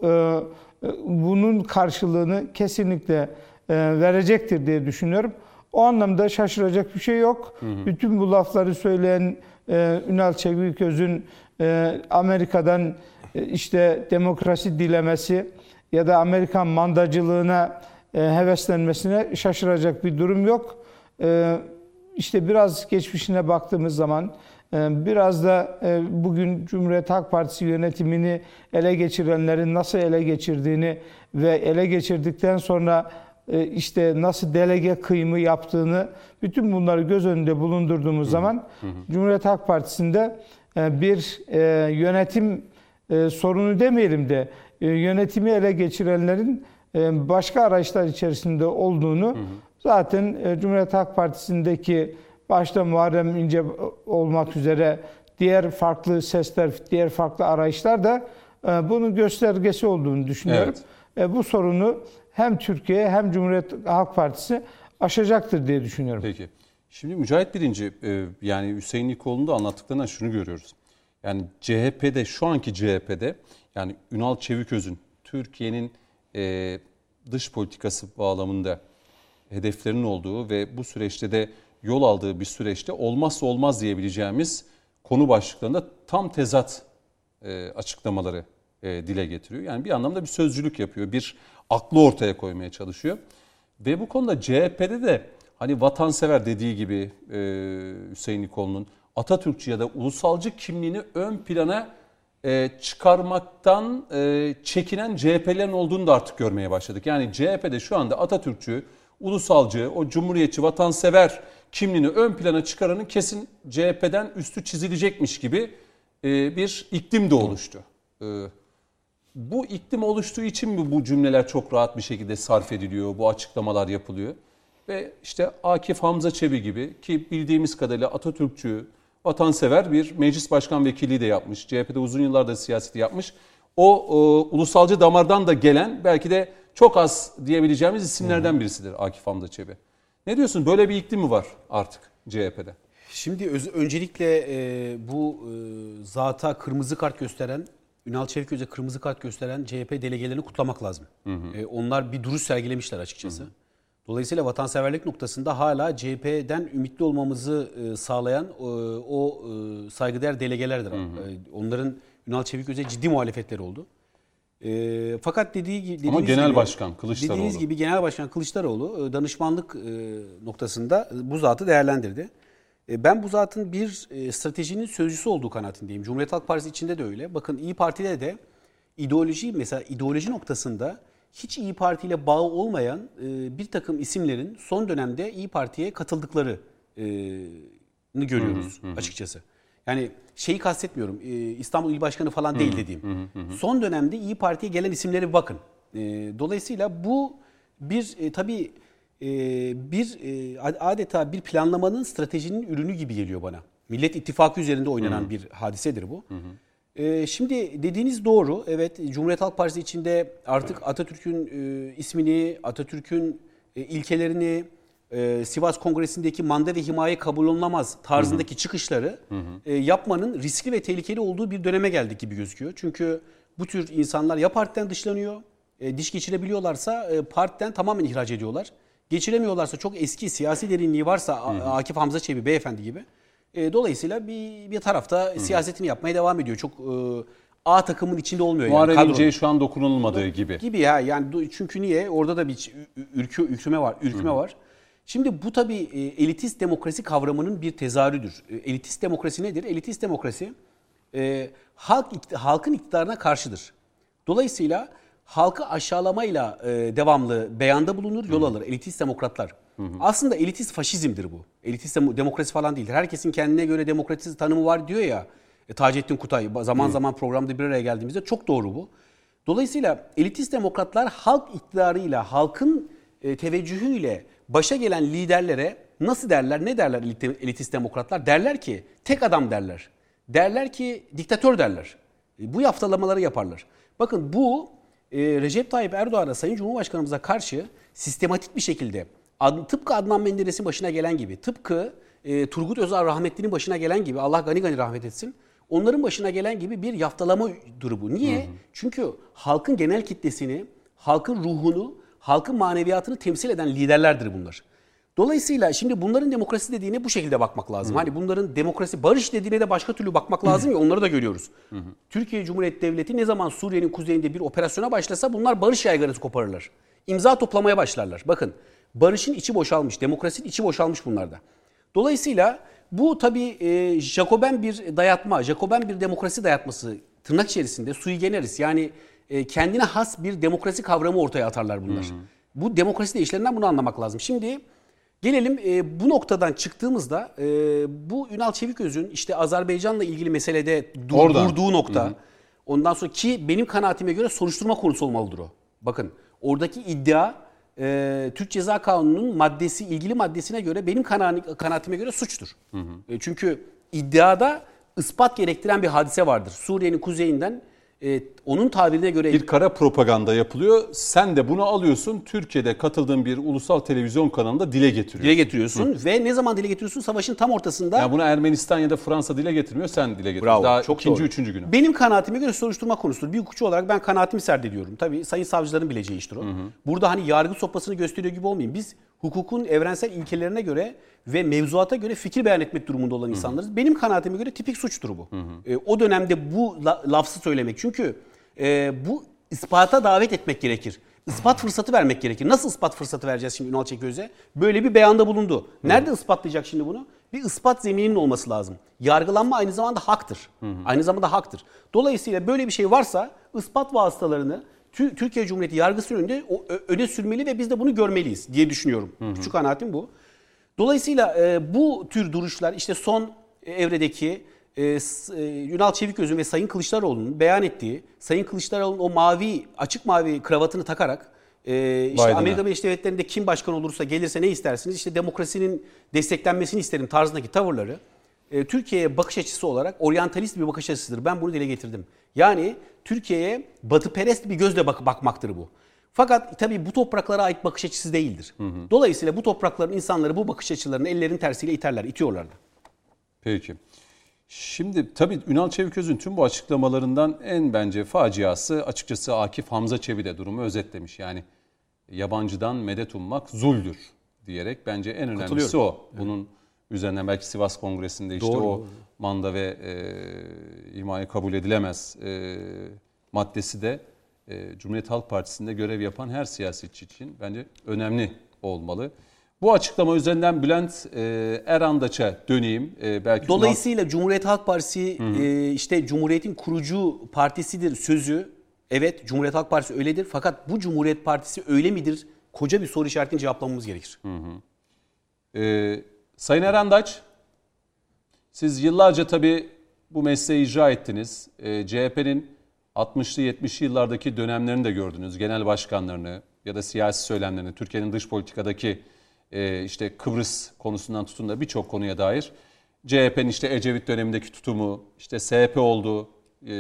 [SPEAKER 2] bunun karşılığını kesinlikle verecektir diye düşünüyorum. O anlamda şaşıracak bir şey yok. Hı hı. Bütün bu lafları söyleyen Ünal Çeviköz'ün Amerika'dan işte demokrasi dilemesi ya da Amerikan mandacılığına e, heveslenmesine şaşıracak bir durum yok. E, işte biraz geçmişine baktığımız zaman e, biraz da bugün Cumhuriyet Halk Partisi yönetimini ele geçirenlerin nasıl ele geçirdiğini ve ele geçirdikten sonra işte nasıl delege kıyımı yaptığını bütün bunları göz önünde bulundurduğumuz hı zaman hı. Cumhuriyet Halk Partisi'nde bir yönetim sorunu demeyelim de yönetimi ele geçirenlerin e, başka araçlar içerisinde olduğunu hı hı. zaten e, Cumhuriyet Halk Partisi'ndeki başta Muharrem İnce olmak üzere diğer farklı sesler, diğer farklı arayışlar da e, bunun göstergesi olduğunu düşünüyorum. Evet. E, bu sorunu hem Türkiye hem Cumhuriyet Halk Partisi aşacaktır diye düşünüyorum.
[SPEAKER 1] Peki. Şimdi Mücahit Birinci e, yani Hüseyin İlkoğlu'nun da anlattıklarından şunu görüyoruz. Yani CHP'de şu anki CHP'de yani Ünal Çeviköz'ün Türkiye'nin e, dış politikası bağlamında hedeflerinin olduğu ve bu süreçte de yol aldığı bir süreçte olmazsa olmaz diyebileceğimiz konu başlıklarında tam tezat e, açıklamaları e, dile getiriyor. Yani bir anlamda bir sözcülük yapıyor, bir aklı ortaya koymaya çalışıyor. Ve bu konuda CHP'de de hani vatansever dediği gibi e, Hüseyin İkol'un Atatürkçü ya da ulusalcı kimliğini ön plana e, çıkarmaktan e, çekinen CHP'lerin olduğunu da artık görmeye başladık. Yani CHP'de şu anda Atatürkçü, ulusalcı, o cumhuriyetçi, vatansever kimliğini ön plana çıkaranın kesin CHP'den üstü çizilecekmiş gibi e, bir iklim de oluştu. Bu iklim oluştuğu için mi bu cümleler çok rahat bir şekilde sarf ediliyor, bu açıklamalar yapılıyor? Ve işte Akif Hamza Çebi gibi ki bildiğimiz kadarıyla Atatürkçü, vatansever bir meclis başkan vekilliği de yapmış. CHP'de uzun yıllarda siyaseti yapmış. O, o ulusalcı damardan da gelen belki de çok az diyebileceğimiz isimlerden birisidir Akif Hamza Çebi. Ne diyorsun? Böyle bir iklim mi var artık CHP'de?
[SPEAKER 5] Şimdi öz, öncelikle e, bu e, zata kırmızı kart gösteren, Ünal Çeviköz'e kırmızı kart gösteren CHP delegelerini kutlamak lazım. Hı hı. E, onlar bir duruş sergilemişler açıkçası. Hı hı. Dolayısıyla vatanseverlik noktasında hala CHP'den ümitli olmamızı e, sağlayan e, o e, saygıdeğer delegelerdir. Hı hı. Onların Ünal Çeviköz'e ciddi muhalefetleri oldu. fakat dediği gibi
[SPEAKER 1] ama genel gibi, başkan Kılıçdaroğlu.
[SPEAKER 5] Dediğiniz gibi genel başkan Kılıçdaroğlu danışmanlık noktasında bu zatı değerlendirdi. ben bu zatın bir stratejinin sözcüsü olduğu kanaatindeyim. Cumhuriyet Halk Partisi içinde de öyle. Bakın İyi Parti'de de ideoloji mesela ideoloji noktasında hiç İyi Parti ile bağı olmayan e, bir takım isimlerin son dönemde İyi Parti'ye katıldıkları e, görüyoruz açıkçası. Yani şeyi kastetmiyorum. e, İstanbul İl Başkanı falan değil dediğim. Son dönemde İyi Parti'ye gelen isimlere bakın. E, dolayısıyla bu bir tabii bir adeta bir planlamanın stratejinin ürünü gibi geliyor bana. Millet İttifakı üzerinde oynanan bir hadisedir bu. E, şimdi dediğiniz doğru. Evet Cumhuriyet Halk Partisi içinde artık Atatürk'ün e, ismini, Atatürk'ün e, ilkelerini, e, Sivas Kongresi'ndeki manda ve himaye kabul olunamaz tarzındaki hı hı. çıkışları hı hı. E, yapmanın riskli ve tehlikeli olduğu bir döneme geldik gibi gözüküyor. Çünkü bu tür insanlar ya partiden dışlanıyor, e, diş geçirebiliyorlarsa e, partiden tamamen ihraç ediyorlar. Geçiremiyorlarsa çok eski siyasi derinliği varsa hı hı. Akif Hamza Çebi beyefendi gibi. E, dolayısıyla bir bir tarafta hı siyasetini yapmaya devam ediyor. Çok e, A takımın içinde olmuyor
[SPEAKER 1] Muharrem yani. İnce'ye şu an dokunulmadığı gibi.
[SPEAKER 5] Gibi ya yani çünkü niye? Orada da bir ürkü, ürküme var. Ürkme hı hı. var. Şimdi bu tabii e, elitist demokrasi kavramının bir tezahürüdür. E, elitist demokrasi nedir? Elitist demokrasi e, halk halkın iktidarına karşıdır. Dolayısıyla halkı aşağılamayla e, devamlı beyanda bulunur, yol alır. Elitist demokratlar. Hı hı. Aslında elitist faşizmdir bu. Elitist demokrasi falan değildir. Herkesin kendine göre demokrasi tanımı var diyor ya. E, Taceddin Kutay zaman hı. zaman programda bir araya geldiğimizde çok doğru bu. Dolayısıyla elitist demokratlar halk iktidarıyla, halkın e, teveccühüyle başa gelen liderlere nasıl derler, ne derler elitist demokratlar? Derler ki tek adam derler. Derler ki diktatör derler. E, bu yaftalamaları yaparlar. Bakın bu e, Recep Tayyip Erdoğan'a Sayın Cumhurbaşkanımıza karşı sistematik bir şekilde tıpkı Adnan Menderes'in başına gelen gibi, tıpkı e, Turgut Özal rahmetlinin başına gelen gibi, Allah gani gani rahmet etsin, onların başına gelen gibi bir yaftalama durumu. Niye? Hı hı. Çünkü halkın genel kitlesini, halkın ruhunu, halkın maneviyatını temsil eden liderlerdir bunlar. Dolayısıyla şimdi bunların demokrasi dediğine bu şekilde bakmak lazım. Hı. Hani bunların demokrasi, barış dediğine de başka türlü bakmak lazım ya onları da görüyoruz. Hı hı. Türkiye Cumhuriyeti Devleti ne zaman Suriye'nin kuzeyinde bir operasyona başlasa bunlar barış yaygarası koparırlar. İmza toplamaya başlarlar. Bakın barışın içi boşalmış, demokrasinin içi boşalmış bunlarda. Dolayısıyla bu tabii e, Jacoben bir dayatma, Jacoben bir demokrasi dayatması tırnak içerisinde sui generis yani e, kendine has bir demokrasi kavramı ortaya atarlar bunlar. Hı. Bu demokrasi deyişlerinden bunu anlamak lazım. Şimdi gelelim e, bu noktadan çıktığımızda e, bu Ünal Çeviköz'ün işte Azerbaycan'la ilgili meselede dur, durduğu nokta. Hı. Ondan sonra ki benim kanaatime göre soruşturma konusu olmalıdır o. Bakın oradaki iddia e, Türk Ceza Kanunu'nun maddesi ilgili maddesine göre benim kanaatime göre suçtur. Hı hı. E, çünkü iddiada ispat gerektiren bir hadise vardır. Suriye'nin kuzeyinden e, onun tabirine göre...
[SPEAKER 1] Bir kara propaganda yapılıyor. Sen de bunu alıyorsun. Türkiye'de katıldığın bir ulusal televizyon kanalında dile getiriyorsun.
[SPEAKER 5] Dile getiriyorsun Hı. ve ne zaman dile getiriyorsun? Savaşın tam ortasında.
[SPEAKER 1] Ya bunu Ermenistan ya da Fransa dile getirmiyor. Sen dile getiriyorsun. Bravo, Daha çok ikinci, doğru. üçüncü günü.
[SPEAKER 5] Benim kanaatime göre soruşturma konusudur. Bir hukukçu olarak ben kanaatimi serdediyorum. Tabii sayın savcıların bileceği iştir o. Hı hı. Burada hani yargı sopasını gösteriyor gibi olmayayım. Biz hukukun evrensel ilkelerine göre ve mevzuata göre fikir beyan etmek durumunda olan insanlarız. Hı hı. Benim kanaatime göre tipik suçtur bu. Hı hı. E, o dönemde bu la, lafzı söylemek. Çünkü e, bu ispata davet etmek gerekir. Ispat fırsatı vermek gerekir. Nasıl ispat fırsatı vereceğiz şimdi Ünal Çeköz'e? Böyle bir beyanda bulundu. Nerede hı. ispatlayacak şimdi bunu? Bir ispat zemininin olması lazım. Yargılanma aynı zamanda haktır. Hı hı. Aynı zamanda haktır. Dolayısıyla böyle bir şey varsa ispat vasıtalarını Türkiye Cumhuriyeti yargısı önünde öne sürmeli ve biz de bunu görmeliyiz diye düşünüyorum. Hı hı. Küçük kanaatim bu. Dolayısıyla e, bu tür duruşlar işte son evredeki e, e, Ünal Çeviköz'ün ve Sayın Kılıçdaroğlu'nun beyan ettiği, Sayın Kılıçdaroğlu'nun o mavi, açık mavi kravatını takarak e, işte Biden'a. Amerika Birleşik Devletleri'nde kim başkan olursa gelirse ne istersiniz? İşte demokrasinin desteklenmesini isterim tarzındaki tavırları e, Türkiye'ye bakış açısı olarak oryantalist bir bakış açısıdır. Ben bunu dile getirdim. Yani Türkiye'ye batıperest bir gözle bak bakmaktır bu. Fakat tabii bu topraklara ait bakış açısı değildir. Hı hı. Dolayısıyla bu toprakların insanları bu bakış açılarını ellerin tersiyle iterler, itiyorlar da.
[SPEAKER 1] Peki. Şimdi tabii Ünal Çeviköz'ün tüm bu açıklamalarından en bence faciası açıkçası Akif Hamza Çebi de durumu özetlemiş. Yani yabancıdan medet ummak zuldür diyerek bence en önemlisi o. Bunun evet. üzerine belki Sivas Kongresi'nde işte doğru, o doğru. manda ve e, himaye kabul edilemez e, maddesi de e, Cumhuriyet Halk Partisi'nde görev yapan her siyasetçi için bence önemli olmalı. Bu açıklama üzerinden Bülent e, Erandaç'a döneyim. E, belki
[SPEAKER 5] Dolayısıyla Cumhuriyet Halk Partisi e, işte Cumhuriyet'in kurucu partisidir sözü Evet Cumhuriyet Halk Partisi öyledir fakat bu Cumhuriyet Partisi öyle midir? Koca bir soru işaretini cevaplamamız gerekir.
[SPEAKER 1] Ee, Sayın Erendaç, siz yıllarca tabii bu mesleği icra ettiniz. Ee, CHP'nin 60'lı 70'li yıllardaki dönemlerini de gördünüz. Genel başkanlarını ya da siyasi söylemlerini, Türkiye'nin dış politikadaki e, işte Kıbrıs konusundan tutun da birçok konuya dair. CHP'nin işte Ecevit dönemindeki tutumu, işte SP olduğu, e,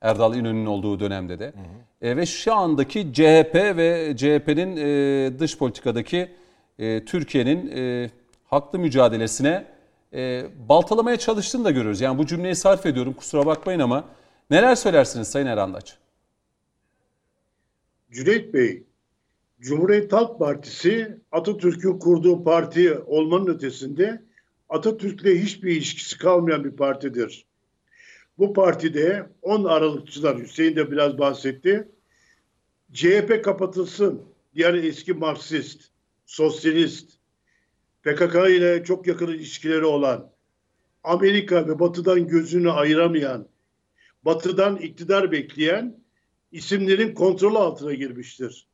[SPEAKER 1] Erdal İnönü'nün olduğu dönemde de. E, ve şu andaki CHP ve CHP'nin e, dış politikadaki e, Türkiye'nin e, haklı mücadelesine e, baltalamaya çalıştığını da görüyoruz. Yani bu cümleyi sarf ediyorum kusura bakmayın ama neler söylersiniz Sayın Erandaç?
[SPEAKER 4] Cüneyt Bey, Cumhuriyet Halk Partisi Atatürk'ün kurduğu parti olmanın ötesinde Atatürk'le hiçbir ilişkisi kalmayan bir partidir. Bu partide 10 Aralıkçılar, Hüseyin de biraz bahsetti. CHP kapatılsın, diğer eski Marksist, sosyalist, PKK ile çok yakın ilişkileri olan, Amerika ve Batı'dan gözünü ayıramayan, Batı'dan iktidar bekleyen isimlerin kontrol altına girmiştir.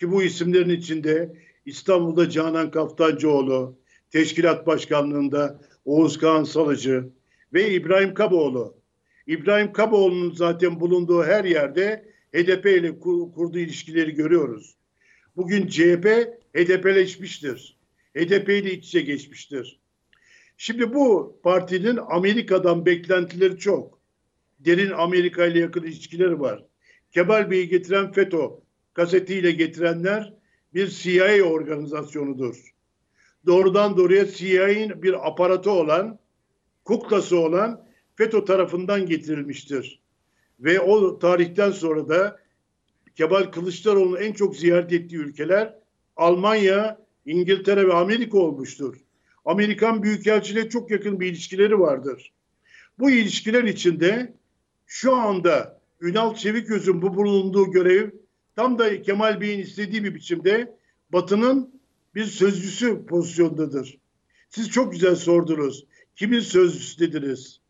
[SPEAKER 4] Ki bu isimlerin içinde İstanbul'da Canan Kaftancıoğlu, Teşkilat Başkanlığı'nda Oğuz Kağan Salıcı ve İbrahim Kaboğlu. İbrahim Kaboğlu'nun zaten bulunduğu her yerde HDP ile kurduğu ilişkileri görüyoruz. Bugün CHP HDP'leşmiştir. HDP ile iç içe geçmiştir. Şimdi bu partinin Amerika'dan beklentileri çok. Derin Amerika ile yakın ilişkileri var. Kemal Bey'i getiren FETÖ kasetiyle getirenler bir CIA organizasyonudur. Doğrudan doğruya CIA'nin bir aparatı olan, kuklası olan FETÖ tarafından getirilmiştir. Ve o tarihten sonra da Kemal Kılıçdaroğlu'nun en çok ziyaret ettiği ülkeler Almanya, İngiltere ve Amerika olmuştur. Amerikan Büyükelçiliğe çok yakın bir ilişkileri vardır. Bu ilişkiler içinde şu anda Ünal Çeviköz'ün bu bulunduğu görev tam da Kemal Bey'in istediği bir biçimde Batı'nın bir sözcüsü pozisyondadır. Siz çok güzel sordunuz. Kimin sözcüsü dediniz?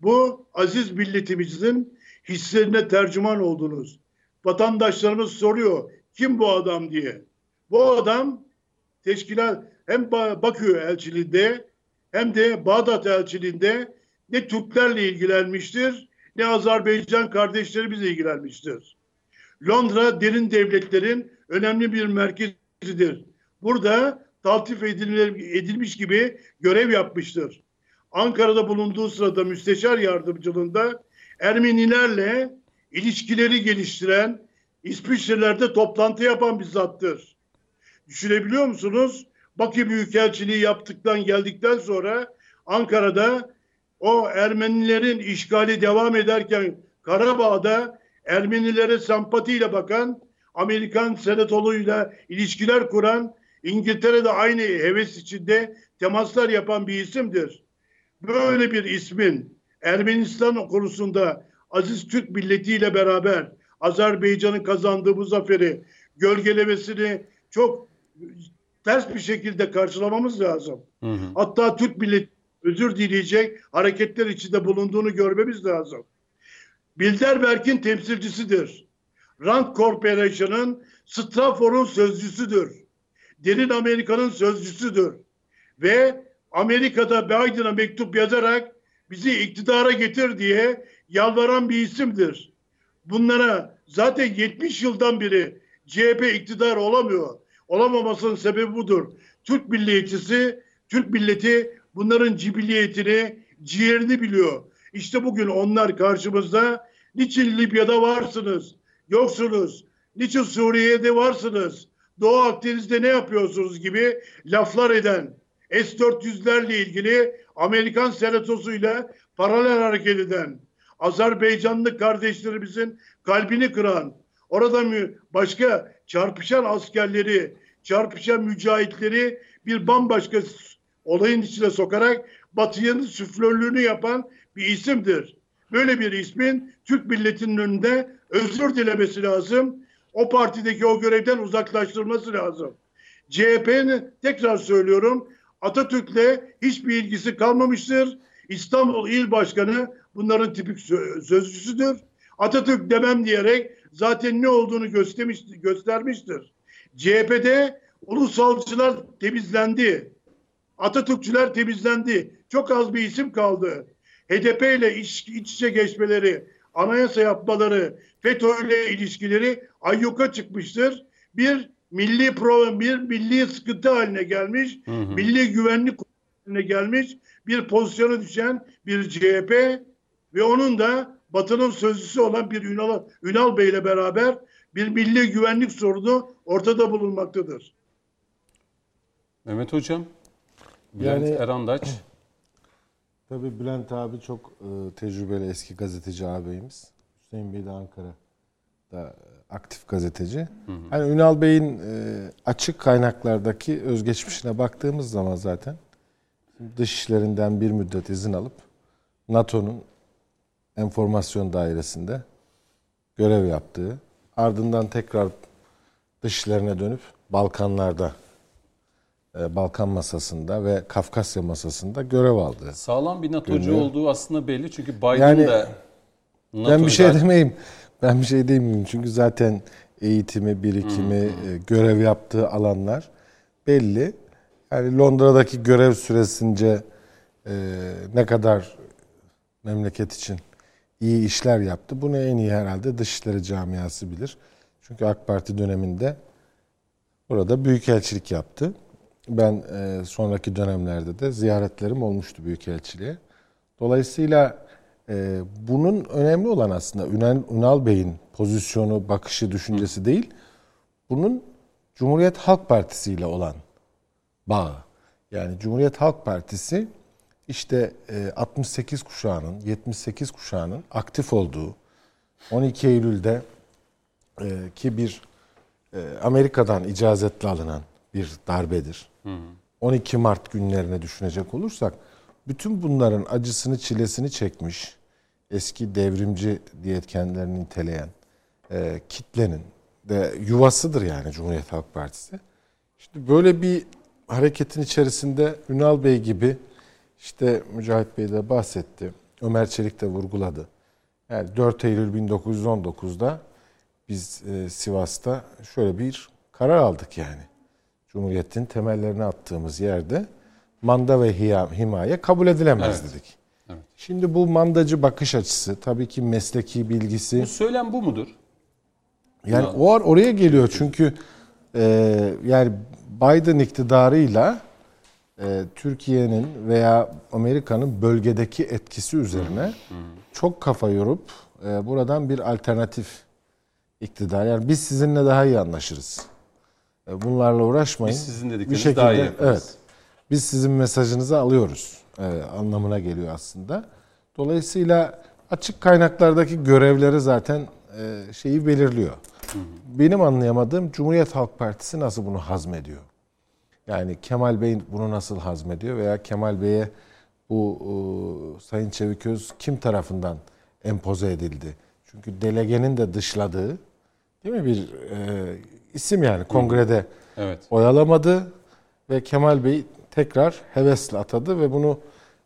[SPEAKER 4] Bu aziz milletimizin hislerine tercüman oldunuz. Vatandaşlarımız soruyor kim bu adam diye. Bu adam teşkilat hem Bakü elçiliğinde hem de Bağdat elçiliğinde ne Türklerle ilgilenmiştir ne Azerbaycan kardeşlerimizle ilgilenmiştir. Londra derin devletlerin önemli bir merkezidir. Burada taltif edilmiş gibi görev yapmıştır. Ankara'da bulunduğu sırada müsteşar yardımcılığında Ermenilerle ilişkileri geliştiren, İsviçre'lerde toplantı yapan bir zattır. Düşünebiliyor musunuz? Bakü Büyükelçiliği yaptıktan geldikten sonra Ankara'da o Ermenilerin işgali devam ederken Karabağ'da Ermenilere sempatiyle bakan, Amerikan senatoluyla ilişkiler kuran, İngiltere'de aynı heves içinde temaslar yapan bir isimdir. Böyle bir ismin Ermenistan konusunda aziz Türk milletiyle beraber Azerbaycan'ın kazandığı bu zaferi gölgelemesini çok ters bir şekilde karşılamamız lazım. Hı hı. Hatta Türk milleti özür dileyecek hareketler içinde bulunduğunu görmemiz lazım. Bilderberg'in temsilcisidir. Rand Corporation'ın Stratfor'un sözcüsüdür. Derin Amerika'nın sözcüsüdür. Ve Amerika'da Biden'a mektup yazarak bizi iktidara getir diye yalvaran bir isimdir. Bunlara zaten 70 yıldan beri CHP iktidar olamıyor. Olamamasının sebebi budur. Türk milliyetçisi, Türk milleti bunların cibiliyetini, ciğerini biliyor. İşte bugün onlar karşımızda. Niçin Libya'da varsınız, yoksunuz, niçin Suriye'de varsınız, Doğu Akdeniz'de ne yapıyorsunuz gibi laflar eden, S-400'lerle ilgili Amerikan senatosuyla paralel hareket eden, Azerbaycanlı kardeşlerimizin kalbini kıran, orada başka çarpışan askerleri, çarpışan mücahitleri bir bambaşka olayın içine sokarak Batı'nın süflörlüğünü yapan bir isimdir. Böyle bir ismin Türk milletinin önünde özür dilemesi lazım. O partideki o görevden uzaklaştırması lazım. CHP'nin tekrar söylüyorum Atatürk'le hiçbir ilgisi kalmamıştır. İstanbul İl Başkanı bunların tipik sözcüsüdür. Atatürk demem diyerek zaten ne olduğunu göstermiş, göstermiştir. CHP'de ulusalcılar temizlendi. Atatürkçüler temizlendi. Çok az bir isim kaldı. HDP ile iç, iç içe geçmeleri, anayasa yapmaları, FETÖ ile ilişkileri ayyuka çıkmıştır. Bir milli problem, bir milli sıkıntı haline gelmiş, hı hı. milli güvenlik haline gelmiş bir pozisyona düşen bir CHP ve onun da Batı'nın sözcüsü olan bir Ünal, Ünal Bey ile beraber bir milli güvenlik sorunu ortada bulunmaktadır.
[SPEAKER 1] Mehmet Hocam, Bülent yani, Erandaç. [CLEARS THROAT]
[SPEAKER 3] Tabii Bülent abi çok e, tecrübeli eski gazeteci ağabeyimiz. Hüseyin Bey de Ankara'da aktif gazeteci. Hı hı. Hani Ünal Bey'in e, açık kaynaklardaki özgeçmişine baktığımız zaman zaten dışişlerinden bir müddet izin alıp NATO'nun enformasyon dairesinde görev yaptığı, ardından tekrar dışlarına dönüp Balkanlarda e, Balkan masasında ve Kafkasya masasında görev aldı.
[SPEAKER 1] Sağlam bir NATO'cu Günlüğü. olduğu aslında belli çünkü Biden yani, de
[SPEAKER 3] NATO'da... Ben bir şey demeyeyim. Ben bir şey demeyeyim çünkü zaten eğitimi, birikimi, hmm. görev yaptığı alanlar belli. Yani Londra'daki görev süresince e, ne kadar memleket için iyi işler yaptı. Bunu en iyi herhalde Dışişleri Camiası bilir. Çünkü AK Parti döneminde burada büyükelçilik yaptı. Ben e, sonraki dönemlerde de ziyaretlerim olmuştu büyükelçiliğe. Dolayısıyla e, bunun önemli olan aslında Ünal, Ünal Bey'in pozisyonu, bakışı, düşüncesi değil. Bunun Cumhuriyet Halk Partisi ile olan bağı. Yani Cumhuriyet Halk Partisi işte 68 e, kuşağının, 78 kuşağının aktif olduğu 12 Eylül'de e, ki bir e, Amerika'dan icazetle alınan bir darbedir. Hı hı. 12 Mart günlerine düşünecek olursak bütün bunların acısını, çilesini çekmiş eski devrimci diye kendilerini niteleyen kitlenin de yuvasıdır yani Cumhuriyet Halk Partisi. İşte böyle bir hareketin içerisinde Ünal Bey gibi işte Mücahit Bey de bahsetti. Ömer Çelik de vurguladı. Yani 4 Eylül 1919'da biz e, Sivas'ta şöyle bir karar aldık yani. Cumhuriyet'in temellerini attığımız yerde manda ve himaye kabul edilemez evet. dedik. Evet. Şimdi bu mandacı bakış açısı, tabii ki mesleki bilgisi.
[SPEAKER 1] Bu söylem bu mudur?
[SPEAKER 3] Yani ya. o oraya geliyor çünkü e, yani Biden iktidarıyla e, Türkiye'nin veya Amerika'nın bölgedeki etkisi üzerine çok kafa yorup e, buradan bir alternatif iktidar. Yani biz sizinle daha iyi anlaşırız. E, bunlarla uğraşmayın.
[SPEAKER 1] Biz sizin dedikleriniz bir şekilde, daha iyi yaparız. Evet.
[SPEAKER 3] Biz sizin mesajınızı alıyoruz e, anlamına geliyor aslında. Dolayısıyla açık kaynaklardaki görevleri zaten e, şeyi belirliyor. Hı hı. Benim anlayamadığım Cumhuriyet Halk Partisi nasıl bunu hazmediyor? Yani Kemal Bey bunu nasıl hazmediyor veya Kemal Bey'e bu e, Sayın Çeviköz kim tarafından empoze edildi? Çünkü delegenin de dışladığı değil mi bir e, isim yani kongrede evet. oyalamadı ve Kemal Bey tekrar hevesle atadı ve bunu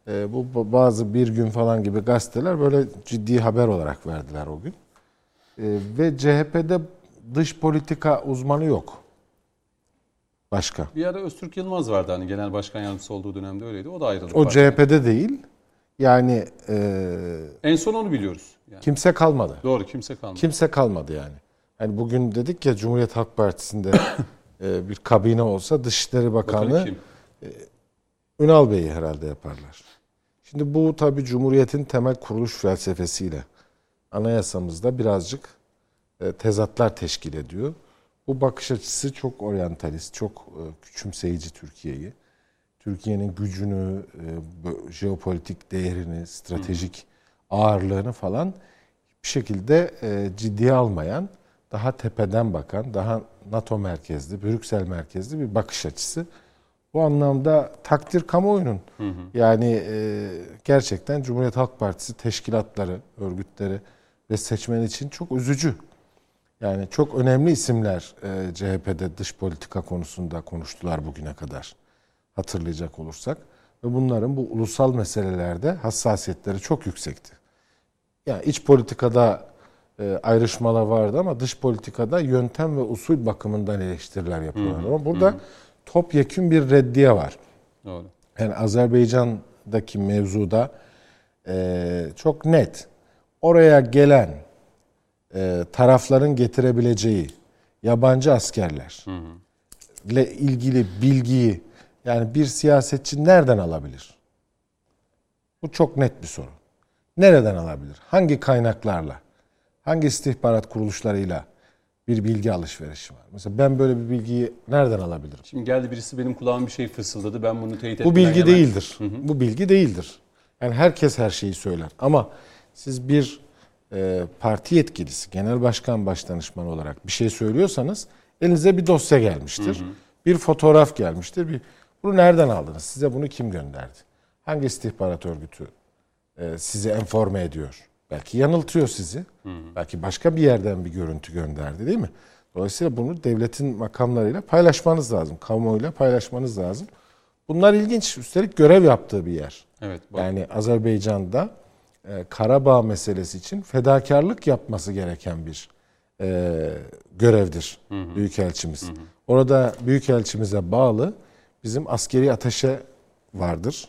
[SPEAKER 3] e, bu bazı bir gün falan gibi gazeteler böyle ciddi haber olarak verdiler o gün. E, ve CHP'de dış politika uzmanı yok. Başka.
[SPEAKER 1] Bir ara Öztürk Yılmaz vardı hani genel başkan yardımcısı olduğu dönemde öyleydi. O da ayrıldı.
[SPEAKER 3] O başkan. CHP'de değil. Yani e,
[SPEAKER 1] en son onu biliyoruz.
[SPEAKER 3] Yani. Kimse kalmadı.
[SPEAKER 1] Doğru kimse kalmadı.
[SPEAKER 3] Kimse kalmadı yani. Yani bugün dedik ya Cumhuriyet Halk Partisi'nde [COUGHS] e, bir kabine olsa Dışişleri Bakanlığı e, Ünal Bey'i herhalde yaparlar. Şimdi bu tabi Cumhuriyet'in temel kuruluş felsefesiyle anayasamızda birazcık e, tezatlar teşkil ediyor. Bu bakış açısı çok oryantalist, çok e, küçümseyici Türkiye'yi. Türkiye'nin gücünü, e, jeopolitik değerini, stratejik ağırlığını falan bir şekilde e, ciddiye almayan, daha tepeden bakan, daha NATO merkezli, Brüksel merkezli bir bakış açısı. Bu anlamda takdir kamuoyunun. Hı hı. Yani gerçekten Cumhuriyet Halk Partisi teşkilatları, örgütleri ve seçmen için çok üzücü. Yani çok önemli isimler e, CHP'de dış politika konusunda konuştular bugüne kadar. Hatırlayacak olursak. Ve bunların bu ulusal meselelerde hassasiyetleri çok yüksekti. Yani iç politikada e, ayrışmalar vardı ama dış politikada yöntem ve usul bakımından eleştiriler yapıyorlar. Ama burada topyekün bir reddiye var.
[SPEAKER 1] Doğru.
[SPEAKER 3] Yani Azerbaycan'daki mevzuda e, çok net. Oraya gelen e, tarafların getirebileceği yabancı askerlerle ilgili bilgiyi yani bir siyasetçi nereden alabilir? Bu çok net bir soru. Nereden alabilir? Hangi kaynaklarla? Hangi istihbarat kuruluşlarıyla bir bilgi alışverişi var? Mesela ben böyle bir bilgiyi nereden alabilirim?
[SPEAKER 1] Şimdi geldi birisi benim kulağıma bir şey fısıldadı. Ben bunu teyit
[SPEAKER 3] Bu
[SPEAKER 1] etmeden
[SPEAKER 3] bilgi
[SPEAKER 1] hemen-
[SPEAKER 3] değildir. Bu bilgi değildir. Yani herkes her şeyi söyler. Ama siz bir e, parti yetkilisi, genel başkan başdanışmanı olarak bir şey söylüyorsanız elinize bir dosya gelmiştir. Bir fotoğraf gelmiştir. Bir, bunu nereden aldınız? Size bunu kim gönderdi? Hangi istihbarat örgütü e, sizi enforme ediyor? Belki yanıltıyor sizi. Belki başka bir yerden bir görüntü gönderdi değil mi? Dolayısıyla bunu devletin makamlarıyla paylaşmanız lazım. Kamuoyuyla paylaşmanız lazım. Bunlar ilginç. Üstelik görev yaptığı bir yer.
[SPEAKER 1] Evet. bak.
[SPEAKER 3] Yani Azerbaycan'da e, Karabağ meselesi için fedakarlık yapması gereken bir e, görevdir Büyükelçimiz. Orada Büyükelçimize bağlı bizim askeri ateşe vardır.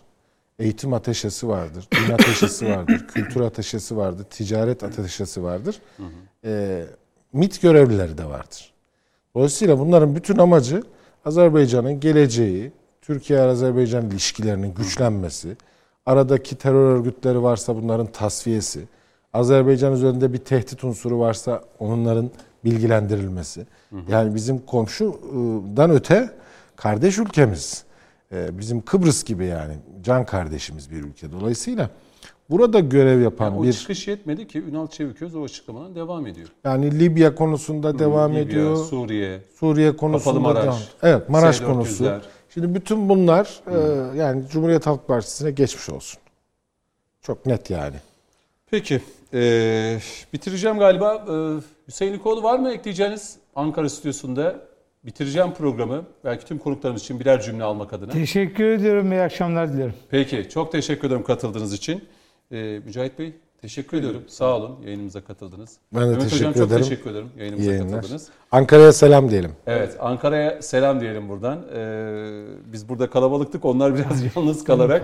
[SPEAKER 3] Eğitim ateşesi vardır, din ateşesi vardır, [LAUGHS] kültür ateşesi vardır, ticaret ateşesi vardır. E, MİT görevlileri de vardır. Dolayısıyla bunların bütün amacı Azerbaycan'ın geleceği, Türkiye-Azerbaycan ilişkilerinin güçlenmesi, aradaki terör örgütleri varsa bunların tasfiyesi, Azerbaycan üzerinde bir tehdit unsuru varsa onların bilgilendirilmesi. Yani bizim komşudan öte kardeş ülkemiz. Ee, Bizim Kıbrıs gibi yani can kardeşimiz bir ülke. Dolayısıyla burada görev yapan
[SPEAKER 1] o
[SPEAKER 3] bir
[SPEAKER 1] çıkış yetmedi ki Ünal Çeviköz o açıklamadan devam ediyor.
[SPEAKER 3] yani Libya konusunda devam
[SPEAKER 1] Libya,
[SPEAKER 3] ediyor.
[SPEAKER 1] Suriye,
[SPEAKER 3] Suriye konusunda
[SPEAKER 1] Maraş,
[SPEAKER 3] devam. Evet, Maraş
[SPEAKER 1] S-400'ler.
[SPEAKER 3] konusu. Şimdi bütün bunlar e, yani Cumhuriyet Halk Partisi'ne geçmiş olsun. Çok net yani.
[SPEAKER 1] Peki. eee, bitireceğim galiba. Eee, Hüseyin Likoğlu var mı ekleyeceğiniz Ankara stüdyosunda? Bitireceğim programı. Belki tüm konuklarımız için birer cümle almak adına.
[SPEAKER 2] Teşekkür ediyorum. İyi akşamlar dilerim.
[SPEAKER 1] Peki. Çok teşekkür ederim katıldığınız için. Eee, Mücahit Bey teşekkür ediyorum. Sağ olun yayınımıza katıldınız.
[SPEAKER 3] Ben de
[SPEAKER 1] Mehmet
[SPEAKER 3] teşekkür
[SPEAKER 1] Hocam çok
[SPEAKER 3] ederim.
[SPEAKER 1] teşekkür ederim yayınımıza
[SPEAKER 3] yayınlar.
[SPEAKER 1] katıldınız.
[SPEAKER 3] Ankara'ya selam diyelim.
[SPEAKER 1] Evet Ankara'ya selam diyelim buradan. Ee, biz burada kalabalıktık onlar biraz [LAUGHS] yalnız kalarak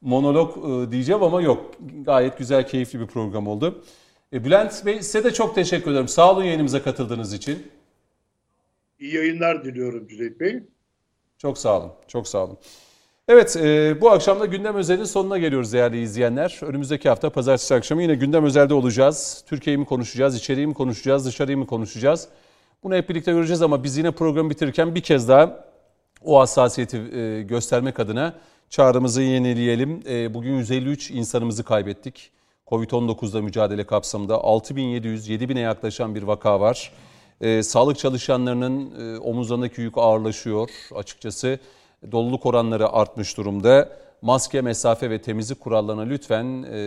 [SPEAKER 1] monolog e, diyeceğim ama yok. Gayet güzel keyifli bir program oldu. E, Bülent Bey size de çok teşekkür ederim. Sağ olun yayınımıza katıldığınız için.
[SPEAKER 4] İyi yayınlar diliyorum Cüneyt Bey.
[SPEAKER 1] Çok sağ olun. Çok sağ olun. Evet e, bu akşam da gündem özelinin sonuna geliyoruz değerli izleyenler. Önümüzdeki hafta pazartesi akşamı yine gündem özelde olacağız. Türkiye'yi mi konuşacağız, içeriği mi konuşacağız, dışarıyı mı konuşacağız? Bunu hep birlikte göreceğiz ama biz yine programı bitirirken bir kez daha o hassasiyeti e, göstermek adına çağrımızı yenileyelim. E, bugün 153 insanımızı kaybettik. Covid-19'da mücadele kapsamında 6700-7000'e yaklaşan bir vaka var. E, sağlık çalışanlarının e, omuzlarındaki yük ağırlaşıyor açıkçası. Doluluk oranları artmış durumda. Maske, mesafe ve temizlik kurallarına lütfen e,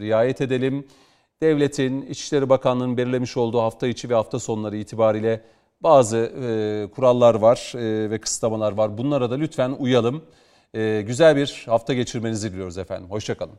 [SPEAKER 1] riayet edelim. Devletin, İçişleri Bakanlığı'nın belirlemiş olduğu hafta içi ve hafta sonları itibariyle bazı e, kurallar var e, ve kısıtlamalar var. Bunlara da lütfen uyalım. E, güzel bir hafta geçirmenizi diliyoruz efendim. Hoşçakalın.